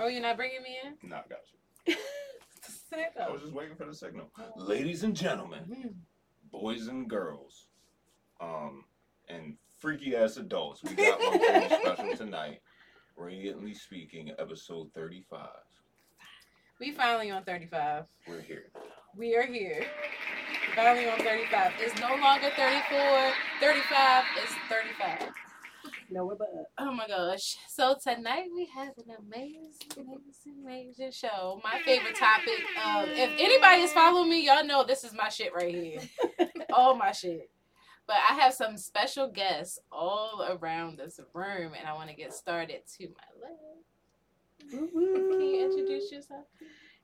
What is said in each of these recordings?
Oh, you're not bringing me in? Nah, got you. I was just waiting for the signal. Ladies and gentlemen, Mhm. boys and girls, um, and freaky ass adults, we got one special tonight. Rae'diantly speaking, episode 35. We finally on 35. We're here. We are here. Finally on 35. It's no longer 34. 35 is 35. Nowhere but up. Oh my gosh. So tonight we have an amazing, amazing, amazing show. My favorite topic. Um, if anybody is following me, y'all know this is my shit right here. all my shit. But I have some special guests all around this room, and I want to get started to my left. Can you introduce yourself?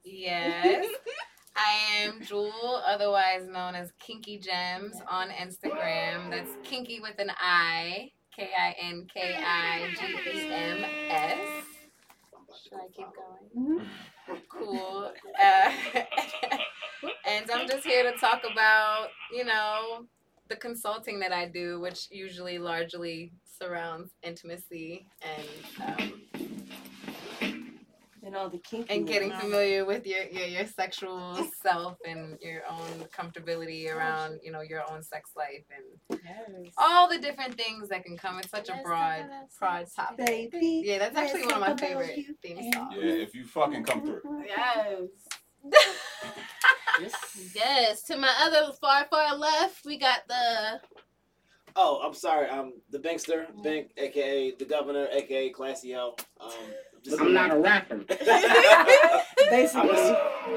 Yes. I am Jewel, otherwise known as Kinki Gems on Instagram. That's kinky with an I, K I N K I G E M S. Should I keep going? Cool. Uh, and I'm just here to talk about, you know, the consulting that I do, which usually largely surrounds intimacy and um, And all the kinky. and getting ones. familiar with your, your your sexual self and your own comfortability around you know your own sex life and Yes. all the different things that can come. It's such a broad, broad topic. Baby. Yeah, that's actually one of my favorite you theme songs. Yeah, if you fucking come through. Yes. Yes. Yes. To my other far, far left, we got the Oh, I'm sorry. I'm the Bankster, Bank, aka the Governor, aka Classy Ho. Um, just, I'm not a rapper. I'm Basically. just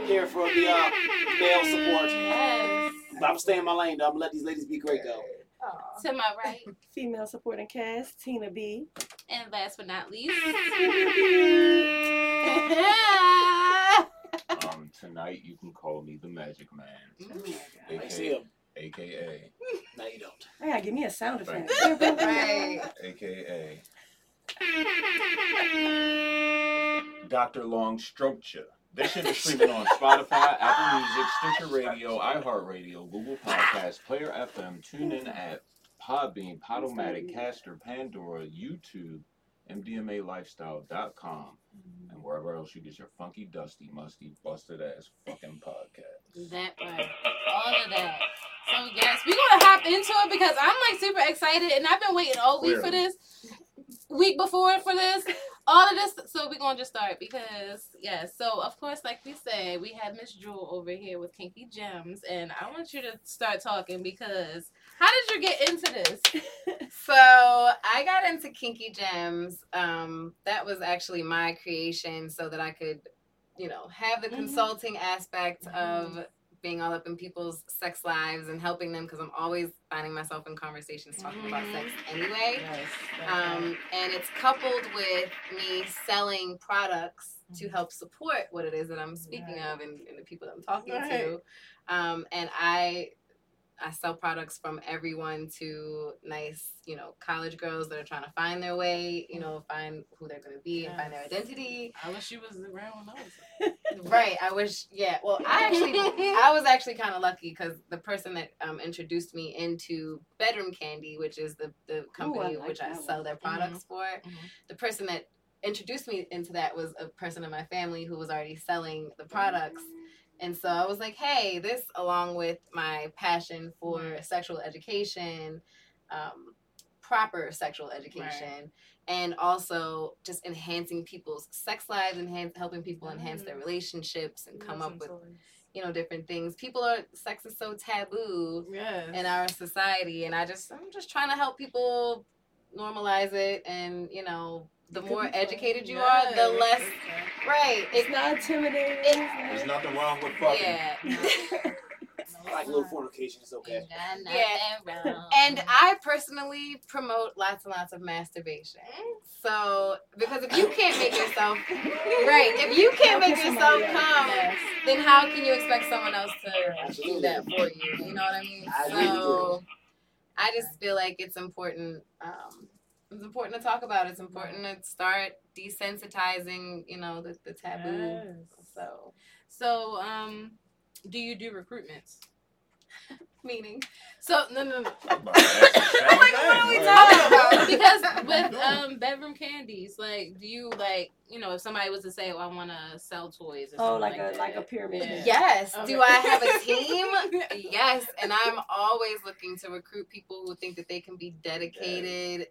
here for the uh, male support. yes. But I'm staying in my lane though. I'm gonna let these ladies be great though. Aw. To my right, Female supporting cast, Tina B. and last but not least, Um, tonight you can call me the Magic Man, I see him. aka, No, you don't. I gotta give me a sound effect. Right. aka, Dr. Long Stroked Ya. This shit is streaming on Spotify, Apple Music, Stitcher Radio, iHeartRadio, Google Podcasts, Player FM, TuneIn app, Podbean, Podomatic, Caster, Pandora, YouTube, MDMALifestyle.com, and wherever else you get your funky, dusty, musty, busted ass fucking podcast. that right, all of that. So yes, we're gonna hop into it because I'm like super excited, and I've been waiting all week for this, week before for this, all of this. So we're gonna just start because yes. So of course, like we said, we have Miss Jewel over here with Kinki Gems, and I want you to start talking because how did you get into this? So I got into Kinki Gems. Um, that was actually my creation so that I could, you know, have the Mhm. consulting aspect of being all up in people's sex lives and helping them because I'm always finding myself in conversations talking about Mhm. sex anyway. Yes. Um, and it's coupled with me selling products to help support what it is that I'm speaking Right. of and, and the people that I'm talking Right. to. Um, and I I sell products from everyone to nice, you know, college girls that are trying to find their way, you know, find who they're going to be and find their identity. I wish you was around when I was. Right. I wish, yeah. Well, I actually, I was actually kind of lucky because the person that um, introduced me into Bedroom Candy, which is the, the company like which I that sell their products for, Mhm. the person that introduced me into that was a person in my family who was already selling the products. And so I was like, hey, this, along with my passion for Right. sexual education, um, proper sexual education, and also just enhancing people's sex lives, enhance, helping people enhance their Mm. relationships and come up with, you know, different things. People are, sex is so taboo Yes. in our society, and I just, I'm just trying to help people normalize it, and, you know, the more educated you are, the less, right, It's it, not intimidating. There's nothing wrong with fucking. yeah. I like little fornication. It's okay. Yeah. And I personally promote lots and lots of masturbation. So, because if you can't make yourself, right, if you can't make yourself come, then how can you expect someone else to do that for you? You know what I mean? I So, I just feel like it's important. Um, it's important to talk about. It's important to start desensitizing, you know, the, the taboo. Yes. So, So, um, do you do recruitments? Meaning. So no no no. I'm about to ask the same Like, what are we talking about? because with um bedroom candies, like, do you like, you know, if somebody was to say, "Oh, I want to sell toys," or Oh, something like like, a that. like a pyramid. Yeah. Yes. Okay. Do I have a team? yes. And I'm always looking to recruit people who think that they can be dedicated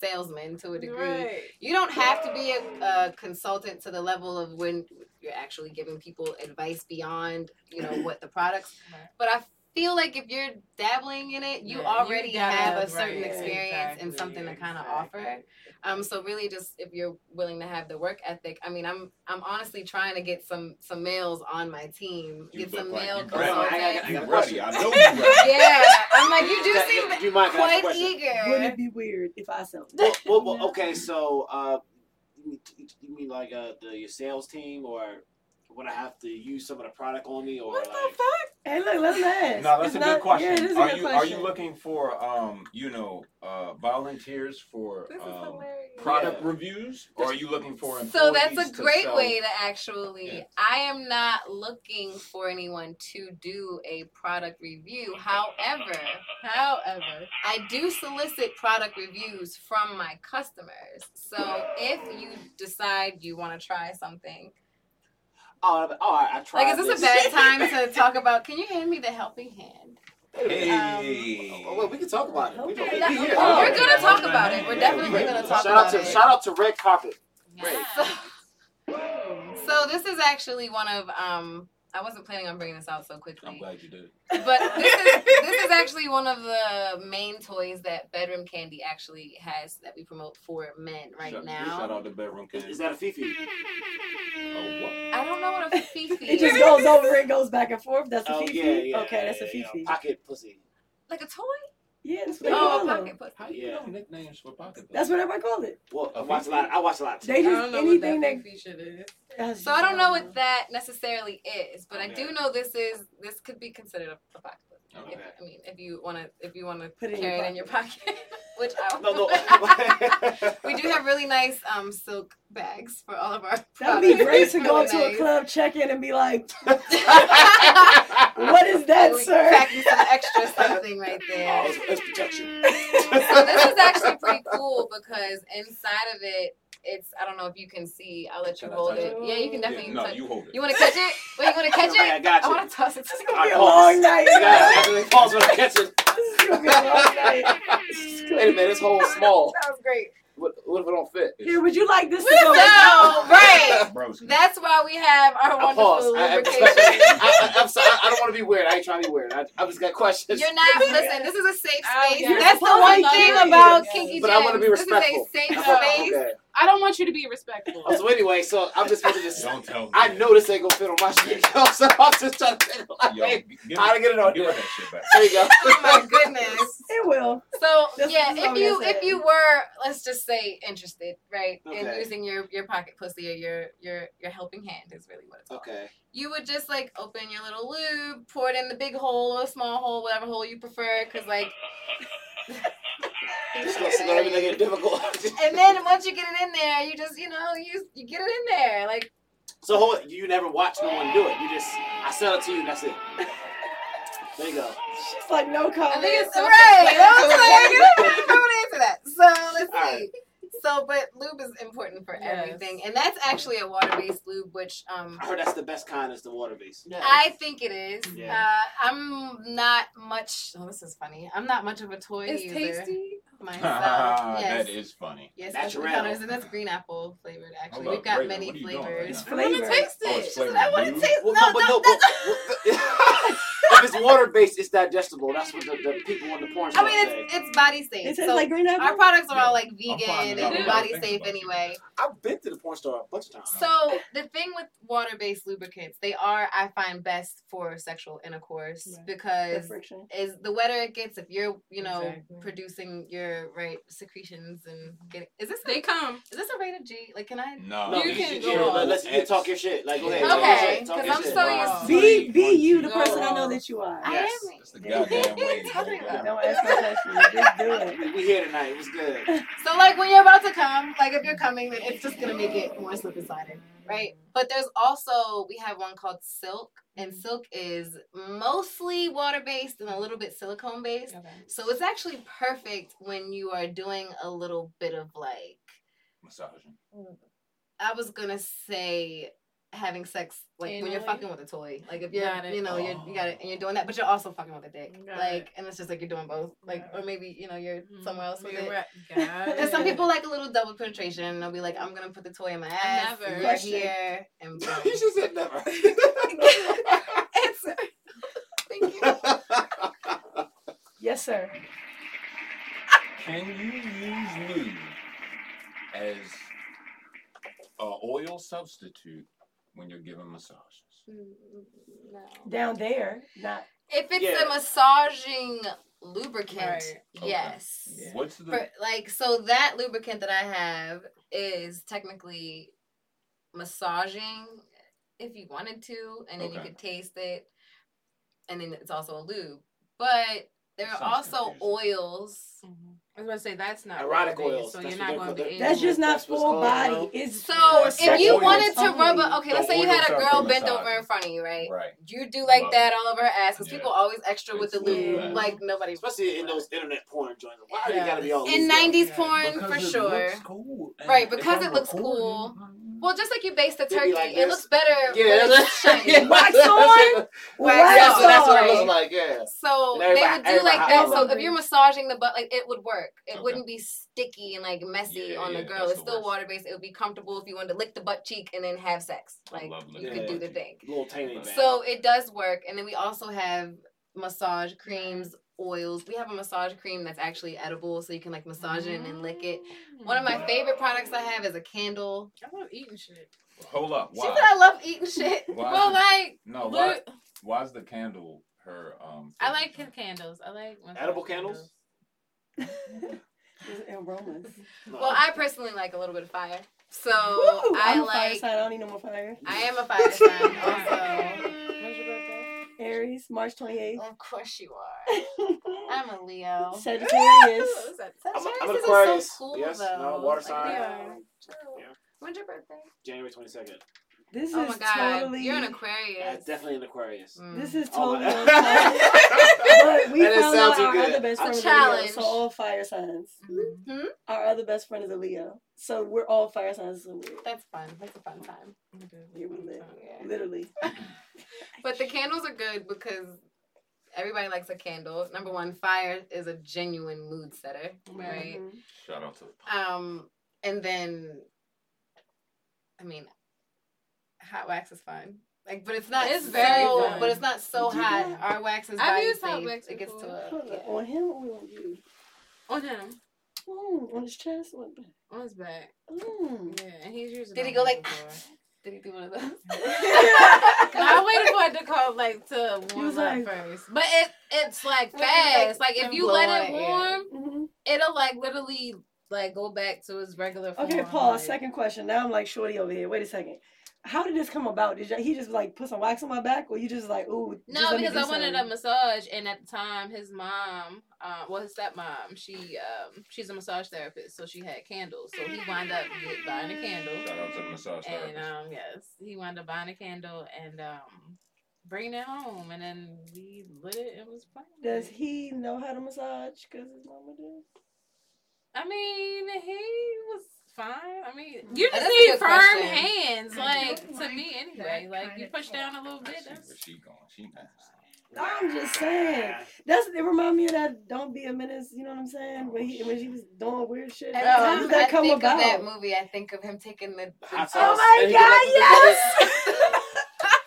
salesmen to a degree. Right. You don't have to be a, a consultant to the level of when you're actually giving people advice beyond, you know, what the products. Right. But I feel like if you're dabbling in it, you Yeah, already gotta- have a certain right, experience and exactly, something to kind of exactly. offer. Um, so really, just if you're willing to have the work ethic, I mean, I'm I'm honestly trying to get some some males on my team, You get some like male you ready. consultants. I got- I You got ready? I know you ready. Yeah, I'm like, you do That- seem do you mind if I ask a quite eager. Wouldn't it be weird if I sold? Well, well, well, okay, so uh, you mean, you mean like uh, the your sales team, or would I have to use some of the product on me, or What the like? fuck? Hey, look, let's ask. No, that's It's a not- good question. Yeah, it is a are good you are you looking for um you know uh volunteers for um product Yeah. reviews, or are you looking for So that's a great sell- way to actually. Yeah. I am not looking for anyone to do a product review. However, However, I do solicit product reviews from my customers. So if you decide you want to try something, Oh, all right, I tried. like, is this a bad time to talk about? Can you hand me the helping hand? Hey. Oh, well, we can talk about it. We, we, we Okay. here. Oh, We're gonna talk about it. We're Yeah, definitely we- gonna talk Shout about out to it. shout out to Red Carpet. So, so this is actually one of um. I wasn't planning on bringing this out so quickly. I'm glad you did. But this is this is actually one of the main toys that Bedroom Candy actually has that we promote for men right shout, now. Shout out to bedroom candy. is that a Fifi? Oh, what? I don't know what a fifi It just goes over and goes back and forth. That's a Oh fifi. yeah, yeah. okay, that's a yeah, yeah. fifi. Pocket pussy. Like a toy? Yeah, that's what they Oh, call a them. pocket pussy. How do you Yeah. know nicknames for pocket? That's what everybody call it. Well, I watch a lot. I watch a lot. Of They I just don't know anything what that. that feature is. So I don't know what that necessarily is, but I do know this is this could be considered a, a pocket pussy. Okay. If, I mean, if you wanna if you wanna Put it in carry your it in your pocket, which I No, no. we do have really nice um silk bags for all of our. That'd be great to go Really to a club, check in, and be like, what "What is that, we sir?" Pack you some extra something right there. Oh, it's, it's protection. so this is actually pretty cool because inside of it, it's I don't know if you can see. I'll let you Can hold it. it? Yeah, you can definitely. Yeah, definitely no, touch. you hold it. You want to catch it? Wait, you want to catch Okay, I it? got I want to toss it. It's To gonna be a long night. Guys actually pause when I catch it. This is gonna be a long night. This is gonna Wait a minute, this hole is small. That was great. What, what if it don't fit? Here, would you like this to So go? right. That's why we have our I wonderful. I, I, lubrication. I, I, am sorry. I don't want to be weird. I ain't trying to be weird. I, I just got questions. You're not listen. This is a safe Oh, space. yeah. That's the one thing about curious. Kinky But I wanna be respectful. This is a safe That's space. okay. I don't want you to be respectful. Oh, so anyway, so I'm just supposed to just. Don't tell me. I know this ain't gonna fit on my shit, yo, so I'm just trying to think like, Yo, hey, give, how to get it on give here. that shit back. There you go. Oh my goodness. It will. So That's- yeah, if you if you were, let's just say interested, right, in using your your pocket pussy or your your your helping hand is really what it's called. Okay. You would just like open your little lube, pour it in the big hole or small hole, whatever hole you prefer, because like. It's gonna, it's gonna make it difficult. and then once you get it in there, you just you know you you get it in there like so hold, you never watch no one do it. You just I sell it to you. and That's it. There you go. She's like, no comment. I think it's so right. self-explanatory. I was like, I would answer that. So let's see. Alright. So, but lube is important for Yes. everything, and that's actually a water-based lube, which um I heard that's the best kind is the water base. I think it is. Yeah. Uh, I'm not much. Oh, this is funny. I'm not much of a toy It's user tasty. myself. yes. That is funny. Yes, Natural. that's colors, and that's green apple flavored. Actually, we've got Ravynn, many what are you doing right flavors. I want to flavor. taste Oh, it. flavored I want to blue? taste. Well, no, but no, no, that's- but- if it's water based, it's digestible. That's what the, the people on the porn I stars mean, say. it's it's body safe. It So like green apple. our products are all like vegan and body safe anyway. I've been to the porn star a bunch of times. So the thing with water-based lubricants, they are I find best for sexual intercourse Right. Because friction. is the wetter it gets if you're you know Exactly. producing your right secretions and getting is this They a, come. is this a rated G like can I No, no, You you can can go go on. Let's you talk your shit. Like, go ahead. Yeah. talk your Okay, shit, talk 'cause your I'm so Wow. used Be be you, the person I know on. That you are. I Yes. am That's the goddamn way. Talking baby. about- Don't ask no questions. Just do it. We, we here tonight. It was good. so like when you're about to come like if you're coming then it's just gonna make it more slip and sliding right? But there's also we have one called Silk, and Silk is mostly water based and a little bit silicone based. Okay. So it's actually perfect when you are doing a little bit of like Massaging. I was gonna say having sex like when you're fucking with a toy. Like if you're you know, you're you got it and you're doing that, but you're also fucking with a dick. Got like it. and it's just like you're doing both. Like or maybe, you know, you're mm-hmm. somewhere else with You're it. right. Got And some people like a little double penetration. They'll be like, I'm gonna put the toy in my ass, never. you're Question. here, and boom. you just said never. Answer. Thank you. Yes, sir. Can you use me as a oil substitute when you're giving massages? No. Down there, not. If it's Yeah. a massaging lubricant, Right. Okay. yes. Yeah. What's the For, like so that lubricant that I have is technically massaging if you wanted to, and then you Okay. could taste it, and then it's also a lube. But there are sounds also confusing. oils. Mhm. I was gonna say that's not Erotic water-based, oils, so that's you're not going to be able. That's just not That's full body. bro. It's So That's if you oils wanted to rub a okay, let's say you had a girl for bent over in front of you, right? right? You do like Love that all over her ass because Yeah. people always extra with the It's lube. yeah. Like nobody. Especially in those internet porn joints. Why do you gotta be all in loose '90s porn Because for sure. cool. Right, because it looks cool. Well, just like you baste the turkey, like it looks better. Yeah, when that's shiny. yeah, Wax that's- on? that's- Wax That's, on. that's what it Right. looks like. Yeah. So they would do like that. So if you're massaging the butt, like it would work. It Okay. wouldn't be sticky and like messy Yeah, on the yeah, girl. It's the still water based. It would be comfortable if you wanted to lick the butt cheek and then have sex. Like you licking could do the cheek. thing. Little tiny bag. So it does work. And then we also have massage creams, oils. We have a massage cream that's actually edible, so you can like massage it and lick it. One of my favorite products I have is a candle. I love eating shit. Hold up. She Why? said I love eating shit. Why well, is it- like no, why? look, Why's the candle her? Um. I like his candles. I like Edible candles? It's aromas. No. Well, I personally like a little bit of fire. So Woo! I I'm a fire like. sign. I don't need no more fire. I am a fire sign also. When's your birthday? Aries, March 28th. Of course you are. I'm a Leo. Sagittarius. I'm, Sagittarius I'm an isn't Aquarius. So cool, yes, though. no, water Like, sign. yeah. Yeah. When's your birthday? January 22nd. This Oh is my god, totally. you're an Yeah, Aquarius. definitely an Aquarius. Mm. This is Oh totally. my- on topic. but we That found out our good. other best A friend is a challenge. Leo, so all fire signs. Hmm? Our other best friend is a Leo, so we're all fire signs. So. That's fun. That's a fun time. Yeah, we lit. Yeah. Literally. But the candles are good because everybody likes a candle. Number one, fire is a genuine mood setter, right? Mhm. Shout out to. Um, and then, I mean, hot wax is fun. Like, but it's not. It's very so, fun. But it's not so do hot. that? Our wax is I've body used hot wax It gets to before. a. Yeah. On him or on you? On him, Mm, on his chest. What? on his back. Mm. Yeah, and he's using. Did he go like? Before. Did he do one of those? No, I waited for it to come like to He warm was up like- first, but it it's like fast. like, Like, if you let on it it, yeah. warm, Mhm. it'll like literally like go back to its regular form. Okay, Paul. like- Second question. Now I'm like shorty over here. Wait a second. How did this come about? Did you, he just like put some wax on my back, or you just like, ooh? No, because do I wanted a massage, and at the time, his mom, uh, well, his stepmom, she, um, she's a massage therapist, so she had candles. So he wound up get, buying a candle, Shout out to the massage and therapist. um, yes, he wound up buying a candle and um, bringing it home, and then we lit it and was playing. Does he know how to massage? Cause his mama did. I mean, he was fine. I mean, Mm. you just need firm question. hands, like to like me anyway. Like you push down a little bit. see That's where she going. She nasty. I'm just saying. That's it. Remind me of that. Don't be a menace. You know what I'm saying? When he when she was doing weird shit. Every How time did that I come think about? of that movie, I think of him taking the. the Oh sauce. my And god! come Yes.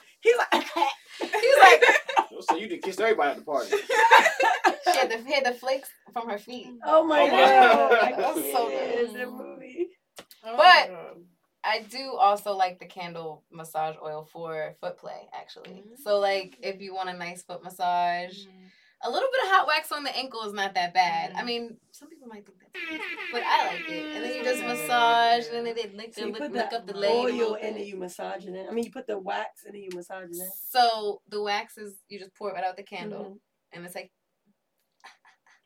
He's like. He's like, So you did kiss everybody at the party. she had the, he had the flakes from her feet. Oh my Oh my god! God. I That was so can't. good. That movie. But I do also like the candle massage oil for foot play, actually. So, like, if you want a nice foot massage, a little bit of hot wax on the ankle is not that bad. I Mhm. mean, some people might think that's weird, but I like it. And then you just massage, and then they lick, So you lick, put lick the up the leg. oil and then you massage it. I mean, you put the wax and then you massage it. So the wax is you just pour it right out the candle, Mhm. and it's like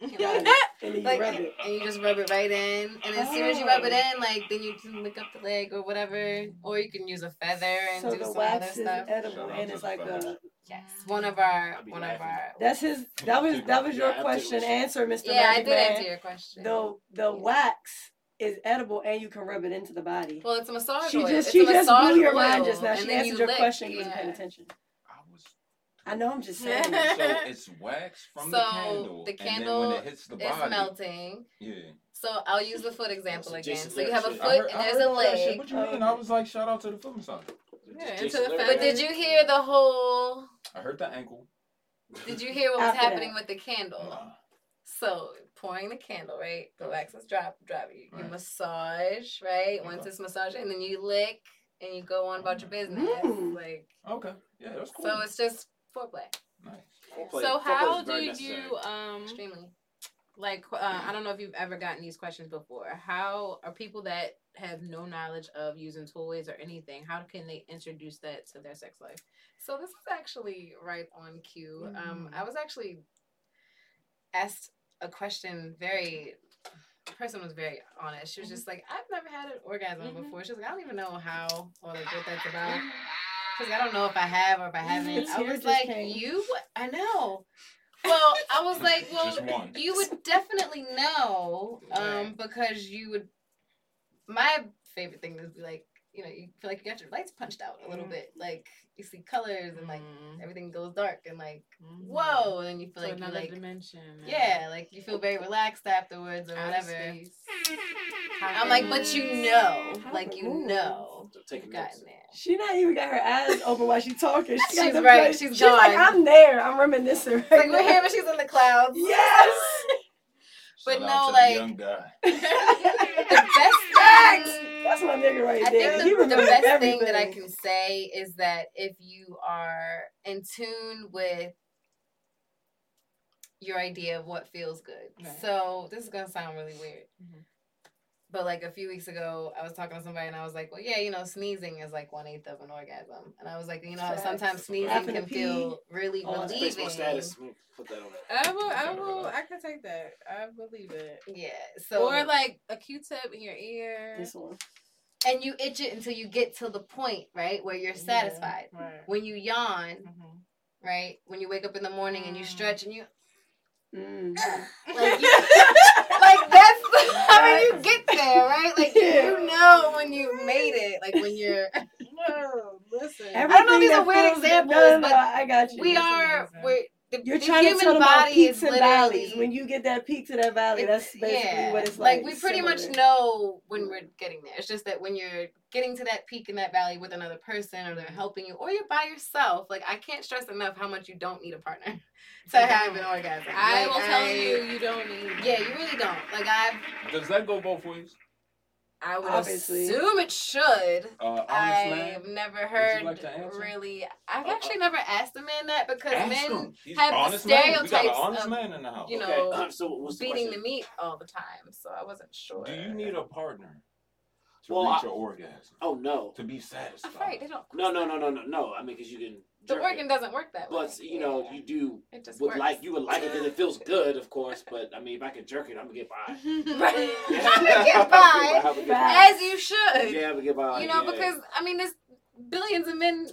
Got it. And then you like, rub it. and you just rub it right in, and as soon as you rub it oh. in, like then you can lick up the leg or whatever, or you can use a feather and So do the some wax other is stuff. edible and it's like a. Yes, one of our I'll one of our. That's his. That was that was your Yeah, question. it. Answer, Mr. yeah, I did Man. answer your question. The the wax is edible and you can rub it into the body. well, it's a massage She oil. just it's she just blew your oil, mind just now. and She answered you your lick, question. You wasn't yeah. paying attention. I know. I'm just saying. So it's wax from the So, candle. the and then when it hits the It's body, melting. Yeah. So I'll use the foot example again. Jason So you have a foot heard- and there's a all shit. leg. What you mean? I was like, shout out to the foot massage. Yeah, into the Lyric. But did you hear the whole? I heard the ankle. Did you hear what was happening that. with the candle? Nah. So pouring the candle, right? The wax is drop, drop. You, you Right. massage, right? Once it's massaged, and then you lick, and you go on about your business. Mm. Like Okay. Yeah, that's cool. so, it's just foreplay. nice. Foreplay- So how how is do very you um Extremely. like uh, I don't know if you've ever gotten these questions before. How are people that have no knowledge of using toys or anything? How can they introduce that to their sex life? So this is actually right on cue. Um, Mm. I was actually asked a question. Very, the person was very honest. She was just like, "I've never had an orgasm Mhm. before." She was like, "I don't even know how or like what that's about." She's like, "I don't know if I have or if I haven't." I was like, came. "You? I know." Well, I was like, "Well, you would definitely know, um, because you would." My favorite thing is be like, you know, you feel like you got your lights punched out a little Mm. bit, like you see colors and like Mm. everything goes dark and like Mhm. whoa, and then you feel To like another like dimension. and yeah, like you feel very relaxed afterwards or outer whatever. I'm like, but you know, like you know, you've taking gotten there. She not even got her eyes open while she talking. She She's right, face- she's she's like, gone. I'm there. I'm reminiscing. Right It's like we're here, but she's in the clouds. Yes. But Shout no, out to like- the young guy. the best Facts. Thing That's my nigga right I there. think he the, the best everything. thing that I can say is that if you are in tune with your idea of what feels good. Right. So this is gonna sound really weird. Mhm. But like a few weeks ago, I was talking to somebody and I was like, "Well, yeah, you know, sneezing is like one eighth of an orgasm." And I was like, "You know, how sometimes sneezing can pee. feel really Oh, Facebook relieving." status. Put that on there. I will. I will. I can take that. I believe it. Yeah. So or like a Q-tip in your ear. This one. and you itch it until you get to the point right where you're Yeah, satisfied. Right. When you yawn, Mhm. right? When you wake up in the morning and you Mm. stretch and you Mm. like you, like that's how you get there, right? Like you know when you made it, like when you're. No, listen. I don't know if these are weird examples, no, no, no, but I got you. We That's are amazing. we're the, You're the trying to human tell about peaks is and literally valleys. When you get that peak to that valley, that's it's- basically what it's like. Like we pretty much know when we're getting there. It's just that when you're getting to that peak in that valley with another person or they're mm-hmm. helping you or you're by yourself, like I can't stress enough how much you don't need a partner to mm-hmm. have an orgasm. I Like, will tell you, you don't need. Yeah, you really don't. Like I've Does that go both ways? I would Obviously. assume it should. Uh, I've never heard like really. I've Uh, uh, actually never asked a man that because men have the honest man. We got an stereotypes honest of, man in the house. you know, Okay. so what's the beating the question? meat all the time. So I wasn't sure. Do you need a partner to Well, reach I- your orgasm? Oh no. To be satisfied? afraid they don't. No, no, no, no, no, no. I mean, because you can. The jerk organ doesn't work that way. But you know, Yeah. you do it just would works. like you would like it because it feels good, of course. But I mean, if I can jerk it, I'm gonna get by. right. Yeah. I'm gonna get by I'm gonna get as you should. Yeah, I'm gonna get by. you know, yeah. because I mean, there's billions of men.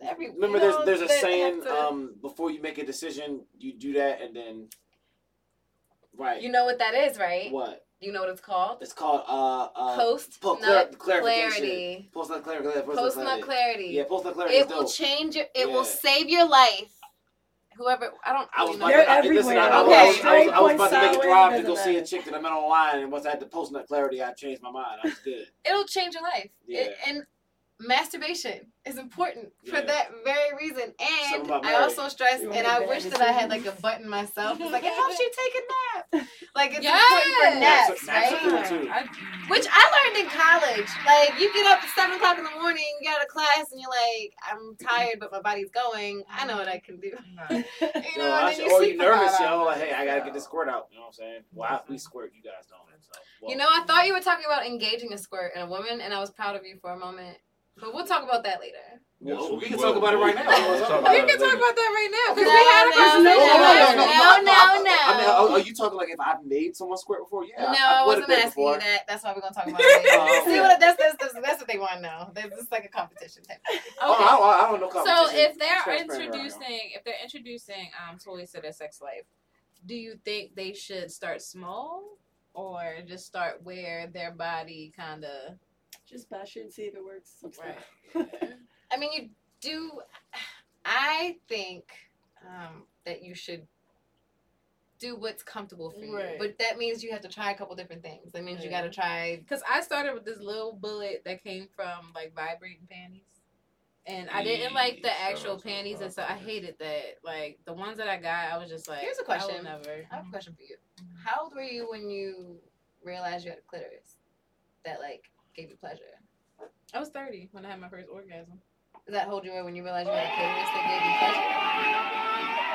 Every remember, you know, there's there's a saying. to- Um, before you make a decision, you do that, and then. Right. you know what that is, right? what? You know what it's called? It's called uh uh. Post po- nut clar- clarification. clarity. Post nut clarity. Post nut clarity. Yeah, post nut clarity. It is will dope. change your. It Yeah. will save your life. Whoever I don't. I was really about know. They're to, listen, I, everywhere. Okay. I was, I was, I was about to make a drive to go see a chick that I met online, and once I had the post nut clarity, I changed my mind. I was good. It'll change your life. It- Yeah. and masturbation is important for that very reason. And I also stress, You and I wish that I had like a button myself. It's like it helps you take a nap. Like it's Yes. important for naps, Naps- naps right? cool. I, Which I learned in college. Like you get up at seven o'clock in the morning, you got a class, and you're like, I'm tired, but my body's going. I know what I can do. You know, Yo, and I then should- you or you sleep nervous, five yo? Like, hey, I gotta get So- this squirt out. You know what I'm saying? Well, I, we squirt, you guys don't. So, well, You know, I thought you were talking about engaging a squirt in a woman, and I was proud of you for a moment. But we'll talk about that later. No, we can talk about it right now. We'll talk We about can talk about that right now No, because we had a no, conversation. no, last no, no, no, I mean, are, are you talking like if I've made someone squirt before? Yeah. no, I've I wasn't asking before. you that. That's why we're gonna talk about it later. Oh. See what that's that's, that's that's what they want to know. That's it's like a competition type. Thing. Oh, I I don't know. So if they're Transparent right introducing if they're introducing um toys to their sex life, do you think they should start small or just start where their body kind of Just bash it and see if it works. right? I mean, you do. I think um, that you should do what's comfortable for you, Right. but that means you have to try a couple different things. That means you got to try. Because I started with this little bullet that came from like vibrating panties. And I didn't like the actual so- panties and so I hated that. Like the ones that I got, I was just like, Here's a question. will never. I have a question for you. How old were you when you realized you had a clitoris that like gave you pleasure? I was 30 when I had my first orgasm. Does that hold you when you realize you had a clitoris that gave you pleasure?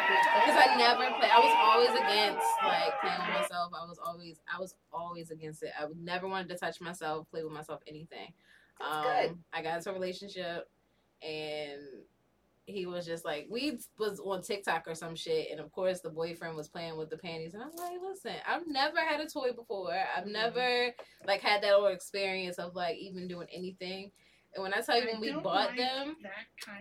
Because I never play. I was always against like playing with myself. I was always, I was always against it. I would never wanted to touch myself, play with myself, anything. That's um, good. I got into a relationship, and he was just like, we was on TikTok or some shit, and of course the boyfriend was playing with the panties, and I'm like, listen, I've never had a toy before. I've Mm-hmm. never like had that whole experience of like even doing anything. And when I tell you when we bought them,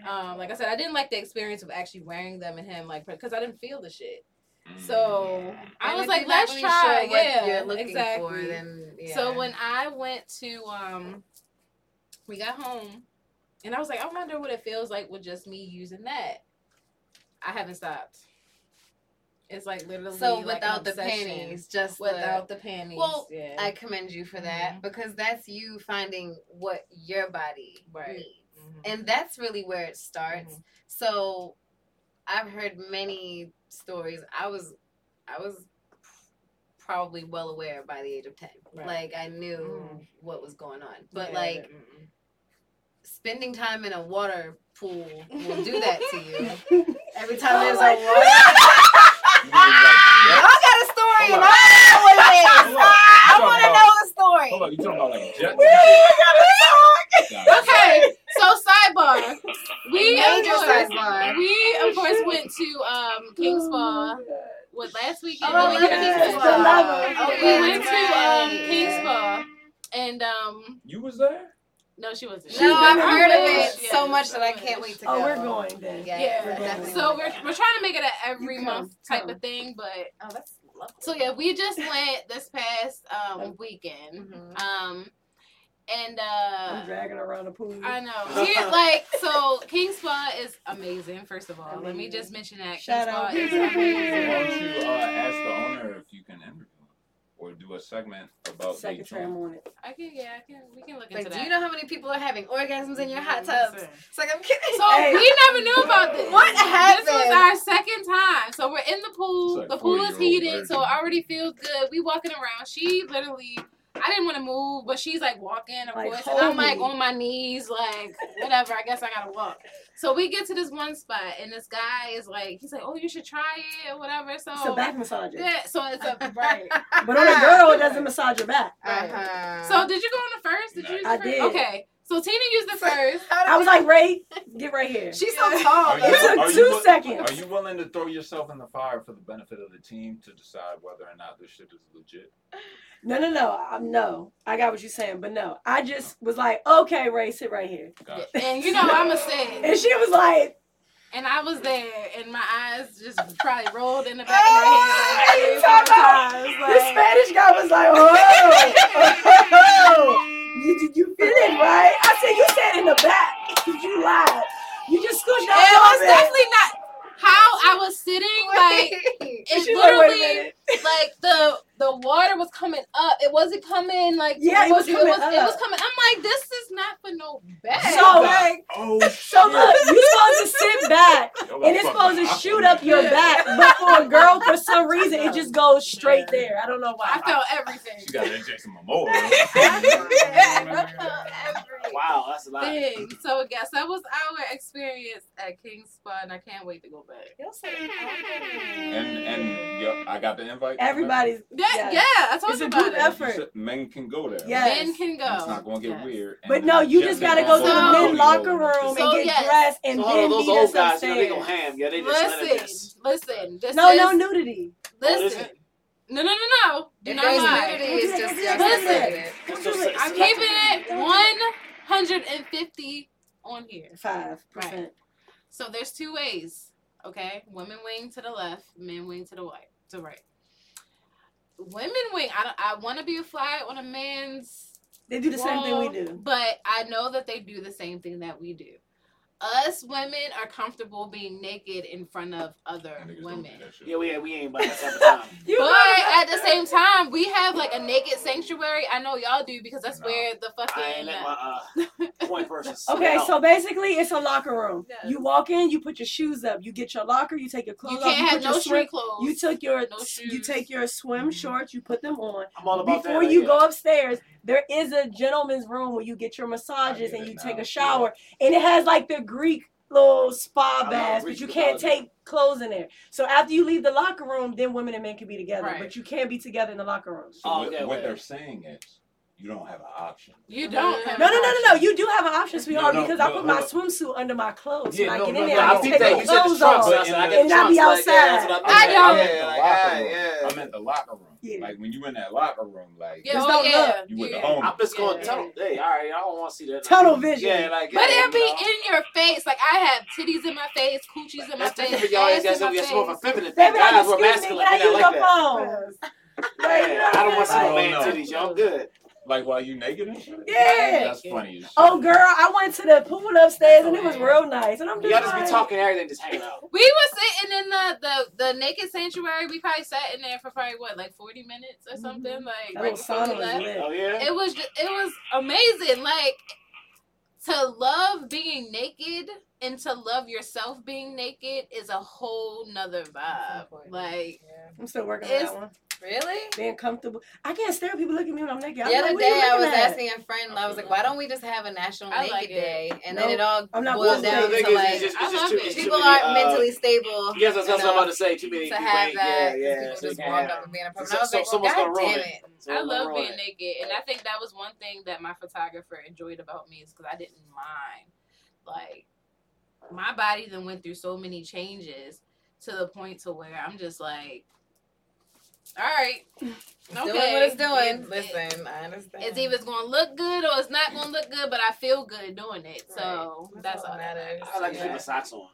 um, like I said, I didn't like the experience of actually wearing them and him, like, because I didn't feel the shit. Mm. So I And was like, let's really try. sure what yeah, you're looking exactly. for, then yeah. So when I went to, um, we got home, and I was like, I wonder what it feels like with just me using that. I haven't stopped. It's like literally so like without the panties, just without the, the panties. Well, yeah. I commend you for that because that's you finding what your body Right. needs, Mhm. and that's really where it starts. Mhm. So I've heard many stories. I was, I was probably well aware by the age of ten. Right. Like I knew Mhm. what was going on, but Yeah, like mm-mm. Spending time in a water pool will do that to you. Every time there's a Oh water. You mean like Y'all got a story, and Hold I on. know what it is. I You want to know the story. Hold on, you talking about like jets? We Okay, so sidebar. We of Major course, sidebar. we of course went to um King Spa. What last weekend? Oh, the weekend yeah. before. The. We went to that's um. King Spa, and um You was there? No, she wasn't. She's No, I've been heard of there. it so much that I can't wait to go. Oh, we're going then. Yeah, Yeah, we're definitely. So we're we're trying to make it an every come, month type come. of thing, but Oh, that's lovely. so yeah, we just went this past um weekend, Mhm. um, and I'm uh. dragging around the pool. I know. He, like so, King Spa is amazing. First of all, let me just mention that Shout King Spa out. is Why don't you uh, ask the owner if you can interview him or do a segment about Second Daytona? tram on it. I can, yeah, I can. We can look But into do that. you know how many people are having orgasms in your hot tubs? It's like I'm kidding. So Hey. we never knew about this. What happened? This was our second time. So we're in the pool. Like the pool is 40-year-old heated, so it already feels good. We walking around. She literally. I didn't want to move, but she's like walking, of Like, course, and I'm like me. on my knees, like whatever. I guess I gotta walk. So we get to this one spot, and this guy is like, he's like, "Oh, you should try it or whatever." So It's a back massager. yeah, so it's a right. But on a girl, it doesn't massage your back. Uh-huh. So did you go on the first? Did you use I first? did. Okay, so Tina used the first. I was like, Rae, get right here. she's so tall. Are you, It took are, two you, seconds. are you willing to throw yourself in the fire for the benefit of the team to decide whether or not this shit is legit? No, no, no. Um, no. I got what you're saying, but no. I just was like, okay, Rae, sit right here. Gotcha. And you know I'm a sit. And she was like, And I was there, and my eyes just probably rolled in the back Oh, of my head. you Like, talking about- sometimes, this Spanish guy was like, oh, you, you, you fit in, right? I said, you sat in the back. Did you lied. You just scooched up It a was definitely not how I was sitting. Like Wait. It she's like, literally, minute. like the the water was coming up. It wasn't coming like Yeah, it was coming it was, it was coming. I'm like, this is not for no bed. So- like, Oh, So look, you're supposed to sit back, Yo, and it's supposed to that. shoot up your back. But for a girl, for some reason, it just goes straight there. I don't know why. I felt everything. She got that Jason Momoa. Thing. So I guess that was our experience at King's Spa, and I can't wait to go back. And and yo, I got the invite. Everybody's Yeah, Yes. yeah, I told It's you a about group it. effort. You said Men can go there. Yeah. Men can go. It's not gonna get Yes. weird. But no, you just gotta go to the So- men locker room So, and get yes. dressed and So hold on, then those meet old us guys, you know, they upstairs. ham. Yeah, they just let it just. Listen, listen. This No, is, no nudity. Listen. No, no, no, no. Do If not there's lie. nudity, it's just Listen. yesterday. It's I'm keeping it 150 on here. Five percent. So there's two ways, okay? Women wing to the left, men wing to the right. To right. Women wing. I don't, I want to be a fly on a man's. They do the same thing we do. But I know that they do the same thing that we do. Us women are comfortable being naked in front of other Niggas women. Yeah, we, we ain't about that type of time. But at the same time, we have like a naked sanctuary. I know y'all do because that's No. where the I ain't fucking my uh, point versus. Okay, so basically it's a locker room. Yes. You walk in, you put your shoes up, you get your locker, you take your clothes you off, can't you have put your no swim, street clothes. you took your No you take your swim Mhm. shorts, you put them on. I'm all about Before that. you yeah. go upstairs, there is a gentleman's room where you get your massages and you now, take a shower, and it has like the Greek little spa love baths, but you can't take clothes in there. So after you leave the locker room, then women and men can be together, Right. but you can't be together in the locker room. So Oh, what, okay, what okay. they're saying is, you don't have an option. You don't have No, an no, no, no, no. option. You do have an option, sweetheart, No, no, because I put no. my swimsuit under my clothes. Yeah, when I get no, in there, no, I I can think take that the you clothes trunks, off. I said And not be trunks, like, yeah, outside. I I don't. meant. the Yeah, like, locker yeah, room. yeah. I the locker room. Yeah. Like when you in that locker room, like Yeah, Just oh, don't yeah. look. you with the yeah. homies. I'm just going Yeah. tunnel. Hey, all right, I don't want to see that. Tunnel vision. Yeah, like. But it'll be in your face. Like I have titties in my face, coochies in my That's face, different for y'all. ass Guys, in my it's more of a face. feminine They thing. be Guys were me, masculine. I use like your phone? Yeah, I don't want to see no man no. titties. Y'all good. Like while you naked and shit. Yeah. That's funny. As oh, shit. Oh, girl, I went to the pool upstairs and it was oh, real nice. And I'm just Y'all just be like, talking everything, just hanging out. We were sitting in the, the the naked sanctuary. We probably sat in there for probably what, like forty minutes or mm-hmm. something. Like That right little before we was left. Oh yeah. It was just, it was amazing. Like to love being naked and to love yourself being naked is a whole nother vibe. important. Like I'm still working on that one. Really? Being comfortable. I can't stare at people looking at me when I'm naked. I'm The like, other what are you day, I was at? asking a friend, I was like, "Why don't we just have a National I Naked like. Day?" And No, then it all I'm not boils down to like it's just, it's just too, it's too people many, aren't uh, mentally stable. Yes, that's what I'm about to say. Too many. to have yeah, that. yeah. People so just you walk up and be in a problem. So- I was so- like, well, someone's gonna God damn it. it. I love being naked, and I think that was one thing that my photographer enjoyed about me is because I didn't mind. Like my body then went through so many changes to the point to where I'm just like, all right, okay, Doing what it's doing. It- Listen, I understand. it's either it's gonna look good or it's not gonna look good, but I feel good doing it. So Right. that's That's all all that that matters. matters. I like to Yeah. keep my socks on.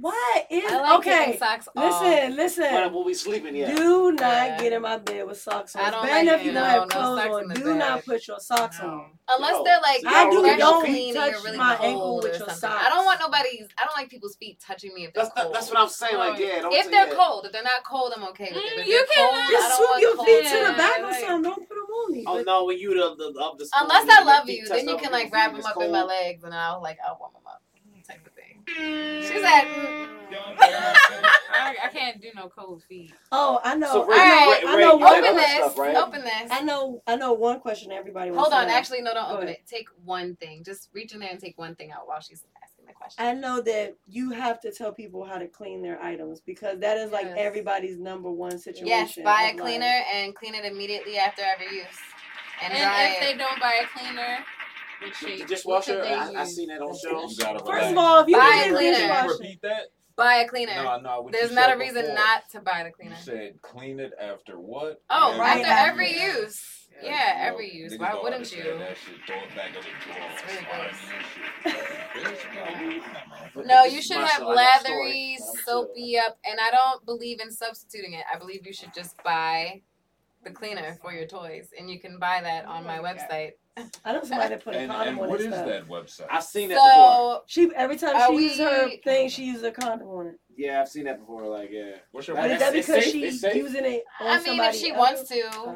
What is I like okay? taking socks off. Listen, listen. When we'll be sleeping, yeah. Do not Yeah. get in my bed with socks on. I don't Bad like enough you don't have clothes socks on. Do bed. not put your socks No. on. Unless No. they're like I do don't clean and touch you're really my ankle with your socks. I don't want nobody's. I don't like people's feet touching me if they're That's, that, cold. that's what I'm saying. Like, yeah. Don't if they're that. cold, if they're not cold, I'm okay with it. Mm, If you they're can- cold, I Just don't swoop your feet to the back or like- something. Don't put them on me. Oh no, when you the, the the Unless I love you, then you can like your wrap them up in my legs, and I'll like I'll warm She said, mm. I, I can't do no cold feet. Oh, I know. So, I Rae, know. Rae, I know you one. "Open this, stuff, right? open this." I know. I know one question everybody wants. Hold to on, know. actually, no, don't Go open ahead. it. Take one thing. Just reach in there and take one thing out while she's asking the question. I know that you have to tell people how to clean their items because that is like Yes. everyboy number one situation. Yes, buy a cleaner life. and clean it immediately after every use, and, And if it. they don't buy a cleaner, which The shape, what dishwasher, could I, I seen that on shows. You gotta First relax. of all, if you Buy a a cleaner. Can you repeat that? buy a cleaner. No, no. There's not a reason before. not to buy the cleaner. You said clean it after what? Oh, And- right after after. every use. Yeah, Yeah, you know, every use. Why wouldn't you? That shit, throw it back in the drawer. It's really slimy and shit. Bitch, No, you should have Marshall, I got a story. lathery, soapy up, and I don't believe in substituting it. I believe you should just buy the cleaner for your toys, and you can buy that on my website. I don't know somebody that put a And, condom and on what his is stuff. that website? I've seen that before. So She every time Are she uses her we- thing, she uses a condom on it. Yeah, I've seen that before. Like, yeah. What's your But is It's- that it's because safe? she's It's safe? using it on I mean, somebody if she else? wants to, Uh,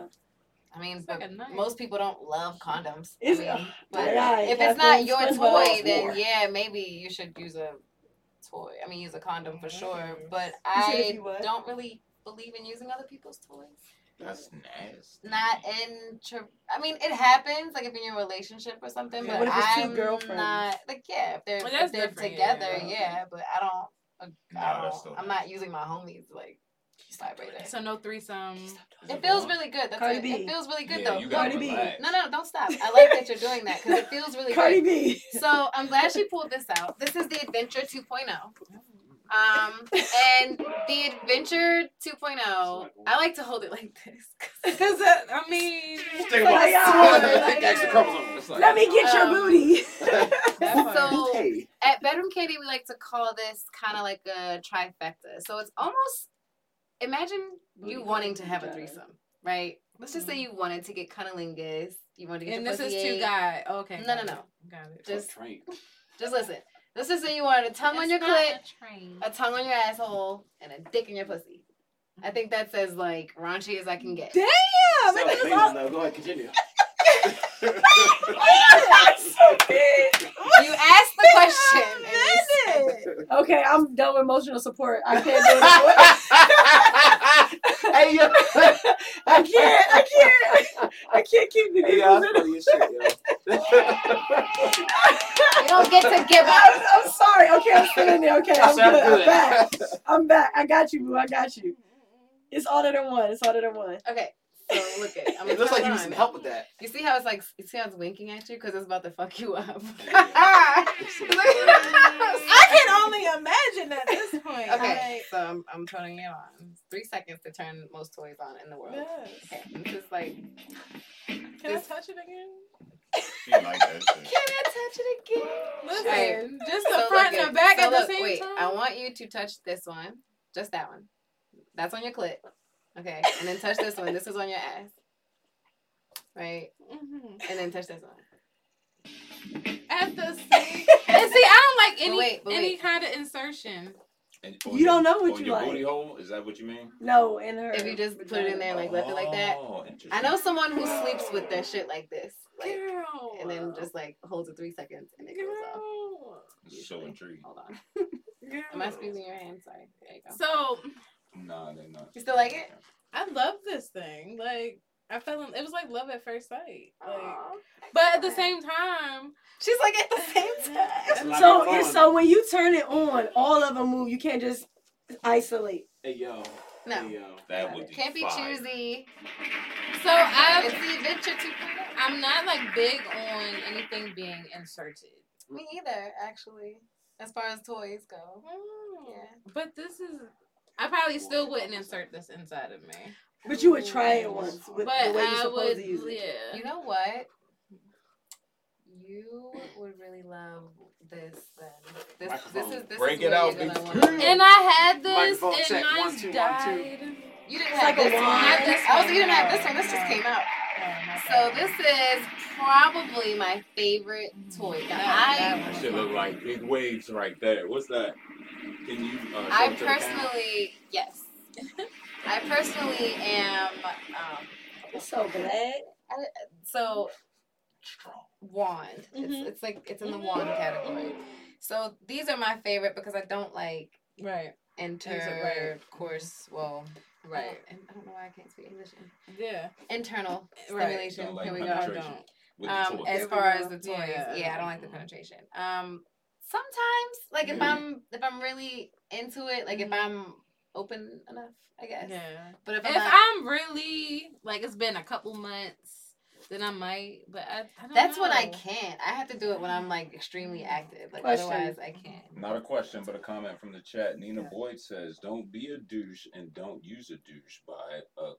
I mean, but like a most people don't love condoms. I It's- mean, but yeah, if it's not been your SpongeBob toy, for. then yeah, maybe you should use a toy. I mean, use a condom for sure. But You said if I you what? don't really believe in using other people's toys. That's nasty. not intro. I mean, it happens like if you're in a relationship or something. Yeah, but what if it's two I'm girlfriends? not like yeah. If they're Well, if they're together, yeah. yeah. But I don't. Nah, I don't still I'm not using my homies like vibrator. So no threesome. It feels really good. That's Cardi it. B. It feels really good Yeah, though. you No, gotta Cardi B. no, no, don't stop. I like that you're doing that because it feels really Cardi good. B. So I'm glad she pulled this out. This is the Adventure 2.0. Um, and the Adventure 2.0, I like to hold it like this. Because uh, I mean, Think Like, about it. Think extra chromosomes. It's like- Let me get your Um, booty. So Hey. at Bedroom Candy, we like to call this kind of like a trifecta. So it's almost imagine you wanting to have a threesome, right? Let's just say you wanted to get cunnilingus. You wanted to get and your this is two ate. guys. Okay. No, no, no. Got it. Just Train. just listen. Let's just say you wanted a tongue on your clit, a a tongue on your asshole, and a dick in your pussy. I think that's as like raunchy as I can get. Damn! Sounds it is amazing all- though. Go ahead, continue. That's so big. You asked the question. and you Okay, I'm done with emotional support. I can't do it. hey yo. I can't. I can't. I can't keep the Hey yo, giggles it. shit, yo. You don't get to give I'm, up. I'm sorry. Okay, I'm still in there. Okay, I'm Sound good. I'm back. I'm back. I got you, boo. I got you. It's harder than one. It's harder than one. Okay, so look at. I'm It looks like you need on. some help with that. You see how it's like? You see how it's winking at you because it's about to fuck you up. I can only imagine at this point. okay, so I'm, I'm turning it on. Three seconds to turn most toys on in the world. Yes. Okay, this is like. Can This- I touch it again? Like. Can I touch it again? Listen, Alright. just the So front and the back so at the look, same wait, time. I want you to touch this one, just that one. That's on your clit. Okay, and then touch this one. This is on your ass. Right, Mhm. and then touch this one. At the same. and see, I don't like But any wait, but any wait. kind of insertion. And You your- don't know what on you your like. booty hole? Is that what you mean? No, in her. If you just put it in there like left it like that. Oh. I know someone who sleeps with their shit like this, like, Girl. and then just like holds it three seconds and it goes off. Girl. So usually. intrigued. Hold on. Girl. Am I squeezing your hand? Sorry. There you go. So Nah, they not. You still like it? I love this thing. Like I fell in. It was like love at first sight. Like, Aw. but at the same time, She's like at the same time. So, of so when you turn it on, all of them move. You can't just isolate. Hey yo. No. Hey yo. That would be Can't be fire. choosy. so I It's the adventure 2.0. I'm not like big on anything being inserted. Me either, actually. As far as toys go. Mm. Yeah. But this is. I probably still wouldn't insert this inside of me. But you would try it once with But the way you're I supposed would, to use it. yeah. You know what? You would really love this then. This, this is this Break is it where out, you're gonna big wanna- And I had this, Microphone and check. mine One, two, one, two. died. You didn't have like this one. wand. Not this Oh, one. you didn't have this one. This just came out. Oh, So this is probably my favorite toy. Now, I That shit look like big waves right there. What's that? Can you? Uh, I it to personally yes. I personally am um I'm so glad. so Strong. wand. Mhm. It's it's like it's in the wand category. So these are my favorite because I don't like Right. intercourse. Well, Right. I don't, I don't know why I can't speak English. Yeah. Internal Right. stimulation. Don't like Here we go. penetration. don't. Um, as far as the toys, Yeah. yeah. I don't like the penetration. Um, sometimes, like if mm-hmm. I'm if I'm really into it, like if mm-hmm. I'm open enough, I guess. Yeah. But if I'm If not, I'm really like it's been a couple months, then I might. But I, I don't that's when I can't. I have to do it when I'm like extremely mm. active. Like Question. otherwise, I can't. Not a question, but a comment from the chat. Nina Boyd says, "Don't be a douche and don't use a douche by a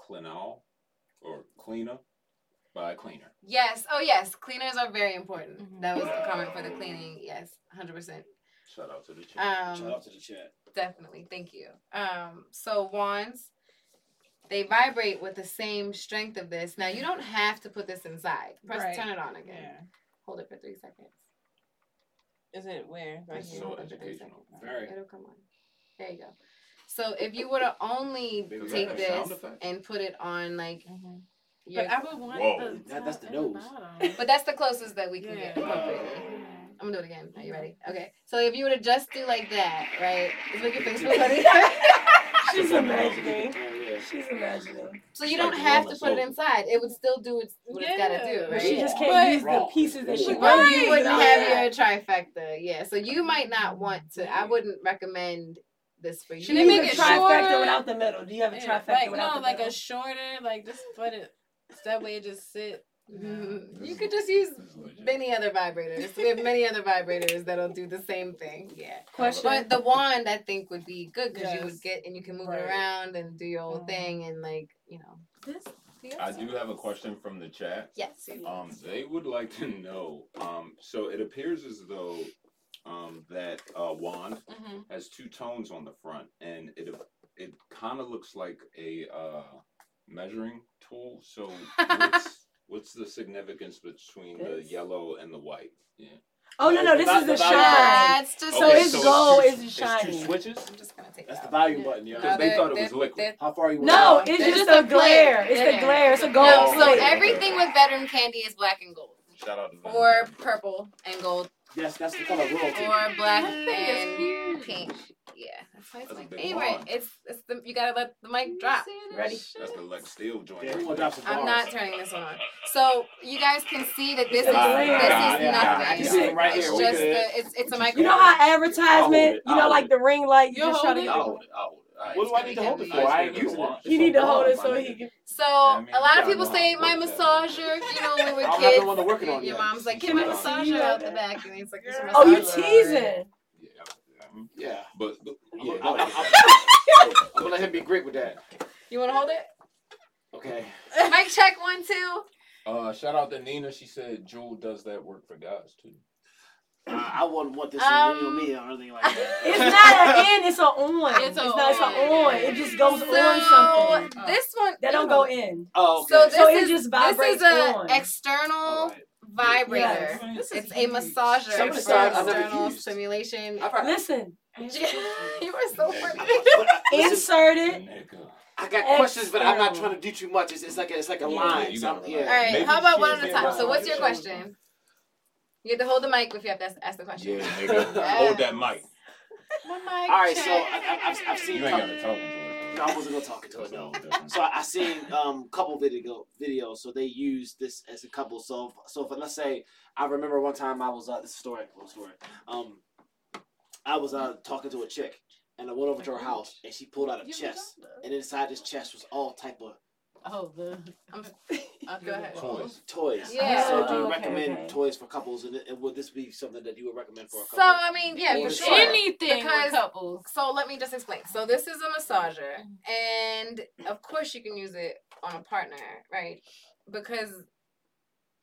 cleanal or cleaner by a cleaner." Yes. Oh yes. Cleaners are very important. Mhm. That was the comment for the cleaning. Yes, hundred percent. Shout out to the chat. Shout Um, out to the chat. definitely. Thank you. Um, so wands, they vibrate with the same strength of this. Now you don't have to put this inside. Press Right. turn it on again. Yeah. Hold it for three seconds. Is it where? Right It's here. so it for three educational. seconds. Very. It'll come on. There you go. So if you were to only Big take this and put it on like Mhm. Your, But I would want Whoa. the That- that's the and nose. bottom. but that's the closest that we can Yeah. get appropriately. I'm gonna do it again. Are you ready? Okay. So if you were to just do like that, right? It's making face real funny. She's imagining. Yeah, yeah. Yeah. She's imagining. So you don't have to put it inside. It would still do its, what it's got to Yeah. do, But right? she just can't But- use the pieces that she Right. Wants. you wouldn't without have that. your trifecta, yeah. So you might not want to. I wouldn't recommend this for you. Should You they make a it trifecta shorter? without the middle. Do you have a Yeah, trifecta like without no, the like middle? a shorter, like just put it. That way it just sit. Mhm. You could just use many other vibrators. We have many other vibrators that'll do the same thing. Yeah. Question. But the wand, I think, would be good because you would get and you can move Right. it around and do your own Mhm. thing and like you know. This. I do have a question from the chat. Yes. Um, they would like to know. Um, so it appears as though um, that uh, wand hmm has two tones on the front, and it it kind of looks like a uh, measuring tool. So what's what's the significance between the yellow and the white? Yeah. oh no, no, this Not is the the shine. That's just So Okay, it's so gold, two- it's It's two shiny. switches. I'm just gonna take That's it the out. volume Yeah. button, yo. Because they they're- thought it was liquid. they're- How far you No, want? it's It's just just a a plate. glare. It's Yeah. the glare. It's a gold No, so plate. everything with veteran candy is black and gold, Shout out to them. or purple and gold, Yes, that's the color royalty. or black That thing is and huge. pink. Yeah, that's why it's That's a my big favorite. wand. It's it's the you gotta let the mic drop. Ready? That's the Lex Steel joint. Yeah, right we gonna there. drop some I'm not turning this one on. So you guys can see that this is this yeah, is yeah, nothing. I can see it right it's here. We just the, it's it's a microphone. You know how advertisement, you know, like the ring light, you just try to hold get I'll hold it. I'll hold it. What do I need to hold it for? I ain't using it. You need to hold it so he can. So I mean, a lot you of people say my how that. massager. You know, when we were kids, the one to working on your mom's like, "Get my Can I see massager out the back," and it's like, Oh, you massager." teasing? Yeah, yeah. Yeah. But, but Yeah, yeah, I'm, no, I'm, I'm, I'm gonna let him be great with that. You want to hold it? Okay. Mic check one two. uh, shout out to Nina. She said Jewel does that work for guys too. Uh, I wouldn't want this Um, to me or anything like that. It's not an in, it's an on. It's It's, a not, it's an on. on. It just goes so on something. this one That don't go in. Oh, okay. So this So it is just this vibrates is a on. external All right. Vibrator. Yes. It's a massager Some of for stuff external stimulation. I've Listen, you are so funny. But, listen, insert it. I got questions, but I'm not trying to do too much. It's, it's like a, it's like a Yeah, line. you So yeah. All right, Maybe how about one at a time? So, what's your question? You have to hold the mic if you have to ask, ask the question. Yeah, nigga. Hold that mic. My mic All right, so. I, I, I've, I've seen. You ain't got to talk to No, I wasn't gonna talk into it. No. So I, I seen um couple video videos. So they use this as a couple. So so if, let's say I remember one time I was uh this is a story, little story. Um, I was uh talking to a chick and I went over to her house and she pulled out a chest and inside this chest was all type of Oh, the. I'm- Uh, go ahead. Toys. toys. Yeah. So do you Oh, okay, recommend okay. toys for couples and, and would this be something that you would recommend for a So? I mean, yeah, Or for sure. sure. Anything Because- with couples. So let me just explain. So this is a massager, and of course you can use it on a partner, right? Because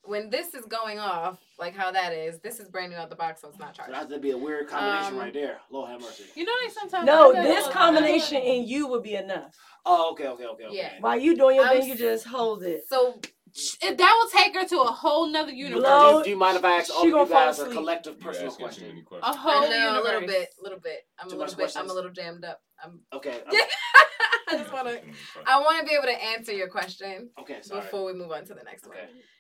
when this is going off, like how that is, this is brand new out the box, so it's not So charged. that'd be a weird combination Um, right there. Lord have mercy. You know, like sometimes. No, I feel this like- combination in you would be enough. Oh, okay, okay, okay, okay. Yeah. While you doing your I'm thing, you just hold it. So It- that will take her to a whole nother universe. Blow- Do, do you mind if I ask all of you guys a collective personal asking question? A whole I know universe. a little bit, a little bit. I'm Too a much little bit. I'm a little jammed up. I'm, Okay. I just want to. I want to be able to answer your question Okay, sorry. before we move on to the next one.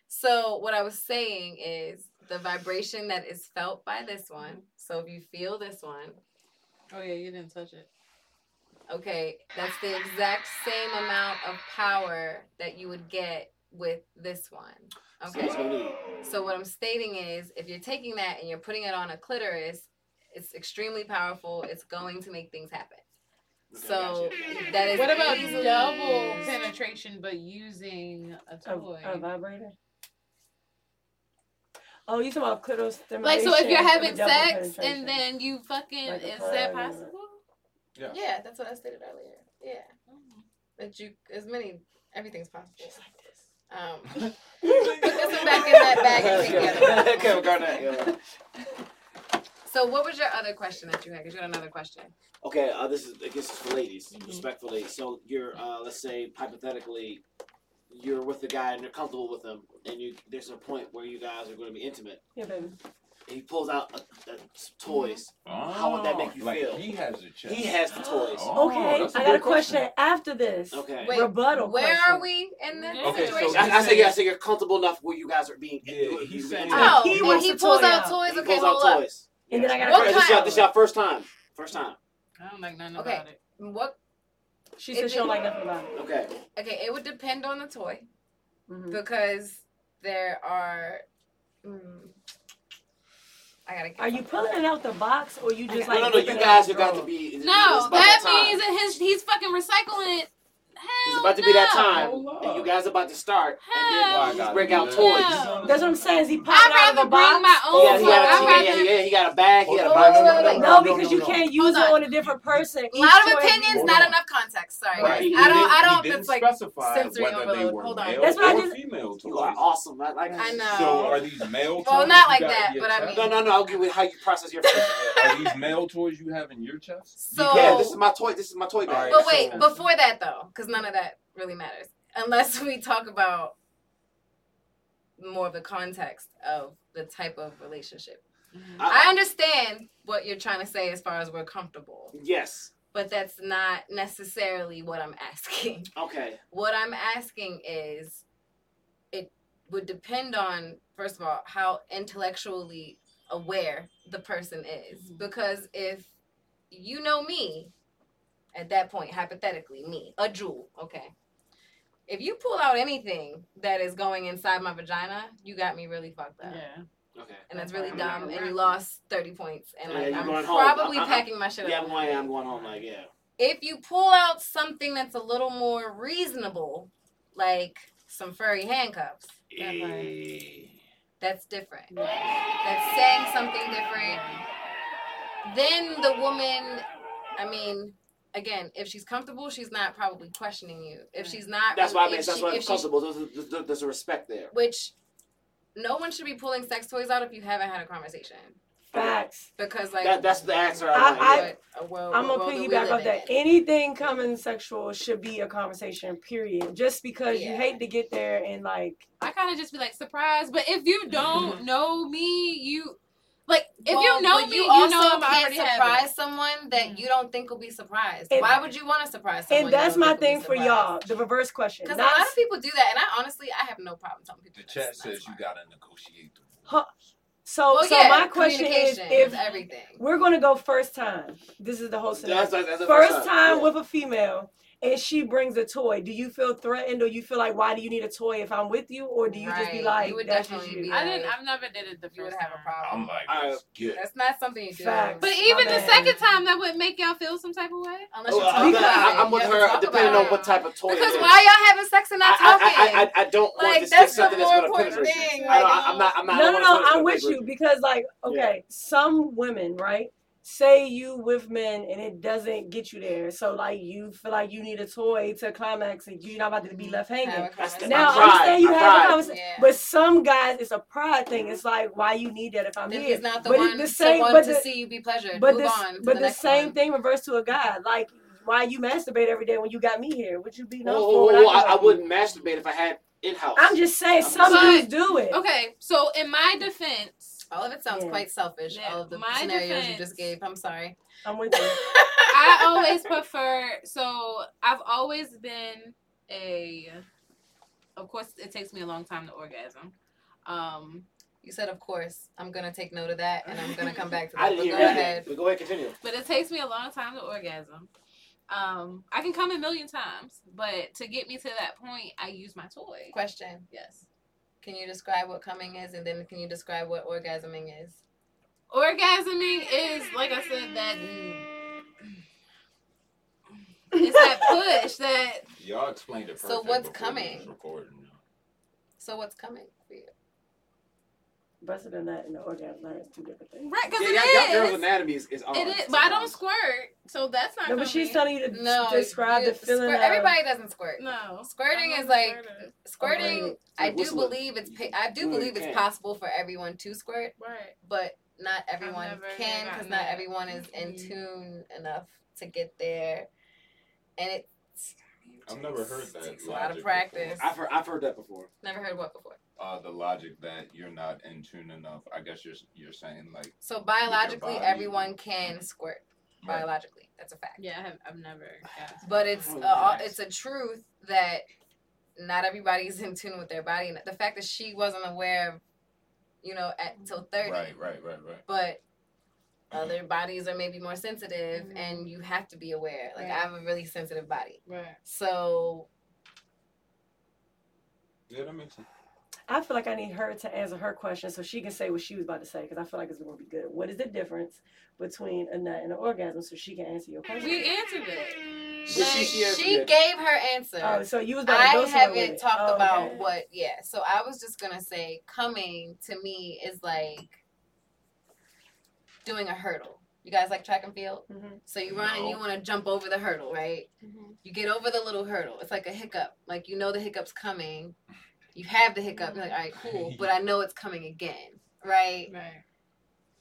Okay. So what I was saying is the vibration that is felt by this one. So if you feel this one, Oh yeah, you didn't touch it. okay, that's the exact same amount of power that you would get with this one. Okay. that's what we need. So what I'm stating is if you're taking that and you're putting it on a clitoris, it's extremely powerful. It's going to make things happen. So gotcha. that is What about easily double penetration but using a A, toy? a vibrator. Oh, you talking about clitoris like so, if you're having sex and then you fucking Like is that possible? Yeah. Yeah, that's what I stated earlier. Yeah. That you as many everything's possible. She's like this. Um put this one back in that bag and take the other one. Okay, we got that. yeah. So what was your other question that you had? Because you had another question. Okay, uh, this is I guess it's for ladies, Mhm. respectfully. So you're, uh, let's say, hypothetically, you're with the guy and you're comfortable with him, and you there's a point where you guys are going to be intimate. Yeah, baby. And he pulls out a, a, toys. Oh, How would that make you oh, like feel? He has the chest. He has the toys. Oh, okay, I got a good question after this. Okay. Wait, Rebuttal Where question. are we in this Okay, so situation? I, I say yeah. So you're comfortable enough where you guys are being. Yeah, you- he's saying- oh, He and wants he pulls toy out out. toys. He Okay, pulls out up. toys. And then I got a What This question. is, your, this is your first time. First time. I don't like nothing Okay. about it. What She If said she don't like nothing about it. Okay. Okay, it would depend on the toy Mhm. because there are. Mm, I gotta. Get Are you some- pulling it out the box or you just No, like? no, no, you whipping it guys out have got to be. No, that means that his he's fucking recycling it. Hell It's about to be that time. Oh, And you guys about to start. And Hell Why then gotta you break out toys. No. That's what I'm saying. Is he popping I'd out of rather a bring box? my own Yeah, he got a I'd yeah, rather. yeah, yeah, he got a bag, he got a Hold box. No, because you no. can't use Hold it on. on a different person. A lot of opinions, not on. enough context. Sorry, Right. guys. He I don't. didn't- I don't. didn't It's like specify sensory overload. Hold on. male That's what I or just- female You are awesome. I like I know. So are these male toys? Well, not like that, but I chest? No, no, no. I'll give you how you process your feelings. Are these male toys you have in your chest? So- yeah, this is my toy. This is my toy bag. But wait, before that though, because none of that really matters unless we talk about more of the context of the type of relationship. I understand what you're trying to say as far as we're comfortable, Yes. but that's not necessarily what I'm asking. Okay. What I'm asking is it would depend on, first of all, how intellectually aware the person is. Mhm. Because if you know me, at that point, hypothetically, me, a jewel, okay. If you pull out anything that is going inside my vagina, you got me really fucked up. Yeah. Okay. And that's really dumb, and you lost 30 points. And Yeah, like, you're I'm going home. probably I- I- packing my shit Yeah, up. I'm going. I'm going home. Like, yeah. if you pull out something that's a little more reasonable, like some furry handcuffs, Eh. that's different. That's saying something different. Then the woman, I mean, again, if she's comfortable, she's not probably questioning you. If she's not, That's why I if mean. That's she- why I'm if she- comfortable. There's, there's, there's, there's a respect there. Which no one should be pulling sex toys out if you haven't had a conversation. Facts. Because like That, that's the answer. I, I, like. I world, I'm gonna world we piggyback live off that. in. Anything coming sexual should be a conversation. Period. Just because you hate to get there and like I kind of just be like surprised. But if you don't mm-hmm. know me, you like if Well, you know but me, you you, also know I'm can't already surprise having. someone that mm. you don't think will be surprised. And- Why would you want to surprise someone? and that's my thing for y'all. The reverse question. Because a lot of people do that, and I honestly, I have no problem telling people. The chat not says you gotta negotiate the Huh. rules. so Well, so yeah, my question is communication if everything. we're gonna go first time. This is the whole scenario. That's, that's, that's the first time yeah. with a female and she brings a toy, do you feel threatened or you feel like why do you need a toy if I'm with you or do you just be like You would that's just definitely you? be I didn't. I've never did it the You would first have a problem. I'm like, Alright. let's get. That's not something you do. Facts. But My even the man. second time, that would make y'all feel some type of way. Unless oh, Well, you I'm, talk not- about. I'm with You have to her depending on what type of toy. Because it is. why y'all having sex and not talking? I, I, I, I don't want Like, to that's stick something the that's going more to important penetrate. thing. I, Like, I, I'm not. I'm not. No, no, no. I'm with you because, like, okay, some women, right? Say you with men and it doesn't get you there, so like you feel like you need a toy to climax and you're not about to be mm-hmm. left Have hanging. a That's conversation. Now I I'm saying you have tried. a conversation, Yeah. but some guys it's a pride thing. It's like why you need that if I'm Then here. he's not the but one, the the same, one but to see you be pleasured. but Move the, on to but the, the same one. thing reverse to a guy. Like why you masturbate every day when you got me here? Would you be known Whoa, for? whoa, when whoa, I, I, I wouldn't masturbate if I had in house. I'm just saying I'm some just- dudes do it. Okay, so in my defense, All of it sounds Yeah. quite selfish. Yeah, All of the my scenarios you just gave. I'm sorry. I'm with you. I always prefer. So I've always been a. Of course, it takes me a long time to orgasm. Um, You said, of course. I'm gonna take note of that, and I'm gonna come back to that. didn't But hear go that. ahead. But go ahead, continue. but it takes me a long time to orgasm. Um, I can come a million times, but to get me to that point, I use my toy. Question: Yes. Can you describe what coming is, and then can you describe what orgasming is? Orgasming is like I said that. It's that push that Y'all explained it. So what's coming? recording. So what's coming for you? Breast and that and the orgasm are two different things. right because Yeah, it y'all, y'all girls' anatomy is, is odd. It is, but I don't squirt, so that's not. No, but she's telling you to No, describe you- the feeling. squirt- of- everybody doesn't squirt. No, Squirting is like- squirter. Squirting, Like I do whistling. believe it's I do believe it's possible for everyone to squirt, right. but not everyone can because not everyone is in tune enough to get there, and it. I've never heard that. Takes a lot of practice. before. I've heard, I've heard that before. Never heard what before. Uh, the logic that you're not in tune enough. I guess you're you're saying like So biologically, body. everyone can squirt. right. Biologically, that's a fact. Yeah, I have, I've never. Got But it's Oh, uh, it's a truth that not everybody's in tune with their body, and the fact that she wasn't aware of, you know, at till thirty. Right, right, right, right. But other bodies are maybe more sensitive Mhm. and you have to be aware. Like I have a really sensitive body. Right. So Yeah, that makes sense. I feel like I need her to answer her question so she can say what she was about to say because I feel like it's going to be good. What is the difference between a nut and an orgasm so she can answer your question? We answered it. She- she she gave her answer. Oh, so you was about to I go somewhere with haven't it. talked Oh, about okay. what yeah. So I was just gonna say coming to me is like doing a hurdle. You guys like track and field? Mhm. So you run and you want to jump over the hurdle, right? You get over the little hurdle. It's like a hiccup. Like you know the hiccup's coming. You have the hiccup. You're like, all right, cool. But I know it's coming again, right? Right.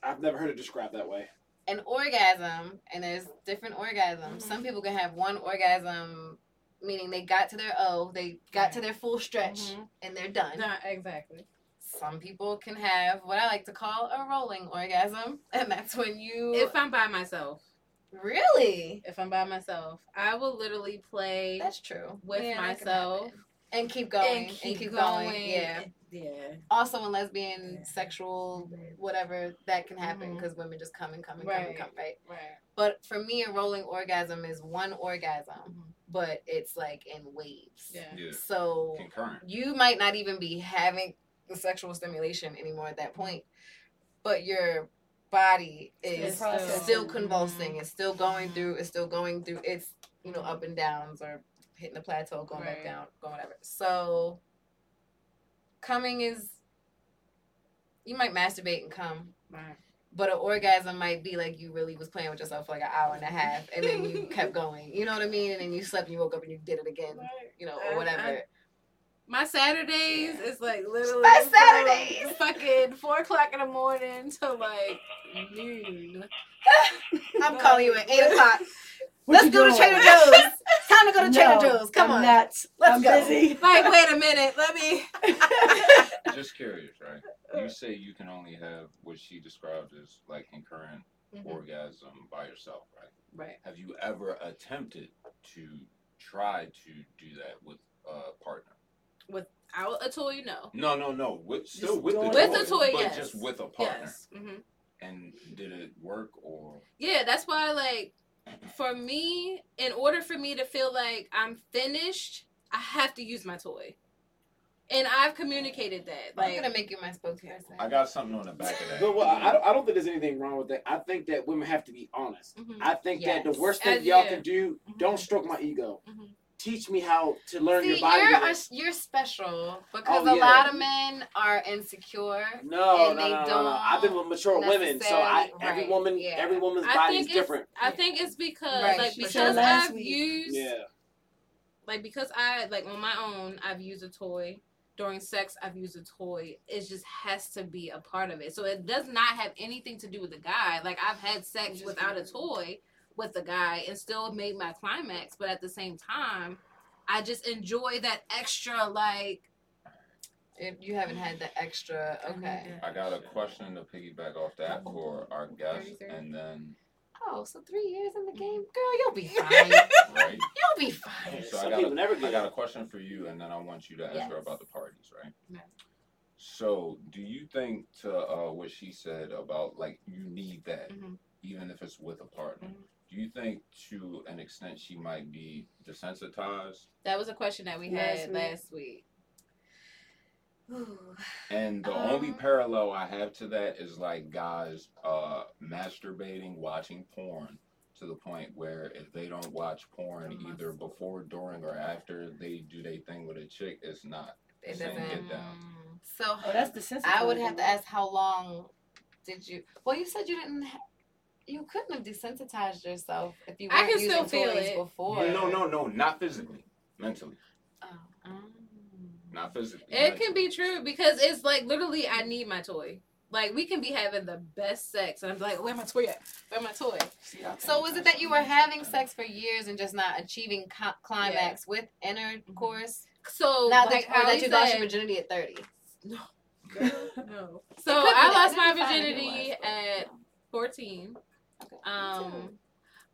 I've never heard it described that way. An orgasm, and there's different orgasms. Some people can have one orgasm, meaning they got to their O, they got to their full stretch, Mhm. and they're done. Not exactly. Some people can have what I like to call a rolling orgasm, and that's when you If I'm by myself, really. if I'm by myself, I will literally play That's true. with Yeah, myself happen. And keep going and keep, going. Yeah. Yeah. Also, in lesbian, Yeah. sexual, whatever, that can happen because women just come and come and come and Right. come, right? Right. But for me, a rolling orgasm is one orgasm, Mhm. but it's like in waves. Yeah. Yeah. So Concurrent. you might not even be having the sexual stimulation anymore at that point, but your body is It's still convulsing. Mhm. It's still going through. It's still going through. It's you know up and downs or hitting the plateau, going back down, going whatever. So coming is you might masturbate and come, Right. but an orgasm might be like you really was playing with yourself for like an hour and a half, and then you kept going. You know what I mean? And then you slept, and you woke up, and you did it again. You know, or whatever. I- My Saturdays is like literally My Saturdays! fucking four o'clock in the morning to like noon. I'm calling you at eight o'clock. What Let's you go to? Trader Joe's. It's time to go to Trader No, Joe's. Come I'm on. Not. Let's I'm go. busy. Like, wait a minute, let me. Just curious, right? You say you can only have what she described as like concurrent Mm-hmm. orgasm by yourself, right? Right. Have you ever attempted to try to do that with a partner? Without a toy, no. No, no, no. With still Just with the doing toy, it. With the toy, but yes. just with a partner. Yes. hmm And did it work or? Yeah, that's why, like, for me, in order for me to feel like I'm finished, I have to use my toy. And I've communicated that. I'm gonna make you my spokesperson. I got something on the back of that. But well, I, don't, I don't think there's anything wrong with that. I think that women have to be honest. mhm. I think that the worst thing Uh, y'all yeah. can do, Mhm. don't stroke my ego. Mhm. Teach me how to learn See, your body. you're a, you're special because Oh, a lot of men are insecure. No, and no, they no, no, no. don't I've been with mature women, so I necessarily- every right, woman, yeah. every woman's I body is think it's, different. I think it's because, Right, like, because said I've week. used, Yeah, like, because I, like, on my own, I've used a toy. During sex, I've used a toy. It just has to be a part of it. So it does not have anything to do with the guy. Like, I've had sex without a toy with the guy and still made my climax. But at the same time, I just enjoy that extra, like, If you haven't had the extra, okay. I got a question to piggyback off that for our guest, and then Oh, so three years in the game, girl, you'll be fine. right. you'll be fine. So Some I got people a, never I got a question for you, and then I want you to ask her about the parties, right? Yeah. So, do you think to uh, what she said about like you need that, Mhm. even if it's with a partner? Mhm. Do you think to an extent she might be desensitized? that was a question that we Last had week. last week. Ooh. And the only Um, parallel I have to that is like guys uh, masturbating, watching porn to the point where if they don't watch porn either before, during, or after they do their thing with a chick, it's not. It Same doesn't. get down. So Oh, that's the sensitive. I would have to ask how long did you? Well, you said you didn't. Ha- you couldn't have desensitized yourself if you I weren't can using still feel toys it. before. No, no, no, not physically, mentally, Oh. Mm. not physically. It can be true because it's like literally I need my toy. Like we can be having the best sex and I'm like, where my toy at? Where my toy? So was it that you were having sex for years and just not achieving co- climax with intercourse? Mm-hmm. So Now like that, or how that he you lost said- your virginity at thirty. No. no. So I lost my be fine if it virginity at 14. Um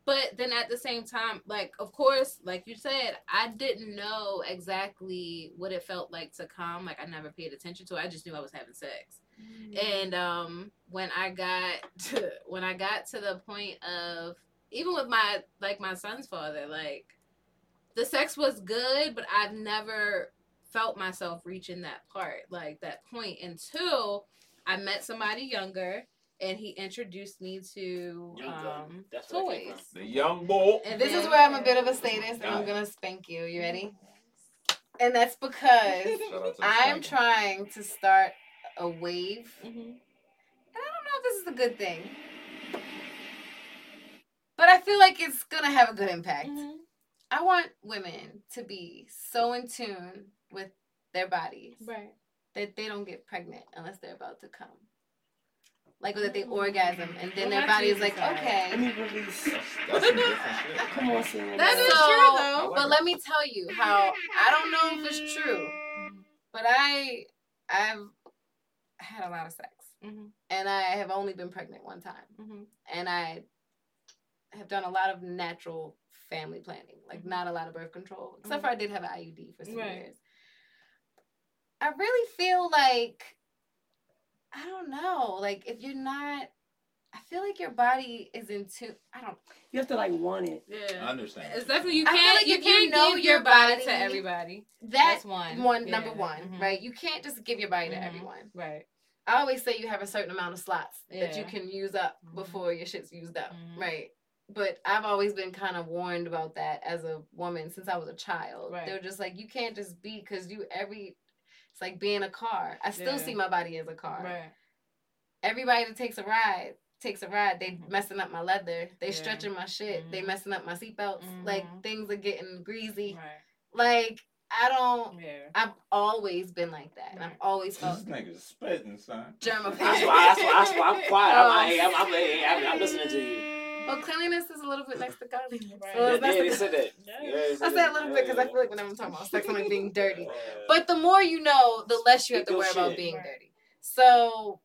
But then at the same time, like of course, like you said, I didn't know exactly what it felt like to come. Like I never paid attention to it. I just knew I was having sex. And um when I got to when I got to the point of even with my like my son's father, like the sex was good, but I've never felt myself reaching that part, like that point until I met somebody younger and he introduced me to um That's where that came toys. The young boy. And This is where I'm a bit of a sadist, and I'm gonna spank you. You ready? And that's because Shout out to the I'm trying to start a wave, Mhm. and I don't know if this is a good thing, but I feel like it's gonna have a good impact. Mhm. I want women to be so in tune with their bodies Right. that they don't get pregnant unless they're about to come. Like that they orgasm and then Well, their body is like, side. okay. Let me release. That's, that's some different shit. Come on, Selena. That is So- true though. But let me tell you how I don't know if it's true, but I I've had a lot of sex Mhm. and I have only been pregnant one time, Mhm. and I have done a lot of natural family planning, like Mhm. not a lot of birth control, except Mhm. for I did have an IUD for some Right. years. I really feel like I don't know, like if you're not. I feel like your body is in into. I don't. You have to like want it. Yeah, I understand. It's definitely you can't like you if you can't know give your your body, body- to everybody. That That's one. one Yeah. number one, Mhm. right? You can't just give your body to Mhm. everyone. Right. I always say you have a certain amount of slots that you can use up Mhm. before your shit's used up, Mhm. right? But I've always been kind of warned about that as a woman since I was a child. Right. They're just like you can't just be because you every. It's like being a car. I still Yeah. see my body as a car. Right. Everybody that takes a ride takes a ride. They Mhm. messing up my leather. They Yeah. stretching my shit. They Mhm. messing up my seatbelts. Like Mhm. things are getting greasy. Right. Like I don't. Yeah. I've always been like that, and I've always felt This nigga's spitting, son. germaphobe. That's why. That's why. That's why I'm quiet. I'm, Oh. I, I'm, I'm, I'm, I'm listening to you. Well, cleanliness is a little bit next to godliness. Right. So Yeah, it's yeah, they said that. Yeah. Yeah, they I said a little bit because I feel like whenever I'm talking about sex, I'm like being dirty. But the more you know, the less you have to worry your about being Right. dirty. So,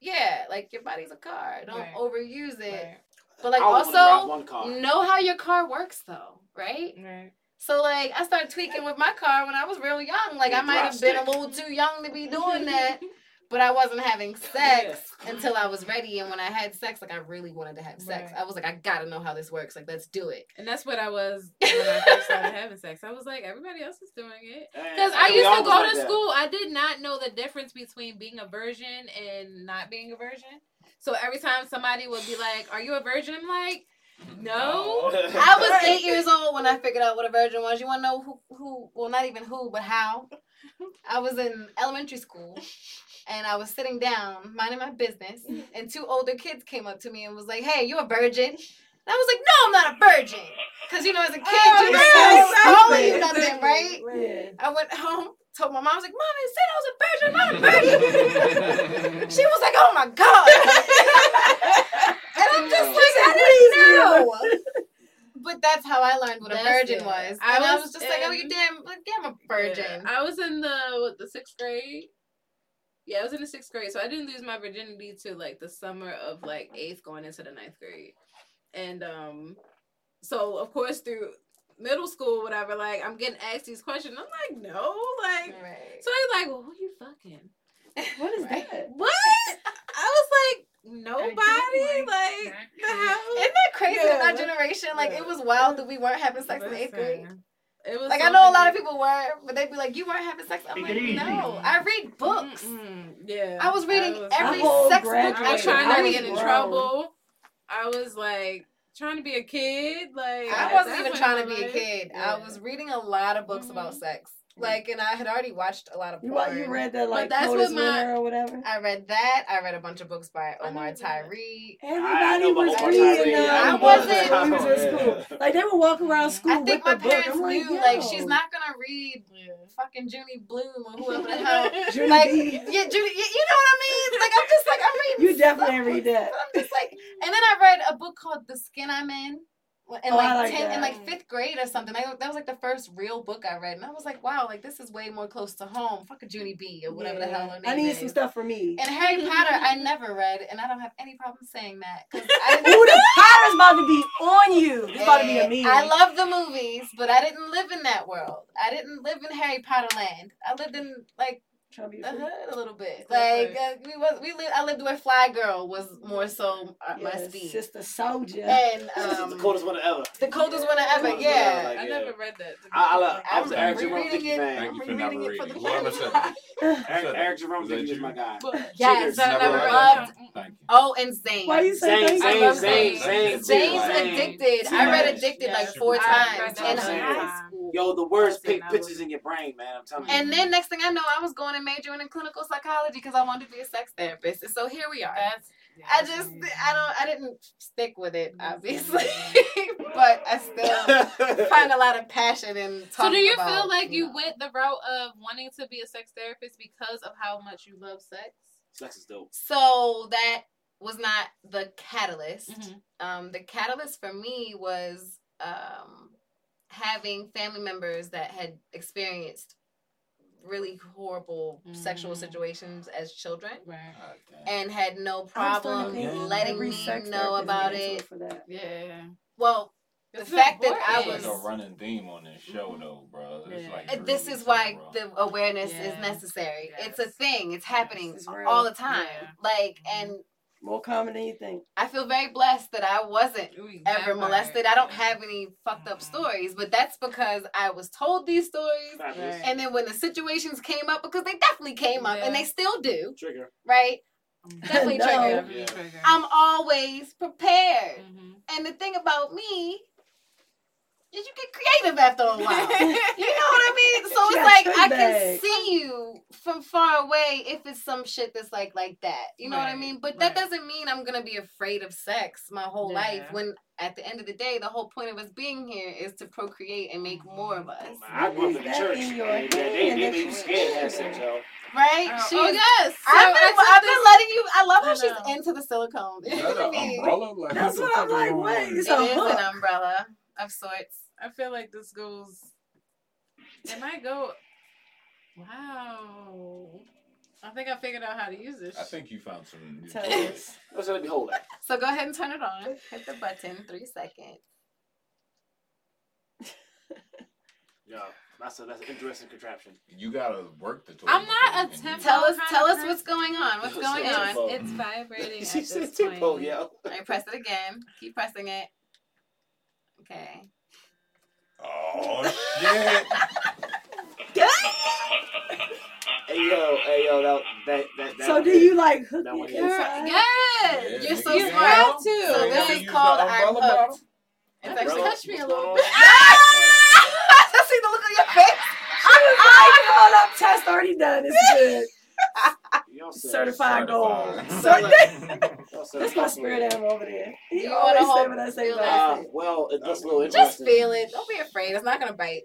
yeah, like your body's a car. Don't Right. overuse it. Right. But like I only wanna drive also know how your car works though, right? Right. So like I started tweaking with my car when I was real young. Like I might have been a little too young to be doing that. But I wasn't having sex until I was ready. And when I had sex, like I really wanted to have sex. Right. I was like, I gotta know how this works. Like, let's do it. And that's what I was when I first started having sex. I was like, everybody else is doing it. Because I used to go like to that. school. I did not know the difference between being a virgin and not being a virgin. So every time somebody would be like, Are you a virgin? I'm like, No. I was eight years old when I figured out what a virgin was. You wanna know who who well not even who, but how? I was in elementary school and I was sitting down, minding my business, mm-hmm. and two older kids came up to me and was like, Hey, you a virgin? And I was like, No, I'm not a virgin. Cause you know, as a kid, Oh, you yeah, just calling you exactly. nothing, right? Yeah. I went home, told my mom, I was like, Mom, they said I was a virgin, I'm not a virgin. She was like, "Oh my god!" and I'm just like, "I didn't know." But that's how I learned what a virgin it. was. I and I was was just like, "Oh, you in- damn, like, damn a virgin." Yeah. I was in the what, the sixth grade. Yeah, I was in the sixth grade, so I didn't lose my virginity to like the summer of like eighth, going into the ninth grade, and um, so of course through middle school, whatever, like I'm getting asked these questions. I'm like, no, like, Right. so he's like, well, who are you fucking? What is Right. that? What? I was like, nobody, like, the hell? Isn't that crazy in Yeah. our generation? Like, it was wild that we weren't having sex in eighth grade. Listen, It was Like, so I know a lot of people were, but they'd be like, "You weren't having sex." I'm like, "No, I read books. Mm-mm. Yeah, I was reading was- every My whole sex book I graduate- was I trying not to get in trouble. I was like trying to be a kid. Like I wasn't even trying to be a life. kid. I was reading a lot of books about Mhm. sex. Like, and I had already watched a lot of You, porn. what, you read that like that's Codus what my- or whatever? I read that. I read a bunch of books by Omar. Tyree. Everybody was reading them. Uh, I wasn't- we was in school. Like they would walk around school I think with my the book. parents I'm like, knew, like, she's not gonna read fucking Junie Bloom or whoever the hell. Judy like, B. yeah, Judy, you, you know what I mean? Like, I'm just like, I'm reading. You definitely stuff, read that. I'm just like, and then I read a book called The Skin I'm In in Oh, like like tenth, in like fifth grade or something. I, that was like the first real book I read, and I was like, wow, like this is way more close to home. Fuck a Junie B or whatever the hell her name I need is. some stuff for me. And Harry Potter, I never read, and I don't have any problem saying that Ooh, the Potter's about to be on you. It's about to be a meme. I love the movies, but I didn't live in that world. I didn't live in Harry Potter land. I lived in like Trying to be the a freak. hood a little bit. Clifford. Like uh, we was we lived. I lived where Flyy Girl was more so uh, my Yes, speed. Sister Souljah. And This is um, the coldest one ever. the coldest winter ever. Coldest Yeah. winter, like, I yeah. never read that. I, I, love, I I'm was an Eric Jerome rereading Dickey it. fan. Thank I'm you for rereading never it for the reading. Whoever first said time. that. Eric, Said Eric that. Jerome Was that Dickey is you? my guy. Yes, Jiggers, I Never read loved. Thank you. Oh, and Zane. Why you say Zane, thank I you? love Zane, Zane. Zane, Zane, Zane's Zane. addicted. Zane. I read Yes. addicted Yes. like four I times read in that Zane. high school. Yo, the words Zane, paint pictures in your brain, man. I'm telling you. And then next thing I know, I was going and majoring in clinical psychology because I wanted to be a sex therapist. And so here we are. That's. I just, I don't, I didn't stick with it, obviously, but I still find a lot of passion in talking about. So do you about, feel like you know. went the route of wanting to be a sex therapist because of how much you love sex? Sex is dope. So that was not the catalyst. Mhm. Um, the catalyst for me was um, having family members that had experienced really horrible sexual Mm. situations as children Right. God and had no problem starting to think letting every me know about it. look For that. Yeah. Well, the It's fact that I It's like was a running theme on this show, though, bro. It's Yeah. like Uh, this is why bro. the awareness is necessary. Yes. It's a thing. It's happening It's all the time. Yeah. Like, and More common than you think. I feel very blessed that I wasn't Ooh, ever molested. I don't have any fucked up Mhm. stories, but that's because I was told these stories. Right. And then when the situations came up, because they definitely came up and they still do, Trigger. right? Definitely No. trigger. Yeah. I'm always prepared. Mhm. And the thing about me is you get creative after a while. You know what I mean? So it's like I can see you from far away if it's some shit that's like like that. You know what I mean? But that right. doesn't mean I'm gonna be afraid of sex my whole life. When at the end of the day, the whole point of us being here is to procreate and make more of us. I grew up in the That church. in your They, they, they hand, made you that's scared to have sex, yo. Right? Oh, She's oh, yes. So I've been, I took I've been letting you. I love how I she's into the silicone. Is that an umbrella? Like, That's what what I'm like, is going wait, it's It a is an umbrella of sorts. I feel like this goes. It might go. Wow. I think I figured out how to use this. I think you found some new Tell us. What's let me hold that? So go ahead and turn it on. Hit the button. Three seconds. Yo, that's a that's an interesting contraption. You gotta work the toy. I'm not you a can temp- use Tell us. Tell us what's going on. What's going It's- on? It's vibrating she at said this tempo, point. yo. I press it again. Keep pressing it. Okay. Oh shit! Hey yo, hey yo, that that that. that So do you like hook That one it is- inside? Yes. Yeah, You're so you smart. have to. So Yeah, this you is use called the I'm umbrella hooked. bottle? It's Umbrella. actually. Touch me a little bit. I ah! see the look on your face. I'm like, hold up, test already done. It's good. Certified gold. That's my spirit animal over there. He You always wanna say hold- what I say. What? I Uh, say. well, it looks a little Just interesting. feel it. Don't be afraid. It's not gonna bite.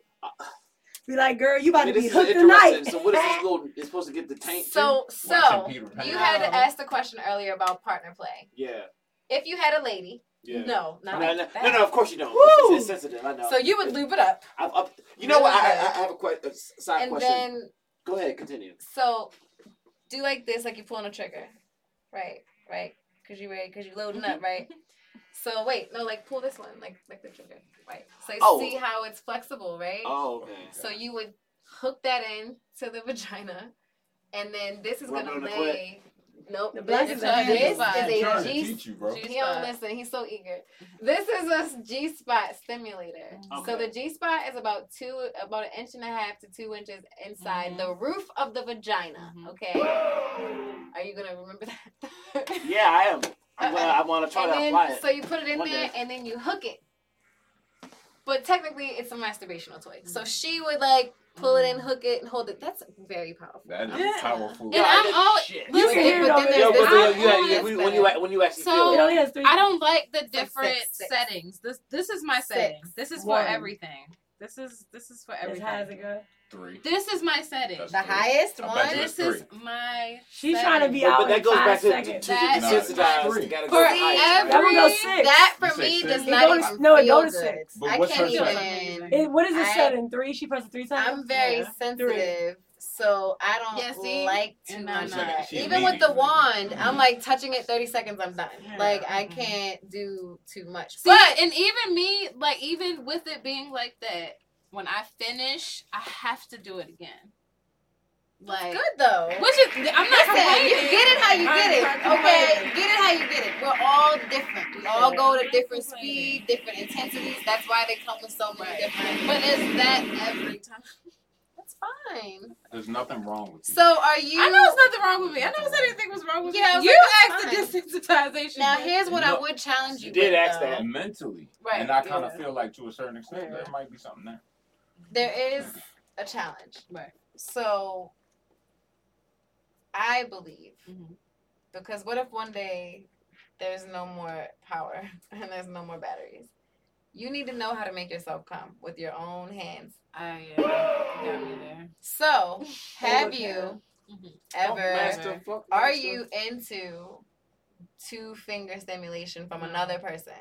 Be like, girl, you about to be hooked tonight. So what is this little? It's supposed to get the taint. So Watching so you had to ask the question earlier about partner play. Yeah. If you had a lady, Yeah. no, No, not no, like no, that. no, no, of course you don't. Woo! It's, it's sensitive. I know. So you would lube it up, I, I, you know what? I, I, have a, que- a s- side and question. then Go ahead, continue. so do like this, like you're pulling a trigger, right? Right? Because you ready? Because you're loading up, right? So wait, no, like pull this one, like like the trigger, right? So you Oh. see how it's flexible, right? Oh, okay. So you would hook that in to the vagina, and then this is Rub gonna lay. Nope. The This, black this is a hand is spot. I'm a to teach you, bro. G- He don't spot. listen. He's so eager. This is a G spot stimulator. So the G spot is about two, about an inch and a half to two inches inside Mhm. the roof of the vagina. Mhm. Okay. Are you gonna remember that? Yeah, I am. I'm gonna, I want to try and to then, apply it. So you put it in One there day. and then you hook it. But technically, it's a masturbational toy. So she would like pull it mm. in, hook it, and hold it. That's very powerful. That is Yeah. powerful. And Yo, I I'm did- always shit. You listen, can hear it but then there's this the, you, I'm when you always when you actually So- feel It it. has three. I don't like the different six, six. settings. This this is my Six. settings. This is for everything. This is this is for everything. high as it go. Three. This is my setting. That's The three. highest I bet one. This is my. She's setting. trying to be But, out but that goes back to, to, seconds. to That- desensitize. Three. Gotta For go high. That would go six. that for You me six? does It not goes- even no, it feel goes good. six. But I can't even. It, what is it I- set in three? She pressed three times. I'm very Yeah. sensitive, so I don't Yeah, see? like too And much of that. Even with the wand, I'm like touching it 30 seconds, I'm done. Yeah. Like I Mhm. can't do too much. See, but and even me, like even with it being like that, when I finish, I have to do it again. Like, good though. which is I'm not Listen, complaining. you get it how you get it. Okay, get it how you get it. We're all different. We all go to different speed, different intensities. That's why they come with so many Right. different. But is that every time? That's fine. There's nothing wrong with you. So are you? I know it's nothing wrong with me. I never said anything was wrong with Yeah, I was me. You like, asked the desensitization. Now here's what I would challenge you. You did with, ask though. that. mentally. Right, and I kind of yeah. feel like to a certain extent Yeah. there might be something there. There is a challenge. Right. So I believe Mhm. because what if one day there's no more power and there's no more batteries? You need to know how to make yourself come with your own hands. Me there. So, have you Mhm. Don't ever are you into two finger stimulation from another person?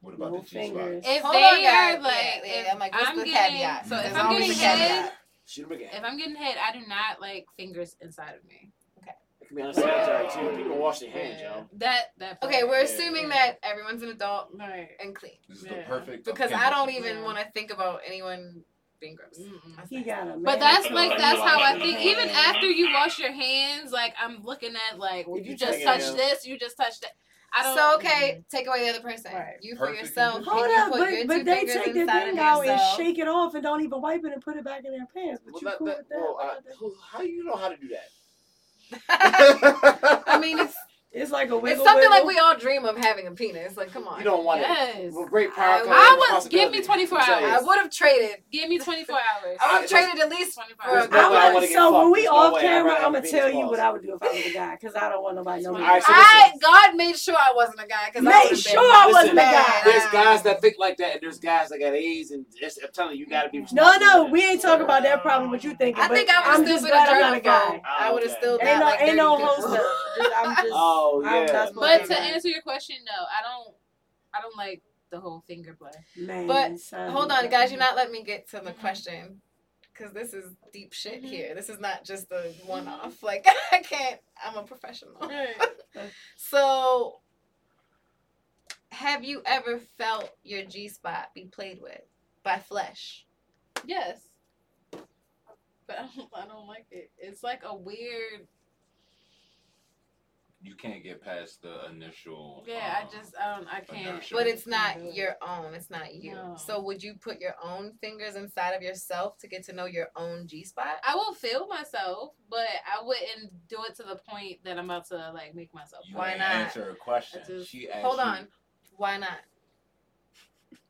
What about No the G spot? If Hold they on, are like, Yeah, yeah, if I'm like, what's I'm the getting, caveat? so if I'm getting a caveat. head, Shoot him again. if I'm getting head, I do not like fingers inside of me. Okay. It can be unsanitary too. People wash their hands, yo. That that. Okay, we're Yeah, assuming yeah. that everyone's an adult right. and clean. This is Yeah. the perfect Because. I don't even Yeah. want to think about anyone being gross. He got a But that's like Like, that's how I think. Even after you wash your hands, like I'm looking at like, well, you you just touched this, you just touched that. I don't. So okay, take away the other person. Right. You for Perfect yourself. condition. Hold you up, but, but they take the thing out and shake it off and don't even wipe it and put it back in their pants. But Well, you that, cool that, with that? well, I, about that? how you know how to do that? I mean, it's It's like a wiggle. it's something like we all dream of having a penis. Like, come on. You don't want Yes. it. Well, great power. would- comes I would give me 24 hours. I would have traded. Give me 24 hours. I would have traded at least 24 for a There's hours. no I I would, get so when we There's no off camera, I'm gonna tell you balls. what I would do if I was a guy, because I don't want nobody to know me. All right, so I God made sure I wasn't a guy because I Make would've sure been I wasn't a guy. There's guys that think like that, and there's guys that got AIDS, and it's, I'm telling you, you gotta be. No, no, we ain't talking about that problem. What you thinking? I think I would have still just been a glad I'm not a germaphobe. guy. I would have oh, still got Ain't no, ain't no dirty whole people. stuff. Just, I'm just. Oh, Oh yeah. But to be. answer your question, no, I don't. I don't like the whole finger play. Man, But, son, Hold on, guys. You're not letting me get to the Mhm. question because this is deep shit Mhm. here. This is not just a one-off. Like I can't. I'm a professional. Right. So, have you ever felt your G spot be played with by flesh? Yes. But I don't, I don't like it. It's like a weird. You can't get past the initial. Yeah, I um, just I don't I can't. inertia. But it's not do it. your own. It's not you. No. So would you put your own fingers inside of yourself to get to know your own G spot? I will feel myself, but I wouldn't do it to the point that I'm about to like make myself. You Why didn't? Answer a question. Just- she asked Hold you- on. Why not?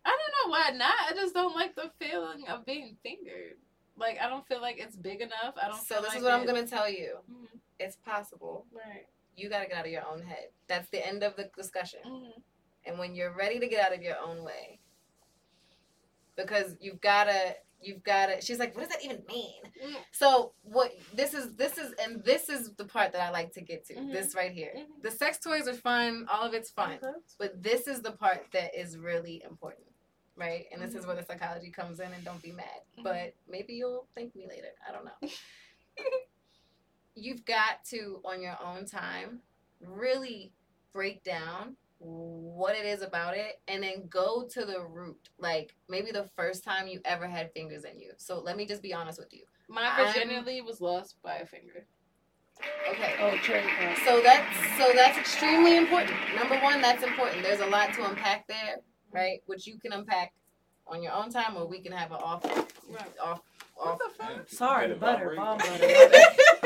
I don't know why not. I just don't like the feeling of being fingered. Like I don't feel like it's big enough. I don't. So feel this like is what I'm gonna tell you. Mhm. It's possible. Right. You gotta get out of your own head. That's the end of the discussion. Mhm. and when you're ready to get out of your own way because you've gotta you've gotta she's like what does that even mean Mm. so what this is this is and this is the part that i like to get to Mhm. this right here Mhm. the sex toys are fun all of it's fun Okay. but this is the part that is really important right and this is where the psychology comes in and don't be mad Mhm. but maybe you'll thank me later i don't know you've got to on your own time really break down what it is about it and then go to the root like maybe the first time you ever had fingers in you so let me just be honest with you My I'm- virginity was lost by a finger. okay Oh, trademark. so that's so that's extremely important number one that's important there's a lot to unpack there right which you can unpack on your own time or we can have an off Right. off What off the fuck? Sorry, better butter, bomb butter.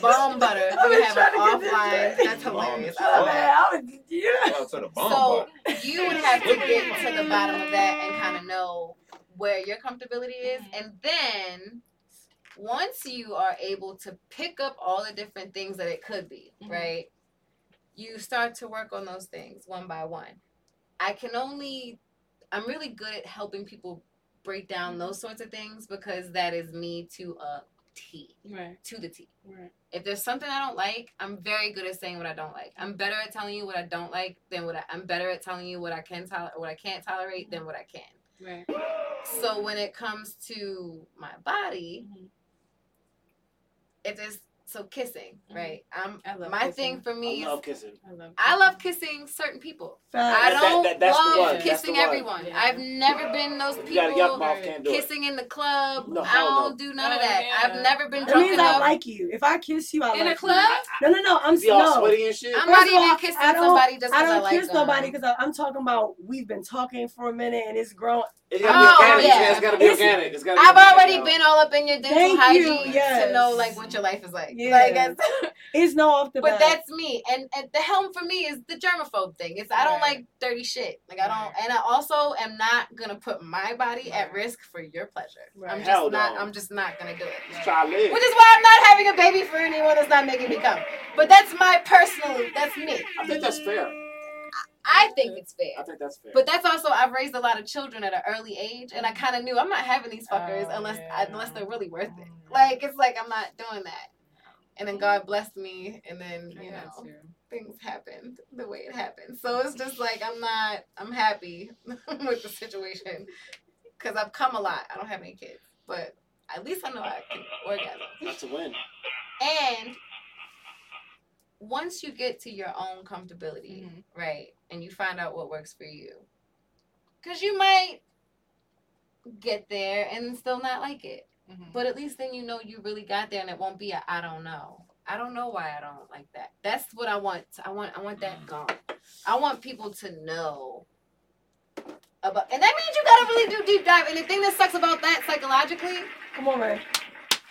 bomb butter I we have an trying to get offline that's hilarious is I love that Yeah, I was, yeah. Shout out to the bomb So butt. you would have to get to the bottom of that and kind of know where your comfortability is, Mhm. and then once you are able to pick up all the different things that it could be, Mhm. right? You start to work on those things one by one. I can only, I'm really good at helping people break down those sorts of things because that is me to a T, Right. to the T. Right. If there's something I don't like, I'm very good at saying what I don't like. I'm better at telling you what I don't like than what I, I'm better at telling you what I can tolerate, what I can't tolerate than what I can. Right. So when it comes to my body, Mhm. if there's so kissing, Mhm. right? I'm I love my kissing. thing for I me love kissing. I love. Kissing, I love kissing certain people. I Facts. That- don't that- that's the love kissing everyone. Yeah. I've never been those You got a people yuck mouth, can't it. kissing in the club. No, I don't do none of Oh, that. yeah. I've never been That drunk means I enough. like you. If I kiss you, I In like a club? You. No, no, no. I'm Is he all no. sweaty and shit? I'm First not of all, even kissing I don't- somebody just I because I, don't like kiss them. nobody because I'm talking about we've been talking for a minute and it's grown. It's gotta Oh, be organic. yeah. It's gotta be It's- organic. It's gotta be I've organic, already yo. been all up in your dental Thank you, hygiene yes. to know like what your life is like. Yeah. Like, it's- It's no off the but bat. that's me. And, and the helm for me is the germaphobe thing. It's I don't Right. like dirty shit. Like I don't, and I also am not gonna put my body at risk for your pleasure. Right. I'm Hell just not. no. I'm just not gonna do it. Just try to live. Which is why I'm not having a baby for anyone that's not making me come. But that's my personal. That's me. I think that's fair. I think it's fair. I think that's fair. But that's also I've raised a lot of children at an early age, and I kind of knew I'm not having these fuckers Oh, unless yeah. unless they're really worth it. Like it's like I'm not doing that. And then God blessed me, and then you know you. things happened the way it happened. So it's just like I'm not. I'm happy with the situation because I've come a lot. I don't have any kids, but at least I know I can orgasm. That's a win. And once you get to your own comfortability, Mhm. right, and you find out what works for you, because you might get there and still not like it, Mhm. but at least then you know you really got there, and it won't be a I don't know. I don't know why I don't like that. That's what I want. I want. I want that gone. I want people to know about, and that means you gotta really do deep dive. And the thing that sucks about that psychologically, Come on, man.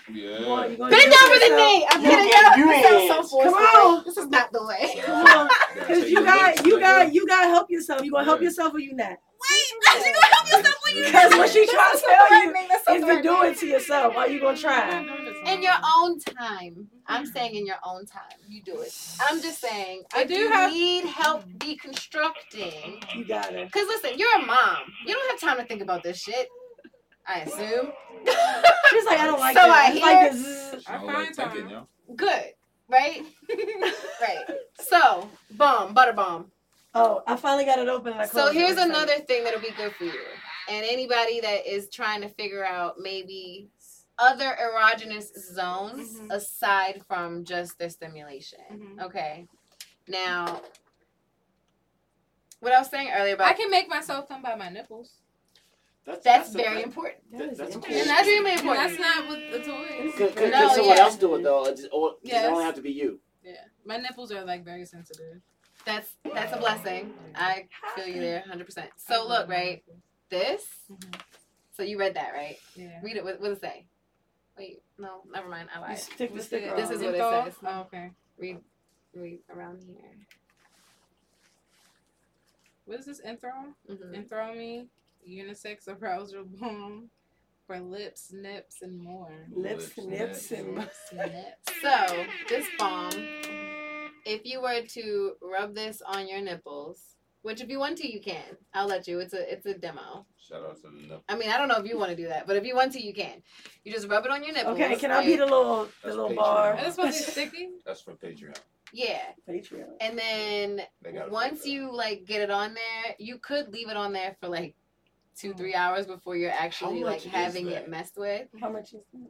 Yeah. Come on, you Bend do down the knee. I'm You getting get up. This sounds so forceful. Come on. This is not the way. Come on, Yeah, cause take you got you got you got to help yourself. You gonna help yourself or you not? Wait, you gonna help yourself when you Because what she trying to tell you threatening. That's so If you do it to yourself, why are you gonna try? in your own time. I'm saying in your own time, you do it. I'm just saying, I do you have- need help deconstructing, You got it. because listen, you're a mom. You don't have time to think about this shit. I assume. She's like, I don't like So that. I It's hear- like this. I find thinking, time. yo. Good, right? right. So, bomb, butter bomb. Oh, I finally got it open. And I So here's It's like- another thing that'll be good for you. And anybody that is trying to figure out maybe other erogenous zones Mhm. aside from just their stimulation. Mhm. Okay. Now, what I was saying earlier about I can make myself come by my nipples. That's, that's a- very important. That is That's a interesting. And that's really And important. that's not with the toys. Could, could, No, could someone yeah. else do it though? It just, or Yes. it only have to be you? Yeah, my nipples are like very sensitive. That's that's a blessing. I feel you there, hundred percent. So look, right, this. Mhm. So you read that, right? Yeah. Read it. What, what does it say? Wait, no, never mind. I You lied. stick the What's sticker. This is what it says. Oh, okay. Read, read around here. What is this intro? Mhm. Intro me, unisex arousal bomb for lips, nips, and more. Lips, nips, and Lips, nips. So this bomb, if you were to rub this on your nipples, which if you want to, you can. I'll let you. It's a it's a demo. Shout out to the nipple. I mean, I don't know if you want to do that, but if you want to, you can. You just rub it on your nipples. Okay, can I be the little the That's little Patreon. bar? Is this supposed to be sticky? That's for Patreon. Yeah, Patreon. and then once you like get it on there, you could leave it on there for like two three hours before you're actually like having it messed with. How much is that?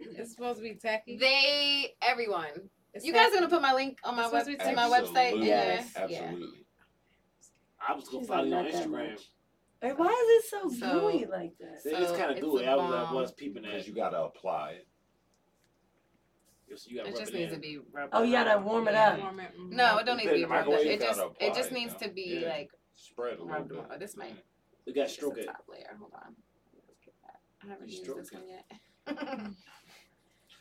It's supposed to be tacky. They everyone. It's You guys tacky. gonna put my link on my It's web to to my website? in Yes. Yeah. Absolutely. I was gonna She's follow like, you on not that Instagram. Like, why is it so, So- gooey like that? So it's kind of gooey. a I was, I bomb. was peeping at Because you. you gotta apply it. So you got It just it needs in. to be rubbed. Oh, you gotta warm it up. Warm it, mhm. No, it don't need to be in the rubbed. It just it just needs you to be? Yeah. like Spread a little rubbed bit. more. This might. We got Just stroke the it. top layer. Hold on. Let's get that. I haven't You used this it. one yet.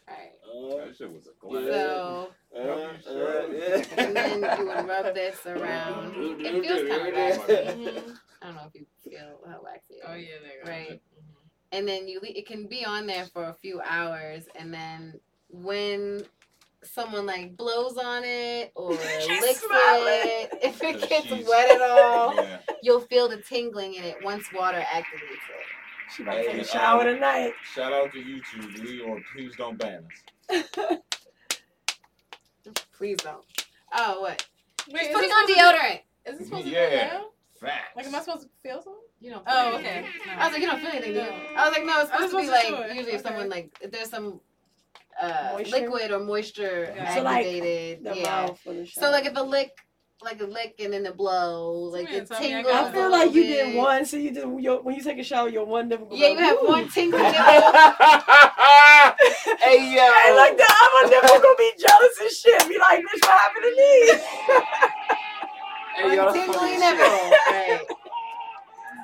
Alright. Uh, That shit was a glass. So uh, uh, yeah. and then you would rub this around. It feels kind of waxy. I don't know if you feel how waxy it is. Oh yeah, there you go. Right. Mhm. and then you le- it can be on there for a few hours and then when someone like blows on it or licks smiling. it if it Cause gets she's- wet at all Yeah. you'll feel the tingling in it once water activates it She about to take a shower um, tonight. Shout out to YouTube, Lee, or please don't ban us. Please don't. Oh, what? Wait, is Putting on supposed to- deodorant. Is this supposed to Yeah. be now? Facts. Like, am I supposed to feel something? You don't. Oh, feel okay. No. I was like, you don't feel anything, do you? I was like, no, it's I supposed to be supposed like to usually if someone like if there's some uh liquid or moisture Yeah. So, like. The yeah. mouth for the shower. So like if a lick, like a lick and then a blow, like Yeah, it tell me I tingles. I feel like you did bit. one, so you did your, when you take a shower, your one nipple. Yeah, you have "Ooh." one tingle nipple. hey yo. Hey, like the other nipple gonna be jealous and shit. Be like, bitch, what happened to me? Hey, yo, One that's funny tingly nipple. Right.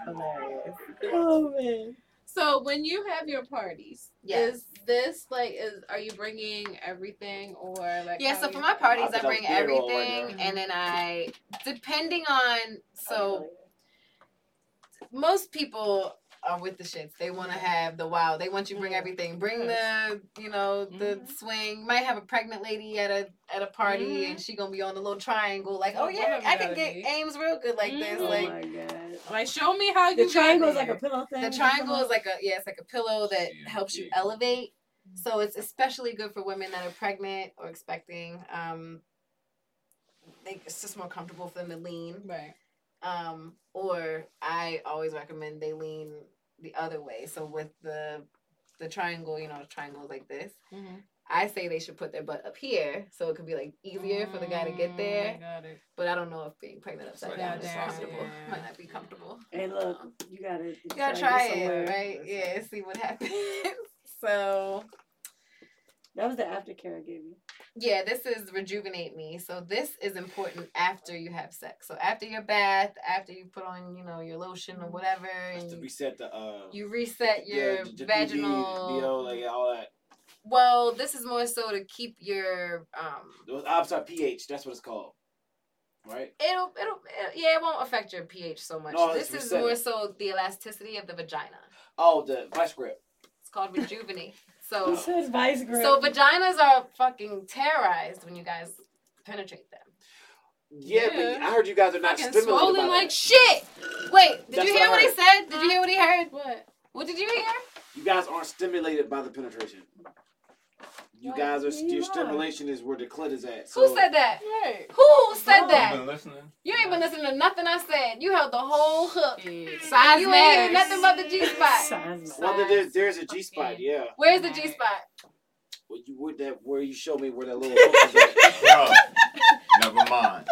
Hilarious. oh man. So when you have your parties, Yes. is this like is are you bringing everything or like Yeah, so for my parties, I I bring that was beer roll right everything, and then I, depending on, so most people are with the shits. They want to have the wow. They want you to bring everything. Bring the, you know, the Mhm. swing. Might have a pregnant lady at a at a party, Mhm. and she gonna be on the little triangle. Like, Oh, oh yeah, I can get be. aims real good like this. Mhm. Oh Like my god. like show me how you The triangle is like a pillow thing. the triangle is like a yeah, it's like a pillow that Yeah, helps you elevate. So it's especially good for women that are pregnant or expecting. Um, they, it's just more comfortable for them to lean. right. Um, or I always recommend they lean the other way. So with the the triangle, you know, the triangle like this. Mm-hmm. I say they should put their butt up here, so it could be like easier for the guy to get there. Got it. But I don't know if being pregnant upside Like down is down, comfortable. yeah. Might not be comfortable. Hey, look, you gotta. You You gotta try get it, somewhere. right? Yeah, see what happens. so That was the aftercare I gave you. yeah, this is rejuvenate me. So this is important after you have sex. So after your bath, after you put on, you know, your lotion or whatever, That's and to you, reset the uh you reset your yeah, the vaginal. BV, BO, like all that. Well, this is more so to keep your um. I'm sorry, pH. That's what it's called. Right. It'll, it'll, it yeah, it won't affect your pH so much. No, this is more so the elasticity of the vagina. Oh, the vice grip. It's called rejuvenate. He So, says vice grip. so vaginas are fucking terrorized when you guys penetrate them. Yeah, Yeah. but I heard you guys are not Fucking stimulated swollen like that. shit. Wait, did That's you hear I what he said? Did you hear what he heard? What? What did you hear? You guys aren't stimulated by the penetration. You Why? guys are your stimulation is where the clit is at. Who said that? Right. Who said I've that? been listening. You ain't been listening to nothing I said. You held the whole hook. Size you ain't hear matters. nothing but the G spot. Size well, there- there's there's a G spot, yeah. Where's the G spot? Where you where that where you showed me where that little hook is at. Bro, never mind.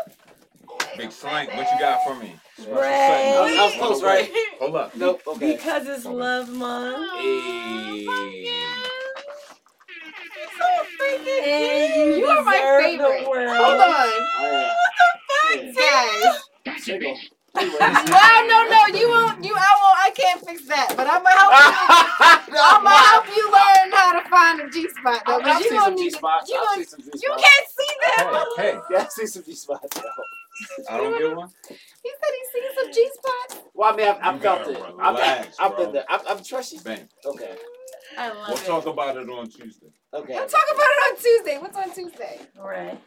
Big Slank, what you got for me? Right. I was- I was close, right? Hold up. Nope. Okay. Because it's love month. Hey. And You are my deserve favorite. The world. Hold on. Oh, yeah. Guys. Jiggle. Anyways. No, no, no. You won't. You, I won't. I can't fix that. But I'm gonna help you. I'm gonna help you learn how to find a G spot. Though, I'll, 'cause I'll you see gonna some need G spots. You, gonna- see some G you can't see them. Hey, hey, Yeah, I'll see some G spots. I don't get one. He said he seen some G spots. Well, I mean, I've, I've You felt gotta it. I've, relax, I've been there. I'm I'm trusting. Bang. Okay. I love We'll it. talk about it on Tuesday. Okay. We'll talk about it on Tuesday. What's on Tuesday? Right.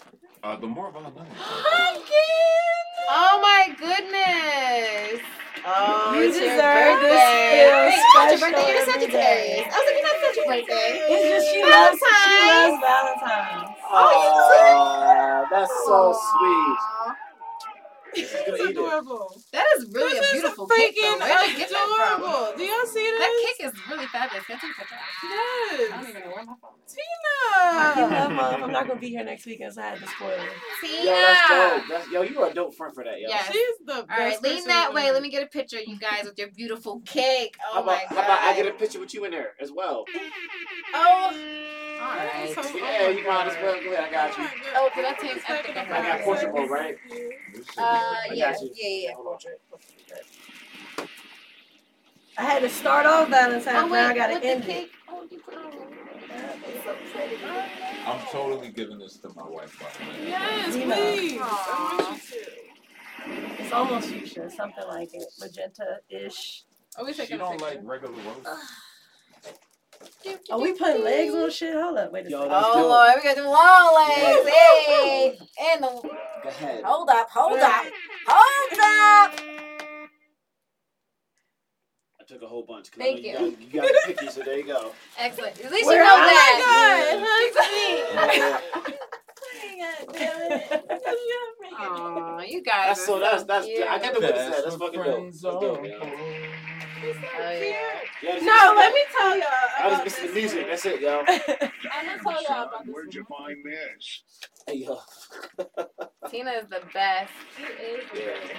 Uh, the more about Lennon. Oh my goodness. Oh, You it's your deserve this birthday. feel Wait, it's not your birthday. You're every Sagittarius. day. I was like, it's not such a birthday. It's just she loves she loves Valentine's. Oh, that's so sweet. Aw. She's gonna eat it. adorable. That is really This a is beautiful cake. Though. freaking Where'd get that from? adorable. Do y'all see this? That cake is really fabulous. Can I take a picture? I don't even know where my phone is. You Tina. love mom. I'm not gonna be here next weekend, so I had to spoil it. Yo, that's dope. That's, yo, you are a dope friend for that, yo. Yes. She's the best. All right, lean that way. Let me get a picture, you guys, with your beautiful cake. Oh How about, my how god. about I get a picture with you in there as well? Oh. All right. So- Yeah, you might as well. Go ahead, I got you. Oh, did I take? I I I got Portugal, right? Uh, Uh, I yeah, yeah, yeah. Hold on. I had to start off Valentine's. Oh now I gotta with end the it. cake. Oh, you put it on. It's so pretty. I'm totally giving this to my wife, by the way. Yes, You know. please. Aw. I want you to. It's almost fuchsia, something like it, magenta-ish. Are we She taking a don't picture? like regular roses. Are we putting legs on shit? Hold up, wait a Yo, second. that's Oh dope. Lord, we got them long legs. Hey, and the Go ahead. hold up, hold up, hold up. I took a whole bunch. I Thank you. You got, you got picky, so there you go. Excellent. At least Where- you know oh my that. Yeah. Aw, you guys. That's are so. That's that's. cute. I got to witness that. That's Best fucking of dope. friends That's dope, are yo. Oh, yeah. Yeah, No, let me tell y'all. I About just missing the music. one. That's it, yo. I'm gonna tell y'all about Son, where'd you find this? Hey, yo. Tina is the best. She is the best.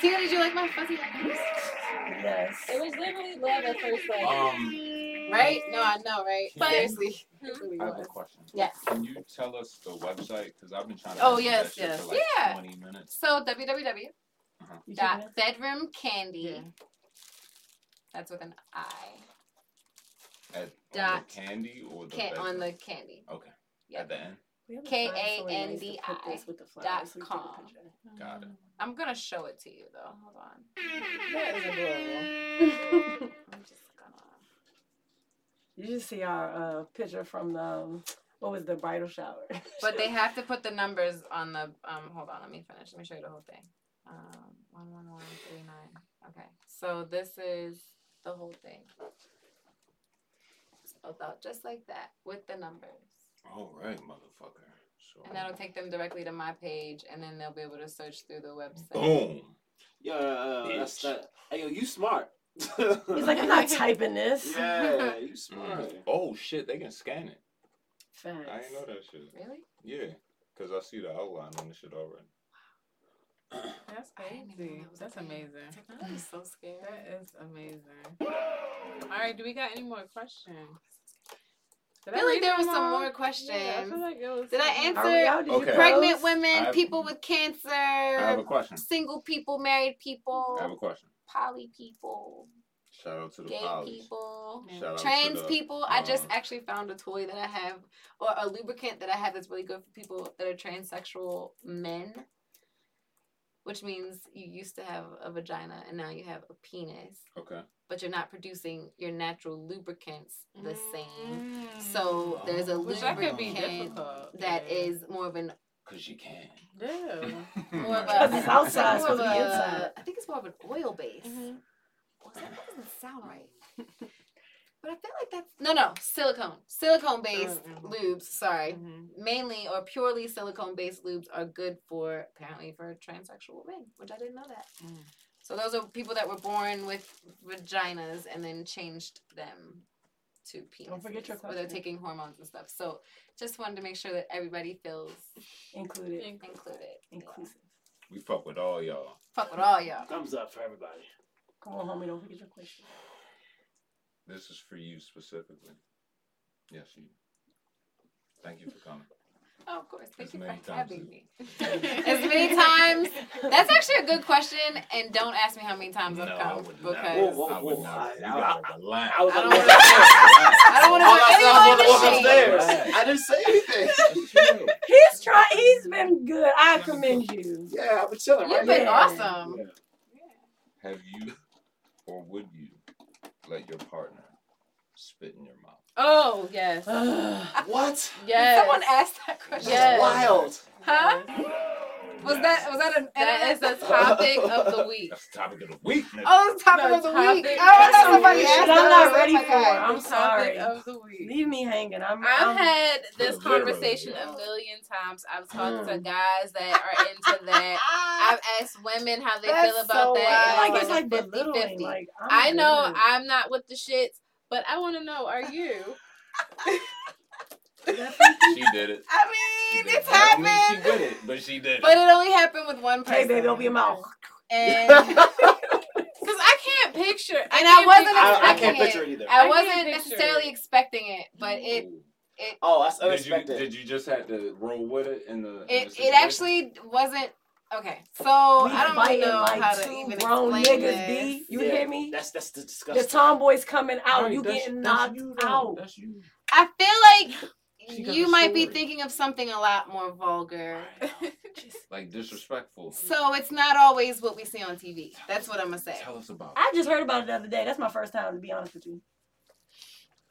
Tina, did you like my fuzzy letters? yes. It was literally love at first sight. Um, Right? No, I know, right? But- Seriously. I have a question. Yes. Can you tell us the website? Because I've been trying to. Oh, yes, yes. For like Yeah. 20 minutes. So www. You Dot Bedroom Kandi. Yeah. That's with an I. At on Dot the candy or the Can- on the candy. Okay. Yep. At the end. We have to K find A somebody N nice D to put I this with the flowers dot so we can com. take a picture. Got it. I'm gonna show it to you though. Hold on. That is adorable. I'm just gonna. You should see our uh, picture from the um, what was the bridal shower. But they have to put the numbers on the. Um, hold on. Let me finish. Let me show you the whole thing. Um, one one one three nine. Okay. So this is the whole thing. Spelled out just like that with the numbers. All right, motherfucker. So. And that'll take them directly to my page, and then they'll be able to search through the website. Boom. Yeah, uh, that's that. Hey, yo, you smart. He's like, I'm not typing this. yeah, you smart. Mm. Oh shit, they can scan it. Facts. I didn't know that shit. Really? Yeah, because I see the outline on the shit already. That's I didn't even know crazy. that That's amazing. Technology is so scary. That is amazing. All right, do we got any more questions? Did I feel like there was some more questions. Yeah, I feel like it was Did I answer Are we? Did you Okay. Pregnant close? women, have- people with cancer, I have a question. single people, married people, I have a question. poly people, Shout out to the gay polys. people, Shout out to trans the, people. I just uh, actually found a toy that I have, or a lubricant that I have that's really good for people that are transsexual men. Which means you used to have a vagina and now you have a penis, Okay. but you're not producing your natural lubricants the same. Mm. So there's a Which that could be lubricant difficult. that yeah. is more of an Cause you can. Yeah. more of a Because it's outside, more it's supposed to be inside. I think it's more of an oil base. Mhm. Well, that doesn't sound right. but I feel like that's no, no, silicone, silicone based Mm, mhm. lubes. Sorry, Mhm. mainly or purely silicone based lubes are good for apparently for transsexual men, which I didn't know that. Mm. So those are people that were born with vaginas and then changed them to penises. Don't forget your Or they're taking hormones and stuff. So just wanted to make sure that everybody feels Included. included. Yeah. Inclusive. We fuck with all y'all. Fuck with all y'all. Thumbs up for everybody. Come on, homie, don't forget your question. This is for you specifically. Yes, you. Thank you for coming. Oh, of course. Thank As you many for times having me. as many times. That's actually a good question, and don't ask me how many times no, I've come would because never. Whoa, whoa, I would whoa. never. I- You I- gotta relax. I was I on don't the wanna- I don't want to All put I anyone in shame. upstairs. I didn't say anything. He's trying. He's been good. I commend you. Yeah, I've been chilling You've right been Yeah. awesome. Yeah. Have you, or would you, let your partner spit in your mouth? Oh yes, What? yes. Someone asked that question. Yes. Wild. Huh? Was that was that an That is internet- the topic of the week. That's the topic of the week, nigga. Oh, it's topic No, of the topic- week. Oh, I That's thought some somebody weird asked shit that. I'm not ready like, for. okay. I'm sorry. topic of the week. Leave me hanging. I'm. I've I'm had this Literally. conversation a million times. I've talked to Mm. guys that are into that. I've asked women how they That's feel about so that. wild. and like it's like a 50-50. Like I'm I know good. I'm not with the shits, but I want to know: Are you? She did it. I mean, it's it. I mean happened. she did it, but she did it. But it only happened with one person. Hey, baby, open your mouth. And Because I can't picture. And I can't wasn't picture- I, I expecting can't picture it either. I I wasn't necessarily it. expecting it, but it Ooh. Oh, that's Did you, unexpected. did you just have to roll with it in the? in the it it actually wasn't okay. So we I don't fighting really know like how to two even grown explain niggas. this. B, you Yeah, hear me? That's that's the discussion. The tomboys coming out. Right, you that's- getting that's knocked you, out. That's you. I feel like you a might be thinking of something a lot more vulgar. Like disrespectful. So it's not always what we see on TV. That's what I'm gonna say. Tell us about. I just heard about it the other day. That's my first time, to be honest with you.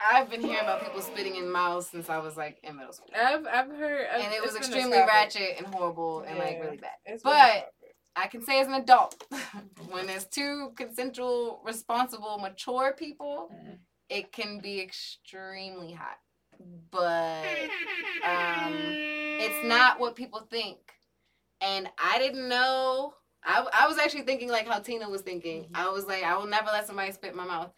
I've been hearing about people spitting in mouths since I was like in middle school, I've I've heard, and it was it's been a extremely ratchet and horrible and like really bad. It's been a But. I can say as an adult, when there's two consensual, responsible, mature people, Mhm. it can be extremely hot. But um, it's not what people think. And I didn't know. I, I was actually thinking like how Tina was thinking. I was like, I will never let somebody spit in my mouth.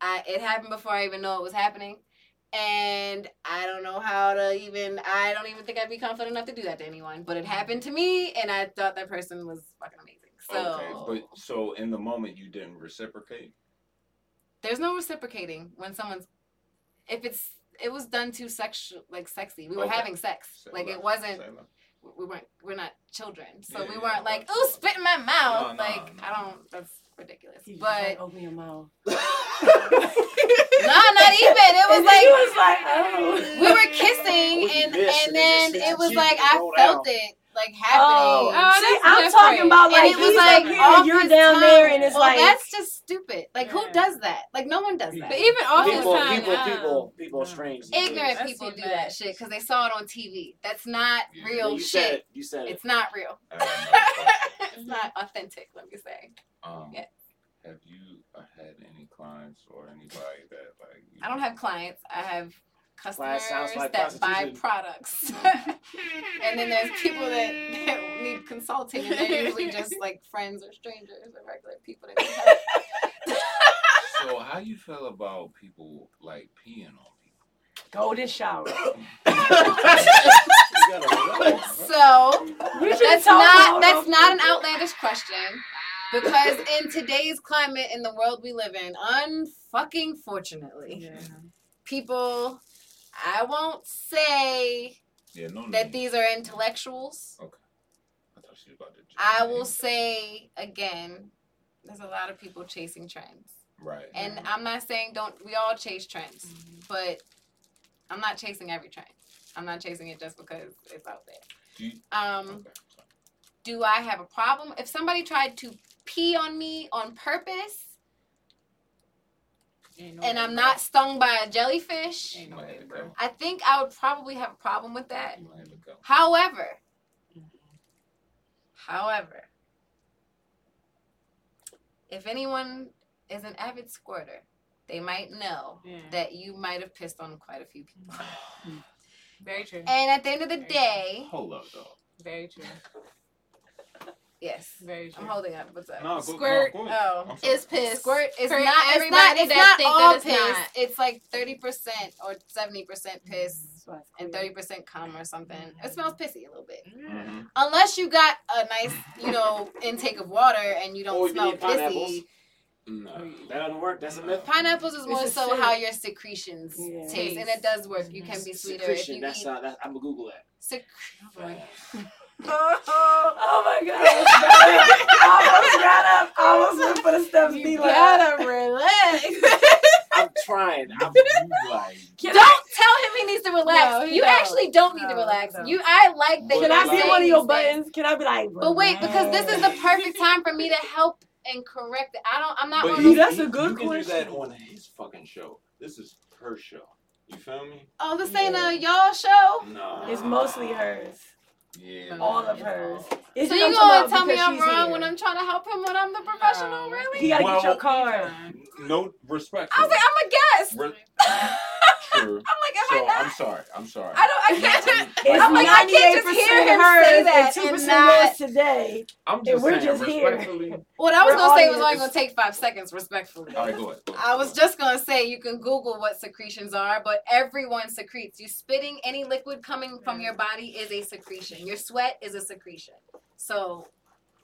I, it happened before I even know it was happening. And I don't know how to even, I don't even think I'd be confident enough to do that to anyone. But it happened to me, and I thought that person was fucking amazing. So Okay, but so in the moment you didn't reciprocate. there's no reciprocating when someone's, if it's, it was done too sexual, like sexy. We were Okay. having sex. Say like it wasn't, we weren't, we're not children. So Yeah, we weren't like, but- ooh, spit in my mouth. No, no, like, no. I don't, that's ridiculous. You just But, like, open your mouth. no, not even. It was And like, was like, oh. we were kissing What and missed, and and then it was like I felt down. it like happening. Oh, Oh, see, I'm different. talking about like and it was he's like up here off and you're down tongue. there, and it's well, like that's just stupid. Like who does that? Like no one does that. But even off his people, tongue, people, uh, people, people are strange. these days. Ignorant people too do that shit because they saw it on TV. That's not Yeah, real you said shit. it. You said it. It's not real. I don't know. it's not authentic. Let me say. Um, Yeah. Have you uh, had any clients or anybody that like? You I don't have clients. I have customers sounds like that buy products. and then there's people that, that need consulting, and they're usually just like friends or strangers or regular people that need help. So how do you feel about people like peeing on people? golden shower. You gotta relax, bro. So that's not that's not an outlandish question because in today's climate in the world we live in, unfucking fortunately, people. I won't say Yeah, no. that names. these are intellectuals. Okay. I thought she was about to. I will name say again, there's a lot of people chasing trends. Right. And I'm not saying don't we all chase trends, but I'm not chasing every trend. I'm not chasing it just because it's out there. Do you, Um, okay. do I have a problem if somebody tried to pee on me on purpose and I'm not stung by a jellyfish? Ain't no way, bro. I think I would probably have a problem with that. Might have to go. However, mm-hmm. however, if anyone is an avid squirter, they might know Yeah. that you might have pissed on quite a few people. Hmm. Very true. And at the end of the day, Hold up, though. Very true. Yes, Very true. I'm holding up. What's up? No, go, Squirt. Go, on, go. Oh, is piss. Squirt is For not. It's not. everybody It's that not think that it's piss. not. It's like thirty percent or seventy percent mm, piss That's why it's and thirty percent cum or something. Mm. It smells pissy a little bit. Mhm. Unless you got a nice, you know, intake of water and you don't oh, Or smell eat pineapples. pissy. No. That doesn't work. That's a myth. Pineapples is more so how your secretions Yeah. taste, and it does work. You mm-hmm. can be sweeter if you That's eat. not. That's, I'm gonna Google that. Sec- oh boy. Oh my god! I almost got up. I almost went for the steps. You Be like, gotta relax. I'm trying. I'm like, Don't I, tell him he needs to relax. No, you don't. actually don't need to relax. no. You, I like that. Can you're I see one of your these things. buttons? Can I be like? But wait, because this is the perfect time for me to help and correct it. I don't. I'm not. but one you, those- That's a good you can do that on his fucking show. This is her show. You feel me? oh, this ain't Yeah. a y'all show. No. It's mostly hers. Yeah. All no, of it's hers. It's So you I'm gonna tell me I'm wrong here. when I'm trying to help him when I'm the professional? No. Really? He gotta get your card. No respect. I was like, I'm a guest. Re- True. I'm like, am So I I'm sorry. I'm sorry. I don't. I can't. I'm- It's I'm like, I can't just hear him 98% say that and two percent yours today. I'm And just we're saying, just here. What I was We're gonna say was only gonna take five seconds, respectfully. All right, go ahead. Go ahead, I was just gonna say you can Google what secretions are, but everyone secretes. You spitting any liquid coming from your body is a secretion. Your sweat is a secretion. So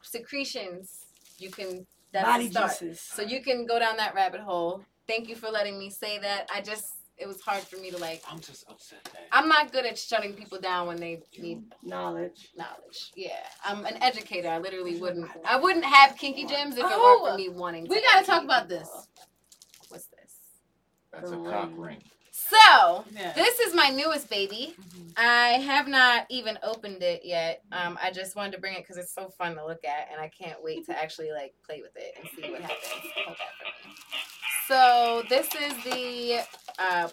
secretions, you can that's Body start. juices. So you can go down that rabbit hole. Thank you for letting me say that. I just it was hard for me to like. I'm just upset that. I'm not good at shutting people down when they need Knowledge. knowledge. Yeah, I'm an educator. I literally wouldn't. I wouldn't have Kinki Gems if it Oh, weren't for oh, me wanting. We gotta talk about this. What's this? That's a cock ring. So Yeah. this is my newest baby. I have not even opened it yet. Um, I just wanted to bring it because it's so fun to look at, and I can't wait to actually like play with it and see what happens. Hold that for me. So this is the uh,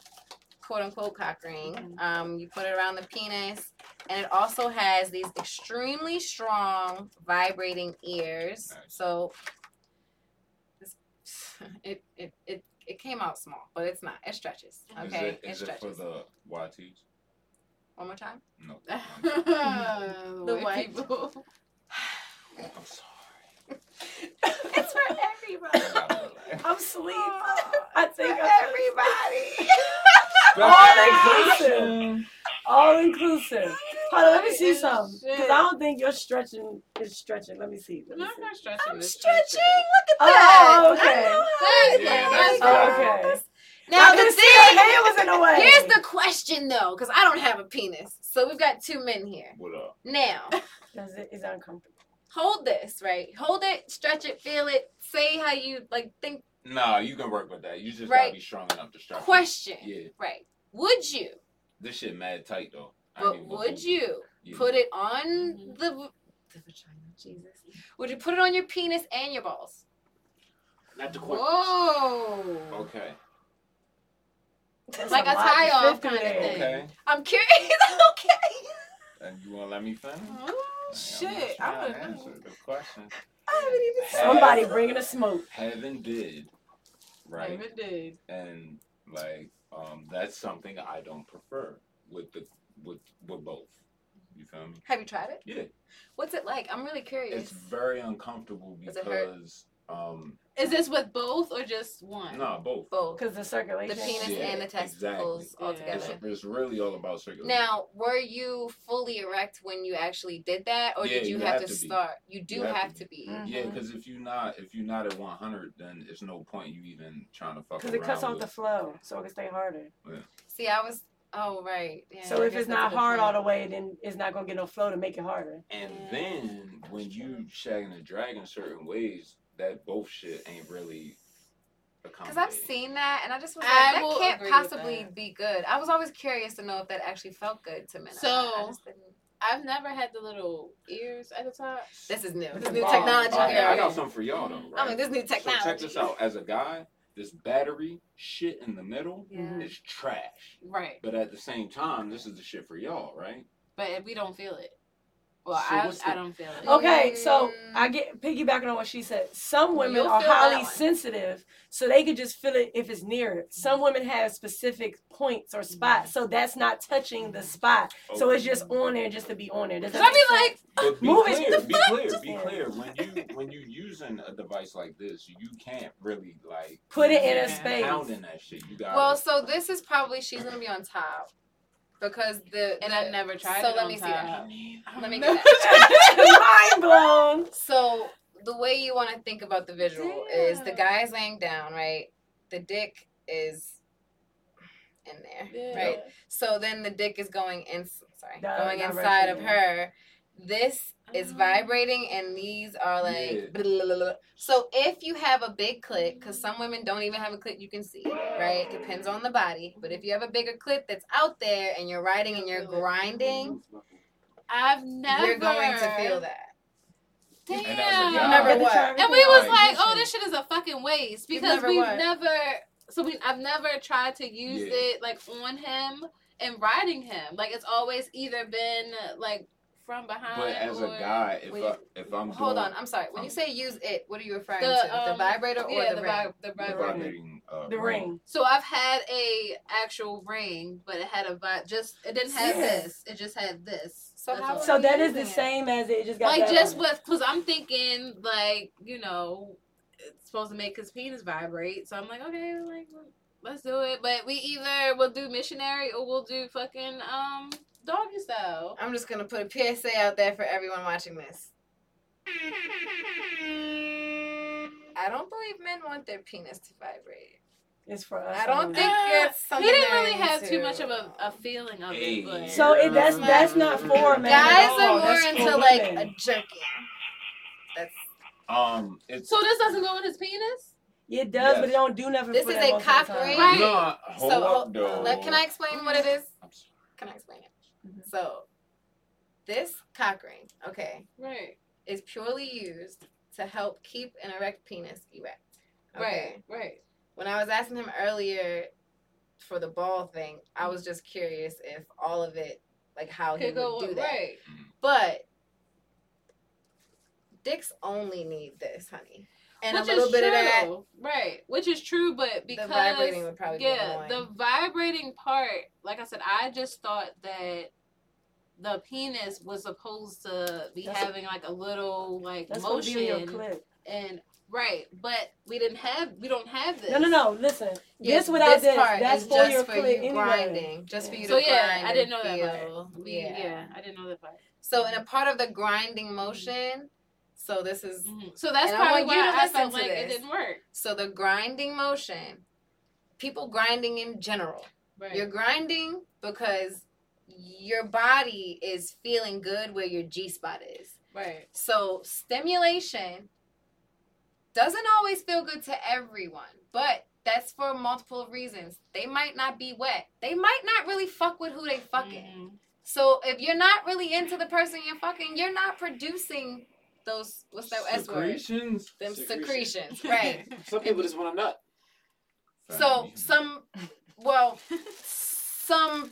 quote unquote cock ring. Um, you put it around the penis, and it also has these extremely strong vibrating ears. So it, it it it came out small, but it's not. It stretches. Okay, Is Okay, it, is it for stretches. the YTs? One more time. No. the The white white. people. I'm sorry. It's for everybody. I gotta relax. I'm asleep. Oh, I think for I'm everybody. inclusive. All inclusive. Hold on, let me see some. Because. I don't think your stretching is stretching. Let me see. Let me I'm not stretching. I'm this stretching. Look at Oh, that. okay. I know how yeah, that's Oh, okay. Now I the can see your thing. hand was in the way. Here's the question though, because I don't have a penis. So we've got two men here. What up? Now, Does it is uncomfortable. hold this, right? Hold it, stretch it, feel it, say how you like think Nah, you can work with that. You just Right. gotta be strong enough to stretch. it. question. Yeah. Right. Would you? This shit mad tight though. I But would gonna- you Yeah. put it on the the vagina? Jesus. Would you put it on your penis and your balls? Not the court. Whoa. Okay. That's Like a lot to tie off kind of thing. Okay. I'm curious. okay. And you wanna let me finish? Oh, I'm shit. trying I to don't know. answer the question. I haven't even said Somebody bringing the smoke. Heaven did. Right. Heaven did. and like um that's something I don't prefer with the with with both. You feel me? Have you tried it? Yeah. What's it like? I'm really curious. It's very uncomfortable Does it hurt? because um Is this with both or just one? no both. Both. Because the circulation. The penis Yeah, and the testicles exactly. all Yeah. It's, together. it's really all about circulation. Now, were you fully erect when you actually did that, or Yeah, did you, you have, have to, to be. start? You do You have have, to to be. Mm. yeah, because if you're not if you're not at 100, then it's no point you even trying to fuck Because it cuts off the flow, so it can stay harder. See, I was. Oh right. Yeah, so I if it's not hard all the way, then it's not gonna get no flow to make it harder. And Yeah. then when you shagging a dragon certain ways, that both shit ain't really Because I've seen that, and I just was like, I that can't possibly that. be good. I was always curious to know if that actually felt good to men. or not. I So- I've never had the little ears at the top. this is new. This This is new bomb. technology. Okay, here. I got something for y'all though. Right? I mean, this new technology. So check this out. As a guy, this battery shit in the middle Yeah. is trash. Right. But at the same time, this is the shit for y'all, right? But we don't feel it. Well, So I, what's the- I don't feel it. Okay, so Mm. I get piggybacking on what she said. Some women You'll are highly sensitive, so they can just feel it if it's near it. Some women have specific points or spots, so that's not touching the spot. So it's just on there just to be on there. Does Cause that I be like, sense? But be Move clear, The be fuck? clear, Just- be clear. When you when you using a device like this, you can't really like Put it in a space. Pounding that shit. You got Well, so this is probably she's gonna be on top because the and the- I've never tried So it let me see that. Let me get that. Mind blown. So the way you want to think about the visual is the guy's laying down, right? The dick is in there, Yeah. right? So then the dick is going in. Sorry, Di- going inside of her. This is Oh. vibrating, and these are like. Yeah. blah, blah, blah, blah. So if you have a big clit, because some women don't even have a clit you can see, right? Depends on the body. But if you have a bigger clit that's out there and you're riding and you're grinding, I've never. you're going to feel that. Damn. And as a You guy- never had what? And we was like, oh, this shit is a fucking waste because never we've what? never. So we, I've never tried to use Yeah. it like on him and riding him. Like it's always either been like from behind. But as a guy, if I, if I'm Hold doing on, I'm sorry. When you um, say use it, what are you referring The, to? the um, vibrator or yeah, the, the, ring? vi- the the vibrator. vibrating uh, The ring. So I've had a actual ring, but it had a vi- just it didn't have Yeah. this. It just had this. So That's how. So that is the it? same as it just got like just on it. with because I'm thinking like you know it's supposed to make his penis vibrate. So I'm like okay, like let's do it. But we either will do missionary or we'll do fucking um doggy style. I'm just gonna put a PSA out there for everyone watching this. I don't believe men want their penis to vibrate. It's for us. I don't only. think Uh, it's He didn't really have too much of a, a feeling of Hey. it. But So it, that's that's not for men. at Guys all. are more That's into like women. a jerking. That's Um, it's so this doesn't go in his penis. It does, but it don't do nothing. This for is them a most of cock ring. Right. No, hold so. up, hold- let- can I explain what it is? I'm sorry. Can I explain it? Mhm. So, this cock ring, okay, Right. is purely used to help keep an erect penis erect. Okay. Right. Right. When I was asking him earlier for the ball thing, I was just curious if all of it like how he Could go would do that. right. But dicks only need this, honey, and Which a little bit of that. true. Right. Which is true, but because the vibrating would probably yeah, be the vibrating part, like I said, I just thought that the penis was supposed to be That's having like a little like That's gonna be in your motion and right, but we didn't have we don't have this. No, no, no. Listen, Yes, this without this part that's for just your for you anyway. grinding, just for you So yeah, I didn't know that. We, yeah. yeah. I didn't know that part. So in a part of the grinding mm-hmm. motion, so this is Mhm. So that's probably you why to I felt like it didn't work. so the grinding motion, people grinding in general. Right. You're grinding because your body is feeling good where your G spot is. right. So stimulation doesn't always feel good to everyone, but that's for multiple reasons. They might not be wet. They might not really fuck with who they fucking. Mhm. So if you're not really into the person you're fucking, you're not producing those what's that S word? Secretions. Them Secretion. secretions, right? Some people just want a nut. So some, well, some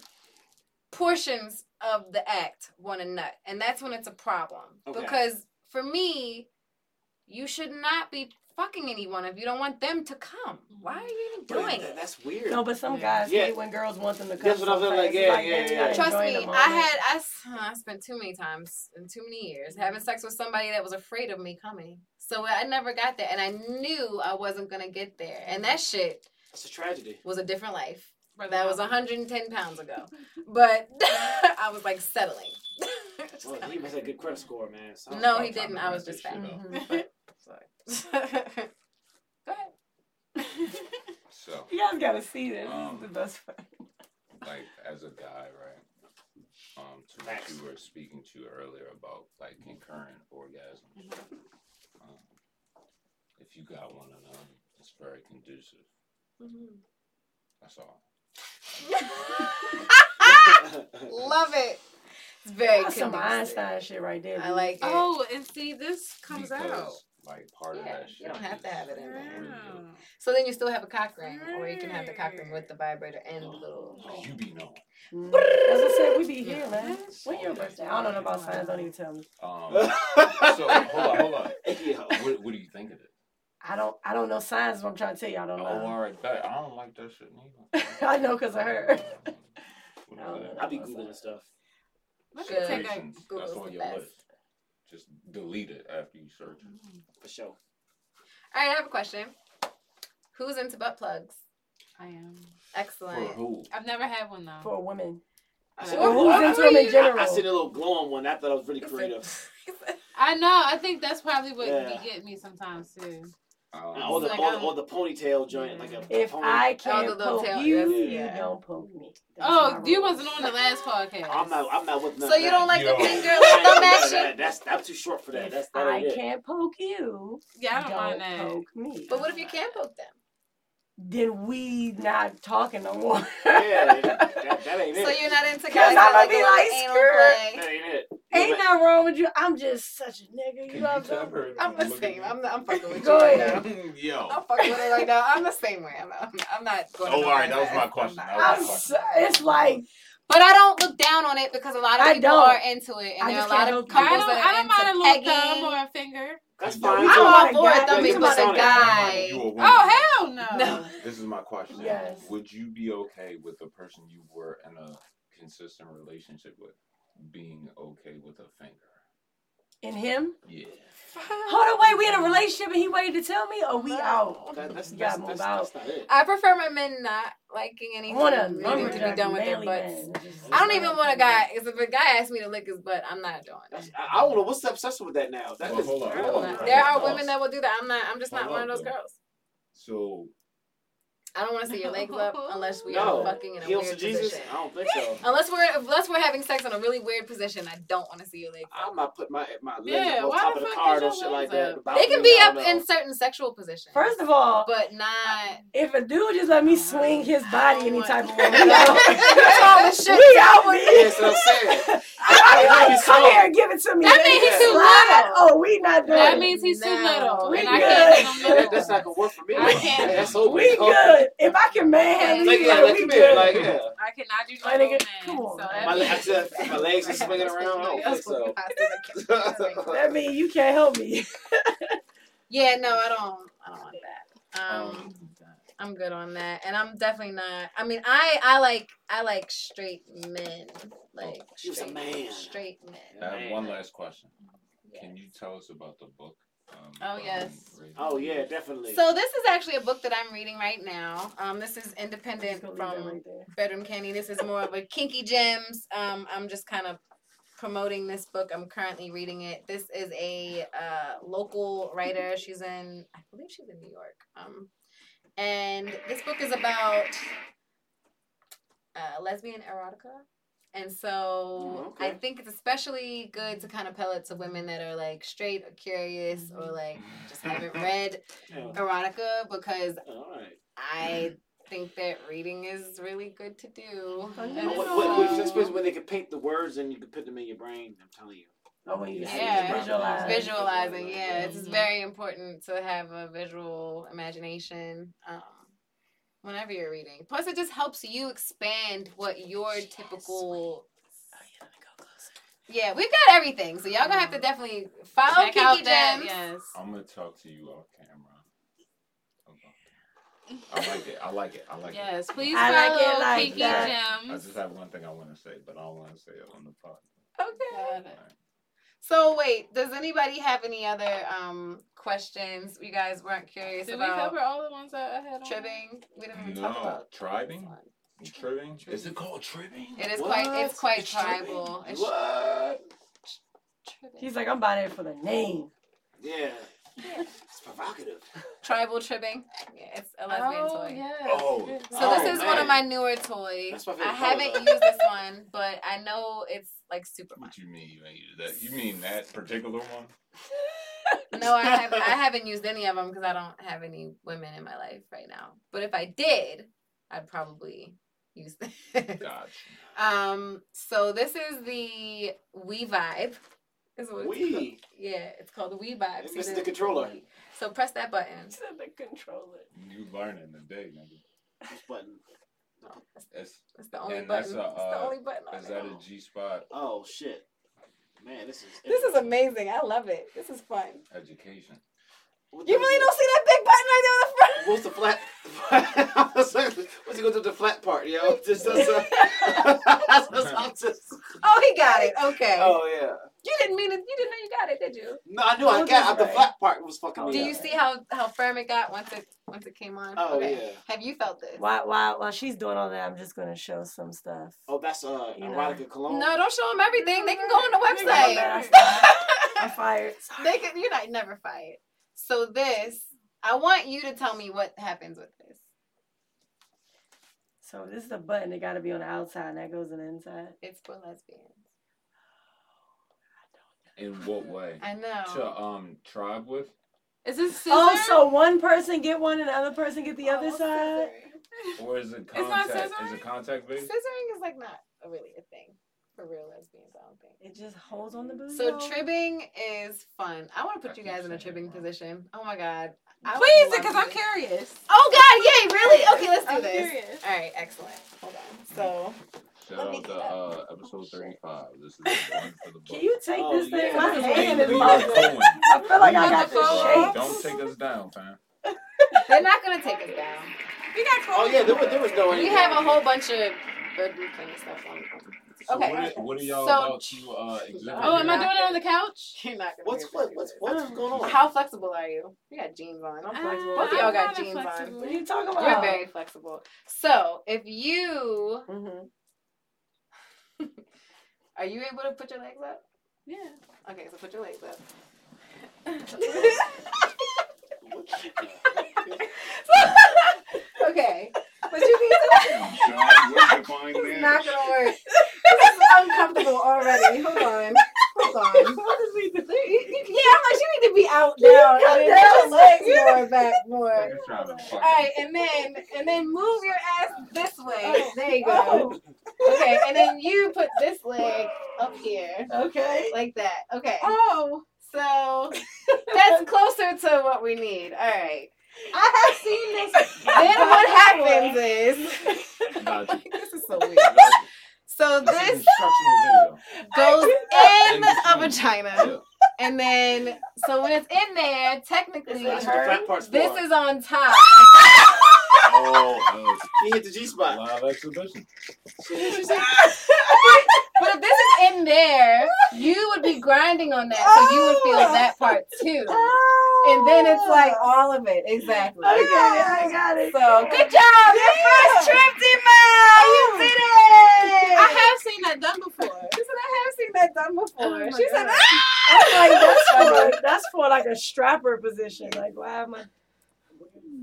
portions of the act want a nut, and that's when it's a problem. Okay. Because for me, you should not be fucking anyone if you don't want them to come. Why are you even doing that- it? That's weird. No, but some Yeah. guys Yeah. hate when girls want them to come. That's what I'm feeling like, yeah, Like, yeah, they're yeah. Trust me, I moment. had I spent too many times in too many years having sex with somebody that was afraid of me coming. So I never got there, and I knew I wasn't gonna get there. And that shit It's a tragedy. was a different life. Brother That was 110 pounds ago. But I was like settling. Just Well, he must have a good credit score, man. So- No, he didn't. I was just shit fat. up. Mhm. Sorry. Go ahead. So, You guys gotta see this. Um, this is the best part. like, as a guy, right? Um, to what you were speaking to earlier about like concurrent orgasms. Um, if you got one of them, it's very conducive. That's all. Love it. It's very That's some conducive. Einstein shit right there. I dude. like it. Oh, and see, this comes because, out. like, part of Yeah, that you don't have to have it in there. really Wow. good. So then you still have a cock ring, or you can have the cock ring with the vibrator and the little. You be knowing. Mm. As I said, we be here, Yeah. man. When your birthday? I don't know about science. Don't even tell me. Um, so hold on, hold on. What, what do you think of it? I don't. I don't know science. Is what I'm trying to tell you. I don't Oh, know. all right, bet. I don't like that shit neither. I know 'cause of her. What I don't is know. I be googling stuff. Let me Good. take a Secretions, That's Google's on the your best. list. Just delete it after you search it. For sure. All right, I have a question. Who's into butt plugs? I am. For Excellent. who? I've never had one though. For a woman. I Uh, said, Or well, who's I- into them in I, general? I seen a little glow on one. I thought it was really creative. I know. I think that's probably what Yeah. be getting me sometimes too. Um, Or the, like, or, or the ponytail joint, like a If pony. I Oh, can't the little poke tail, you, yes, you don't poke me. That's Oh, you wasn't on the last podcast. I'm not. I'm not with none So you that. don't like Yo. the finger I ain't lick with them none of action? that. That's I'm too short for that. If That's that I can't poke you, Yeah, I don't, don't mind that. poke me. But what if you can't poke them? Then we not talking no more. Yeah, that, that ain't it. So you're not into 'Cause guys I'ma that like be a little like, anal play? that ain't it. Ain't nothing wrong with you. I'm just such a nigga. You know what I'm saying? her? I'm the same. I'm, I'm fucking with Go you right now. Yo. I'm fucking with her right now. I'm the same way. I'm not. I'm not oh, going. Oh, to all right, that was my I'm question. not. I'm so, it's like But I don't look down on it because a lot of I people don't. are into it, and I there are a lot of help it. I couples don't, that I don't mind a into little thumb pegging. or a finger. That's fine. I'm too. all talking for it, about a though, guy. because a guy. You a woman. Oh hell no. No. This is my question. Yes. Would you be okay with the person you were in a consistent relationship with being okay with a finger? in him. Yeah. Hold on, wait. We in a relationship and he waited to tell me, or we out? That, that's, You that's, gotta that's, out. that's not it. I prefer my men not liking anything I anything want a needing to be done with their manly butts. Just- I don't even want a guy. Because If a guy asks me to lick his butt, I'm not doing it. I, I don't know what's the obsession with that now. That Well, is hold on, hold on. There are women that will do that. I'm not. I'm just not Hold one of those though. girls. So I don't want to see your legs up unless we no. are fucking in a Heels weird Jesus? position. I don't think so. Unless we're unless we're having sex in a really weird position, I don't want to see your legs. up. I'm not putting my my legs Yeah, up on top the of the car or shit like that. up? They can be up in certain sexual positions, First of all, but not. if a dude just let me uh, swing his body any type of way, That's all the shit. we out. Yeah, that's what I'm saying. I, I that'd Come slow. here and give it to me. That means he's too little. Oh, we not doing That means he's too little, We good. can't give him Yeah, little. that's not gonna work for me. I can't. That's open. We good. If I can manhandle Like, you, yeah, like, we good. like, yeah. I cannot do My no man. come on, So My, means- I said, my legs are swinging around. I don't think so. That means you can't help me. Yeah, no, I don't. I don't want that. Um, Um, I'm good on that, and I'm definitely not. I mean, I I like I like straight men, like She was a straight, man. straight men. I have one last question. Yeah. Can you tell us about the book? Um, Oh, yes. Oh yeah, definitely. So this is actually a book that I'm reading right now. Um, this is independent Just gonna leave that from right. Bedroom Kandi. This is more of a Kinki Gems. Um, I'm just kind of promoting this book. I'm currently reading it. This is a uh, local writer. She's in, I believe she's in New York. Um, and this book is about uh, lesbian erotica. And so Oh, okay. I think it's especially good to kind of appeal it to women that are like straight or curious or like just haven't read Yeah. erotica because All right. I think that reading is really good to do. Oh, And. What, What- what, what, so- just when they can paint the words and you can put them in your brain, I'm telling you. Oh, when you see Yeah. it, visualize. visualizing, yeah, it's Mhm. very important to have a visual imagination um, whenever you're reading. Plus, it just helps you expand what your typical. Oh, yeah, we've got everything, so y'all gonna have to mm. definitely follow Check out Kinki that, Gems. yes. I'm gonna talk to you off camera. about. I like it. I like it. I like it. Yes, please I like it follow like Kinki that. I just have one thing I want to say, but I don't want to say it on the pod. Okay. Got it. So wait, does anybody have any other um questions? You guys weren't curious Did we cover all the ones that I had on? tribbing? We didn't even talk about tribbing? this one. Tribbing? Is it called tribbing? It is What? quite. It's quite It's tribal. It's What? tribbing. He's like, I'm buying it for the name. Yeah. It's provocative. tribal tribbing. Yeah, it's a lesbian Oh, toy. yes. Oh. Good. So Oh, this is one of my newer toys. That's my I haven't used this one, but I know it's like super fun. What you mean you ain't use that? You mean that particular one? No, I haven't. I haven't used any of them because I don't have any women in my life right now. But if I did, I'd probably use this. Gotcha. Um, so this is the We Vibe. Is what it's We? called. Yeah, it's called the We Vibe. And See the- the controller. So press that button. Said the controller. You learning today, nigga. This button. It's, It's the only And button. that's a, it's the uh, only button. on is that a G spot Oh shit. Man, this is. This is amazing. I love it. This is fun. education? What You really don't see that big button right there on the front? What's the flat? I was like, What's he going to do the flat part, yo? Just that's, uh, that's, that's, that's just, Oh, he got it. Okay. Oh yeah. You didn't mean it. You didn't know you got it, did you? No, I knew I Oh, got it. the right. flat part was fucking me. Do up. you see how how firm it got once it once it came on? Oh okay. yeah. Have you felt this? While, while, while she's doing all that, I'm just going to show some stuff. Oh, that's uh You know. erotica cologne. No, don't show them everything. They can go on the Oh, website. I'm fired. Sorry. they can. You're not never fired. So this, I want you to tell me what happens with this. So this is a button that got to be on the outside, and that goes on the inside. It's for lesbians. In what way? I know. To um tribe with? Is this scissor? Oh, so one person get one and the other person get the other Oh, side? scissoring. Or is it It's not contact? Is it contact based? Scissoring is like not a really a thing for real lesbians. I don't think. It just holds on the booty. So hole? tribbing is fun. I want to put you guys in a tribbing position. Oh my god. I Please, because I'm curious. Oh god, yay, really? Okay, let's do this. I'm this. curious. All right, excellent. Hold on. So Shout Let me out to uh, episode 35. This is the one for the book. Can you take Oh, this thing? yeah. My hand is till you locked. get Cohen. I feel like I got the the phone. shakes. Don't take us down, fam. they're not gonna take us down. We got clothes. Oh yeah, there was there was no. We have a whole bunch of bedroom cleaning stuff on. So Okay. what, are, what are y'all So- about to uh, exhibit? Oh, am I doing it on the couch? You're not gonna. What's be what what's what's Um, going on? How flexible are you? You got jeans on. I'm flexible. Both of y'all got kinda jeans on. What are you talking about? You're very flexible. So if you Mhm. Are you able to put your legs up? Yeah. Okay, so put your legs up. okay, but you need to. Sean, where's the fine It's not gonna work. This is uncomfortable already. Hold on. Hold on. What is we doing? Yeah, I'm like, you need to be out down and then put your legs more back more. Niggas trying to fucking- All right, and then and then move your ass this way. Oh. There you go. Oh. Okay, and then you put this leg up here, Okay. like that. Okay. Oh. So that's closer to what we need. All right. I have seen this. Then what happens is this is so weird. Got you. So That's this instructional video. goes in In a vagina, Yeah. and then so when it's in there, technically That's the fat part's for. this is on top. Oh, He hit the G spot. live exhibition. But if this is in there, you would be grinding on that, so you would feel oh. that part too. Oh. And then it's like all of it, exactly. Oh, okay, I got it. So good job, your first trip, Dima. You did it. I have seen that done before. She said I have seen that done before. Oh my she said, ah! I'm like, that's for, that's for like a strapper position. Like, why am I?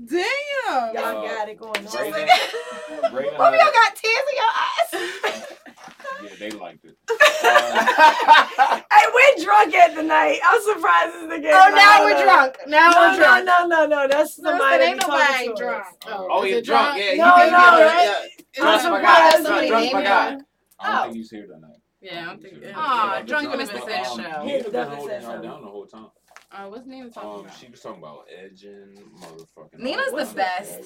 Damn. Y'all got it going on. Ravynn, Ravynn Both y'all got tears in your eyes. yeah, they liked it. Um, Hey, we're drunk at the night. I'm surprised this nigga. Oh, now we're drunk. Now No, we're drunk. no, no, no. no. That's No, somebody. it ain't be talking nobody drunk. Oh, is you're it drunk. Yeah, you No, no, right? Yeah. I'm surprised guy. somebody Drunk named my you. guy. I don't Oh. think he's here tonight. Yeah, I don't think. Aw, drunk But, Mr. um, Fish show. He been holding her down the whole time. Uh, what's Nina talking Um, about? she was talking about edging, motherfucking. Nina's all the best.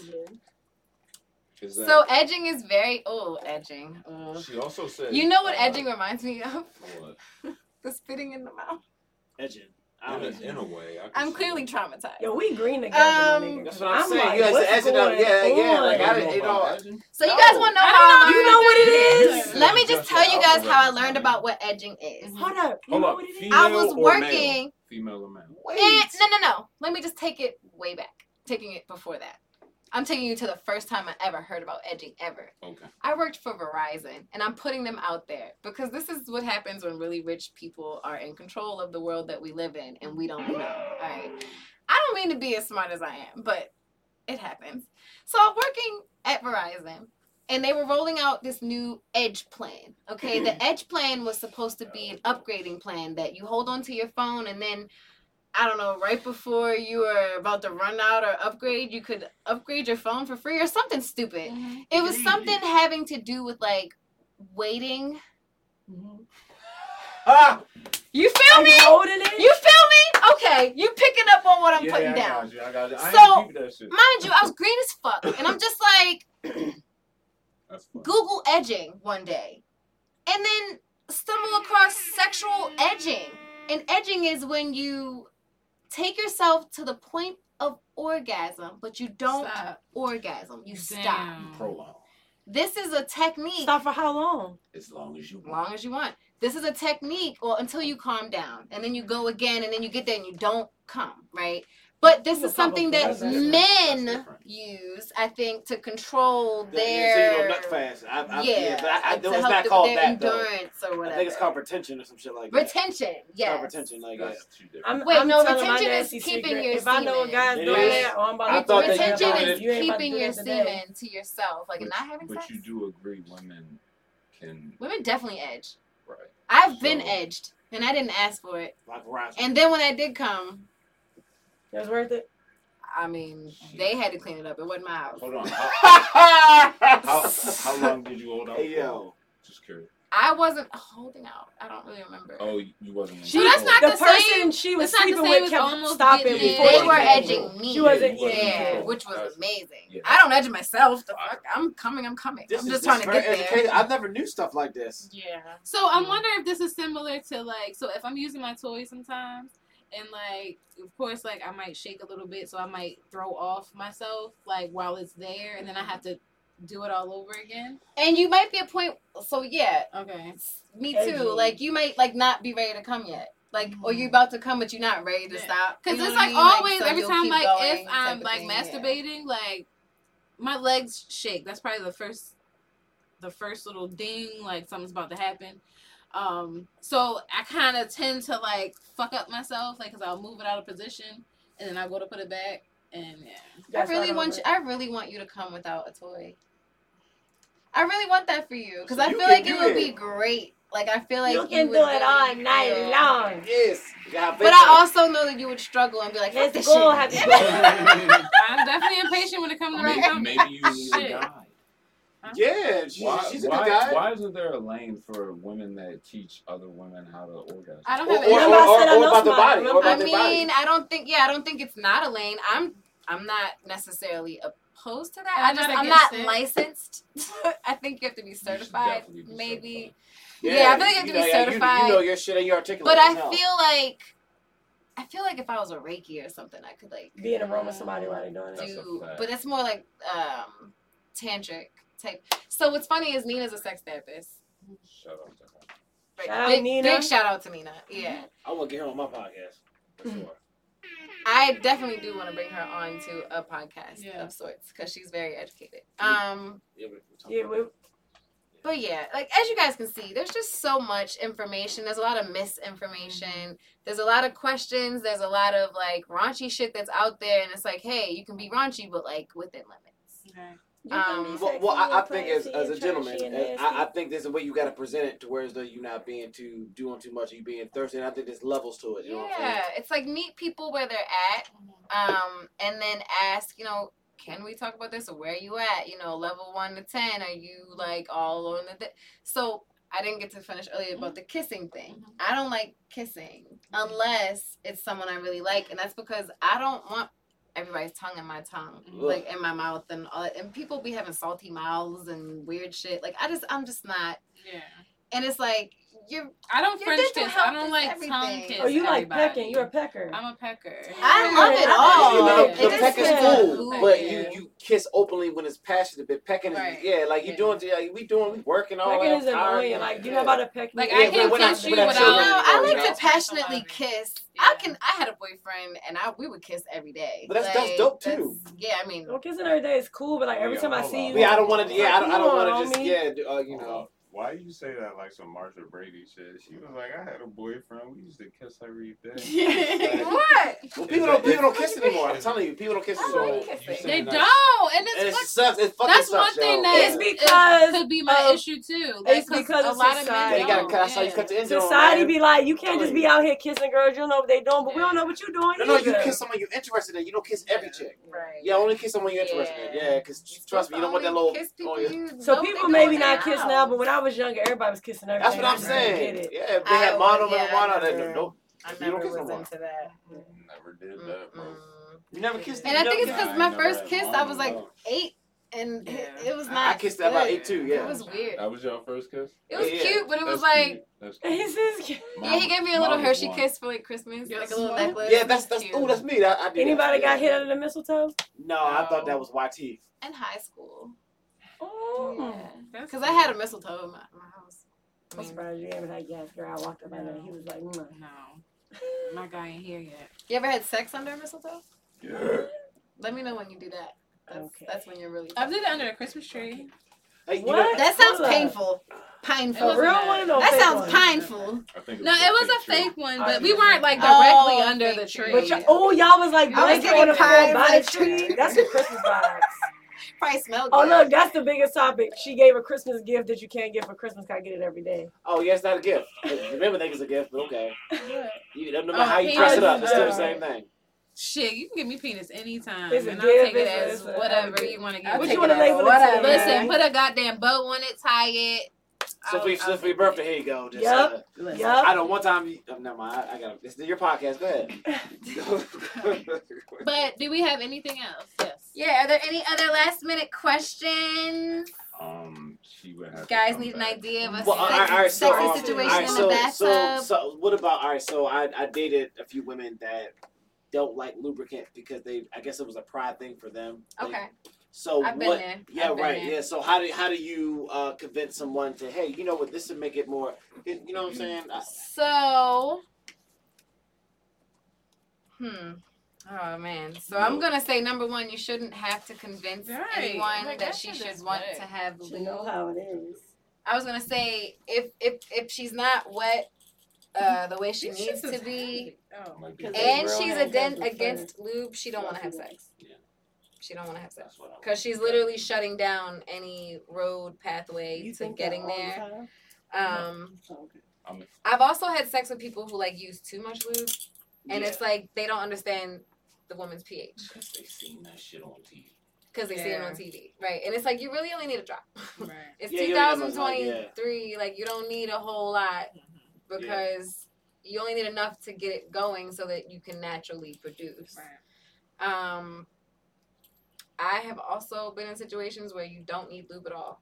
Is that- So edging is very oh edging. Oh. she also said. You know what uh, edging reminds me of? What? The spitting in the mouth. Edging. I In a, in a way, I can I'm clearly it. traumatized. Yo, we green together, Um, my. That's what I'm, saying. like, you guys what's edging up. going Yeah, yeah. on? Like I You didn't, you know. about edging? So you guys want to know how I don't You know what it is. Let me just tell you guys how I learned about what edging is. Hold up. You Hold know up. what it is? Female I was or male? Female or male? Eh, no, no, no. Let me just take it way back. Taking it before that. I'm taking you to the first time I ever heard about edging ever. Okay. I worked for Verizon and I'm putting them out there because this is what happens when really rich people are in control of the world that we live in and we don't know. All right. I don't mean to be as smart as I am, but it happens. So I'm working at Verizon and they were rolling out this new Edge plan. Okay. the Edge plan was supposed to be an upgrading plan that you hold onto your phone and then I don't know, right before you were about to run out or upgrade, you could upgrade your phone for free or something stupid. It was something having to do with like waiting. Mhm. Ah! You feel Are me? you holding it? You feel me? Okay, you picking up on what I'm yeah, putting I down. Got you, I got you. I So, that shit. Mind you, I was green as fuck, and I'm just like That's. Google edging one day, and then stumble across sexual edging. And edging is when you take yourself to the point of orgasm, but you don't Stop. orgasm. You stop. Damn. Prolong. This is a technique. Stop for how long? As long as you as want. long as you want. This is a technique, well, until you calm down, and then you go again, and then you get there and you don't come, right? But this is something that That's men That's use, I think, to control Yeah, so you their nut. I, I, yeah, yeah, but I, I, to it's help not called with their that though. endurance or whatever. I think it's called retention or some shit like that. retention. It's Yes. called retention. Like That's that. too different. I'm, Wait, I'm no, retention is keeping secret. your If I know a semen. guy's doing that, or oh, I'm about I to thought do that you that, retention doing is it- you ain't about to keeping do your it semen to yourself, like, not having but you do agree women can Women definitely edge. right. I've been edged, and I didn't ask for it. Like Verizon. And then when I did come, It was worth it. I mean, they had to clean it up. It wasn't my house. Hold on. How, how, how long did you hold out? Hey for? yo. Just curious. I wasn't holding out. I don't really remember. Oh, you wasn't. So that's not the the person same- she was it's sleeping with as kept almost stopping getting before they were edging me. She wasn't. Yeah, Yeah, Yeah. which was That's- amazing. yeah. I don't edge myself. The fuck, I'm coming. I'm coming. This I'm just this trying to very get there. educated. I never knew stuff like this. Yeah. So I'm Yeah. wondering if this is similar to like, so if I'm using my toy sometimes, and like, of course, like I might shake a little bit, so I might throw off myself like while it's there, and then I have to do it all over again. And you might be a point. So yeah, Okay. me Edgy. too. Like you might like not be ready to come yet. Like or you're mm-hmm. about to come, but you're not ready to Yeah. stop. Because it's like mean? Like, always, so every time, like if I'm like thing, yeah. masturbating, like my legs shake. That's probably the first, the first little ding, like something's about to happen. Um, so I kind of tend to like fuck up myself, like because I'll move it out of position and then I go to put it back, and yeah. I really want you. I really want you to come without a toy. I really want that for you because So I you feel like it do would be great. Like I feel like you can would do it really- all night yeah. long. Yes. You But I also know that you would struggle and be like, Let's this go. shit." Happy birthday. I'm definitely impatient when it comes to Maybe, that. maybe you need a Shit. guide. Yeah, she's, Why, she's a why, good guy. why isn't there a lane for women that teach other women how to orgasm? I don't Or, have or, any. or, or, or know about the body. Or remember? I about the body. mean, I don't think. Yeah, I don't think it's not a lane. I'm. I'm not necessarily opposed to that. I'm I just. not I'm not it. licensed. I think you have to be certified. definitely be Maybe. certified. Yeah, I feel like you have to be know, yeah, you- certified. You, know your shit and you articulate. But I hell. feel like. I feel like if I was a Reiki or something, I could like Be in a room with somebody while they're doing That's it. do. But it's more like um tantric type. So what's funny is Nina's a sex therapist. Shout out to her. Right. Shout out, big, Nina. big shout out to Nina. Yeah. I want to get her on my podcast for Mm. sure. I definitely do want to bring her on to a podcast Yeah. of sorts because she's very educated. Um, Yeah, we, we Yeah, about we, that. but yeah, like as you guys can see, there's just so much information. There's a lot of misinformation. There's a lot of questions. There's a lot of like raunchy shit that's out there, and it's like, hey, you can be raunchy, but like within limits. Okay. You can be Um, Well, well, I, I think as, as a gentleman, trashy and uh, I, I think there's a way you got to present it to where as though you're not being too doing too much, you being thirsty. And I think there's levels to it. You know what I'm? Yeah, it's like meet people where they're at, um, and then ask, you know, can we talk about this or where are you at? You know, level one to ten, are you like all on the? Th- so I didn't get to finish earlier about the kissing thing. I don't like kissing unless it's someone I really like, and that's because I don't want everybody's tongue in my tongue, Mhm. like in my mouth, and all that. And people be having salty mouths and weird shit. Like I just, I'm just not. Yeah. And it's like you're. I don't French kiss. I don't like everything. tongue kiss. Oh, you like everybody. pecking. You're a pecker. I'm a pecker. I love it all. You know, the It peck is cool, feels but you you kiss openly when it's passionate. But pecking is yeah, like you Yeah. doing yeah, we doing we working all Pecking that. is annoying. Like, you know about a peck? Like Yeah, I can when I- kiss you when without. children, No, I like you to passionately kiss. Yeah. I can. I had a boyfriend, and I we would kiss every day. But that's- that's dope, that's- too. Yeah, I mean, Well, kissing every day is cool, but like every Yeah, time I see you, Yeah, I don't want to. Yeah, I don't, I don't want to just yeah, uh, you know. On. Why you say that like some Marsha Brady shit? She was like, I had a boyfriend. We used to kiss every day. what? Well, people don't people don't kiss anymore. I'm telling you, people don't kiss I anymore. like you They that's- don't, and And it's it fuck- sucks. It fucking that's sucks, one thing yo. that It's because is- could be my of- issue too. it's 'cause because a of lot of society. men you gotta don't, cut. That's you cut the engine. society on, be like, you can't just be out here kissing girls. You don't know what they doing, but we don't know what you're doing. No, no, you kiss someone you're interested in. You don't kiss every chick. Right. Yeah, only kiss someone you're interested in. Yeah. Yeah, because trust me, you don't want that little. Kiss people yeah. you So people maybe not kiss now, but when I was younger, everybody was kissing everything. That's what I'm I saying. get it. Yeah, if they I had mono would- yeah, marijuana, I they never- nope. I You never don't kiss was no more. into that. Never did that, bro. You never kissed. And I think it's never because my first kiss, I was like eight, and it, Yeah. it was I- not. I kissed at about eight too, yeah. It was weird. That was your first kiss? It was Yeah, yeah. cute, but it was That's like. cute. That's cute. he says, Yeah, he gave me a little was Hershey one. kiss for like Christmas, Yes, like a little one. necklace. Yeah, that's that's. Cute. Oh, that's me. That, I did that. anybody got Yeah. hit under the mistletoe? No, I thought that was YT. in high school. Oh. That's Because I had a mistletoe in my, my house. I I'm mean, surprised you haven't had gas, girl. I walked up by there. He was like, mm. No, my guy ain't here yet. you ever had sex under a mistletoe? Yeah. Let me know when you do that. That's, Okay. that's when you're really. I did it under a Christmas tree. Hey, you What? know- That sounds Hold painful. Painful. Real one that. or that sounds painful. I No, it was a tree. fake one, Oh, but we weren't like Oh, directly under the tree. tree. But you, oh, y'all was like I was blanket on the getting floor by the tree. church. That's the Christmas vibes. Probably smelled Oh look, that's the biggest topic. She gave a Christmas gift that you can't get for Christmas. I get it every day. Oh, yeah, it's not a gift. Remember, think it's a gift, but okay. You, no matter Oh, how you dress it up, it's still the same thing. Shit, you can give me penis anytime, It's and I'll take it it's a- as it's a- whatever everything. you want to I'll give. What you want to label it whatever. Listen, put a goddamn bow on it, tie it. So for, I'll- so I'll for your birthday, here you go. Just, Yup. uh, Listen. Yup. I know one time. Oh, never mind. I, I got this. is your podcast. Go ahead. But do we have anything else? Yes. Yeah, are there any other last minute questions? Um, she would have to Guys come need an idea of a Well, all sex, right, all right, so, sexy um, situation all right, in so, the bathtub. So, so what about? All right, so I, I dated a few women that don't like lubricant because they, I guess it was a pride thing for them. Like, okay, So I've been what? there. Yeah, I've been right. there. Yeah. So how do how do you uh, convince someone to hey, you know what, this would make it more, you know what I'm saying? So, hmm. Oh man. So I'm gonna say number one, you shouldn't have to convince Right. anyone Like, that that she should want wet. to have You know how it is. I was gonna say if if if she's not wet, uh, the way she needs to be. Oh. Might be Because better. and she's handguns aden- against lube, she don't want to have sex. Yeah. She don't want to have sex that's what I. because she's literally shutting down any road pathway You to getting that all the there. Um, okay. I'm, I've also had sex with people who like use too much lube, and yeah. it's like they don't understand the woman's pH. Because they seen that shit on TV. because they see it on TV, right? And it's like you really only need a drop. Right. It's Yeah, you only have a 2023. Like you don't need a whole lot because you only need enough to get it going so that you can naturally produce. Um, I have also been in situations where you don't need lube at all.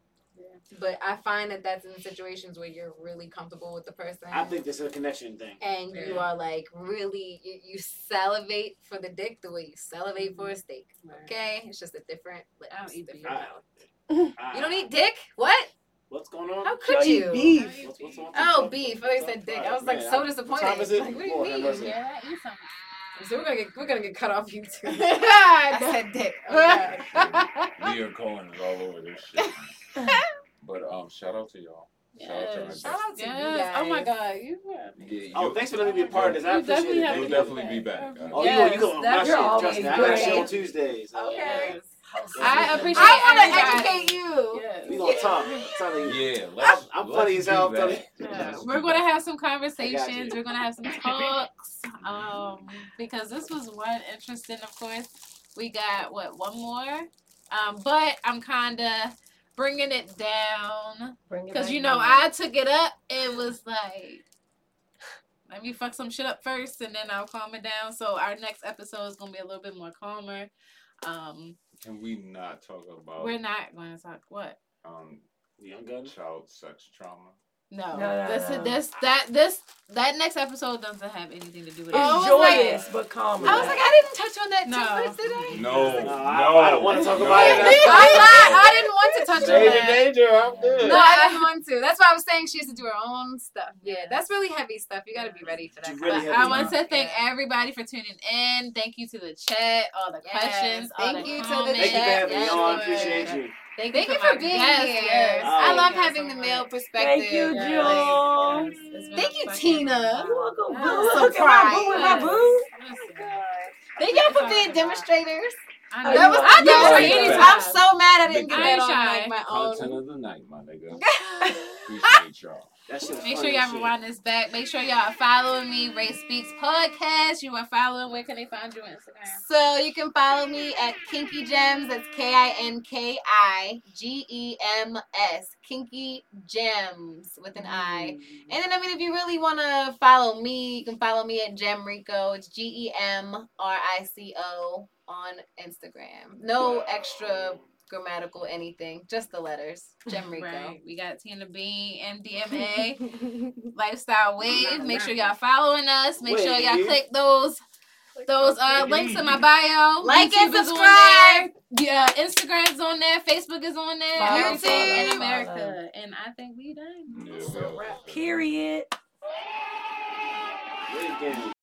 But I find that that's in situations where you're really comfortable with the person. I think this is a connection thing. and you are like really you, you salivate for the dick the way you salivate for a steak. Okay, it's just a different. Lips, I don't eat different beef. mouth. Ah, You don't eat dick? What? What's going on? How could Yo, you? eat beef. What's, what's on? Oh, beef. I thought you said dick. I was like Man, so What disappointed. time is it? Like, what do you Lord have mean? mercy. Yeah, eat something. So we're gonna get we're gonna get cut off YouTube. I said dick. God. Leah Cohen is all over this shit. But um, shout out to y'all. Shout out to Yes. Shout out to you Yes. Oh my. God. You Yeah, you, Oh, thanks for letting me be a part of this. I You appreciate definitely it. have Thank You'll definitely be back. Oh, Yes, you, you come on my that's- shit. you're always Trust me. I got shit on great. Tuesdays. Okay. I appreciate it. I want to educate you. We Yes. gonna talk. I'm you. Yeah, let's, I'm let's funny as hell, I'm that. telling you. Yeah, we're gonna have some conversations. We're gonna have some talks. Um, because this was one interesting. Of course, we got what one more. Um, but I'm kinda bringing it down because you know down. I took it up. It was like. Let me fuck some shit up first, and then I'll calm it down. So our next episode is gonna be a little bit more calmer. Um, Can we not talk about we're not going to talk what. um Young gun. child sex trauma? No, No, no, this no. this that this that next episode doesn't have anything to do with it. It's was like- joyous but calm. I was like, I didn't touch on that too much, did I? No, No, no, I- I don't wanna talk about it. I'm not, I didn't want to touch on Danger, that. danger. I'm good. No, I didn't want to. That's why I was saying she used to do her own stuff. Yeah, that's really heavy stuff. You got to be ready for that. Really of I want be. to thank Yeah. everybody for tuning in. Thank you to the chat, all the Yes, questions, all thank the you to the comments. Thank you for chat, having me on. Appreciate you. Thank, Thank you to for my being guests, here. yes. Oh, I love Thank having so the male perspective. Thank you, Yes, yes. Thank you, Tina. You're welcome. Boo. Look at my boo with my Yes. boo. Oh Listen. Oh Thank y'all for being demonstrators. I That know. That was I Yes. demonstrated. Yes. I'm so mad I didn't get I that ain't on shy. like my Content own. of the night, my nigga. Appreciate y'all. That shit Make sure y'all rewind this back. Make sure y'all are following me, Ray Speaks Podcast. You are following. Where can they find you on Instagram? So you can follow me at Kinki Gems. That's K I N K I G E M S. Kinki Gems with an I. Mm. And then I mean, if you really want to follow me, you can follow me at Gem Rico. It's G E M R I C O on Instagram. No extra grammatical anything, just the letters. Gem Rico. Right. We got Tina B, MDMA, Lifestyle Wave. Make sure y'all following us. Make sure y'all click those those uh links in my bio. Like and YouTube is on subscribe. Yeah, Instagram's on there. Facebook is on there. Follow, Everything in America. And I think we done. Yeah, we. Period. Wait, again.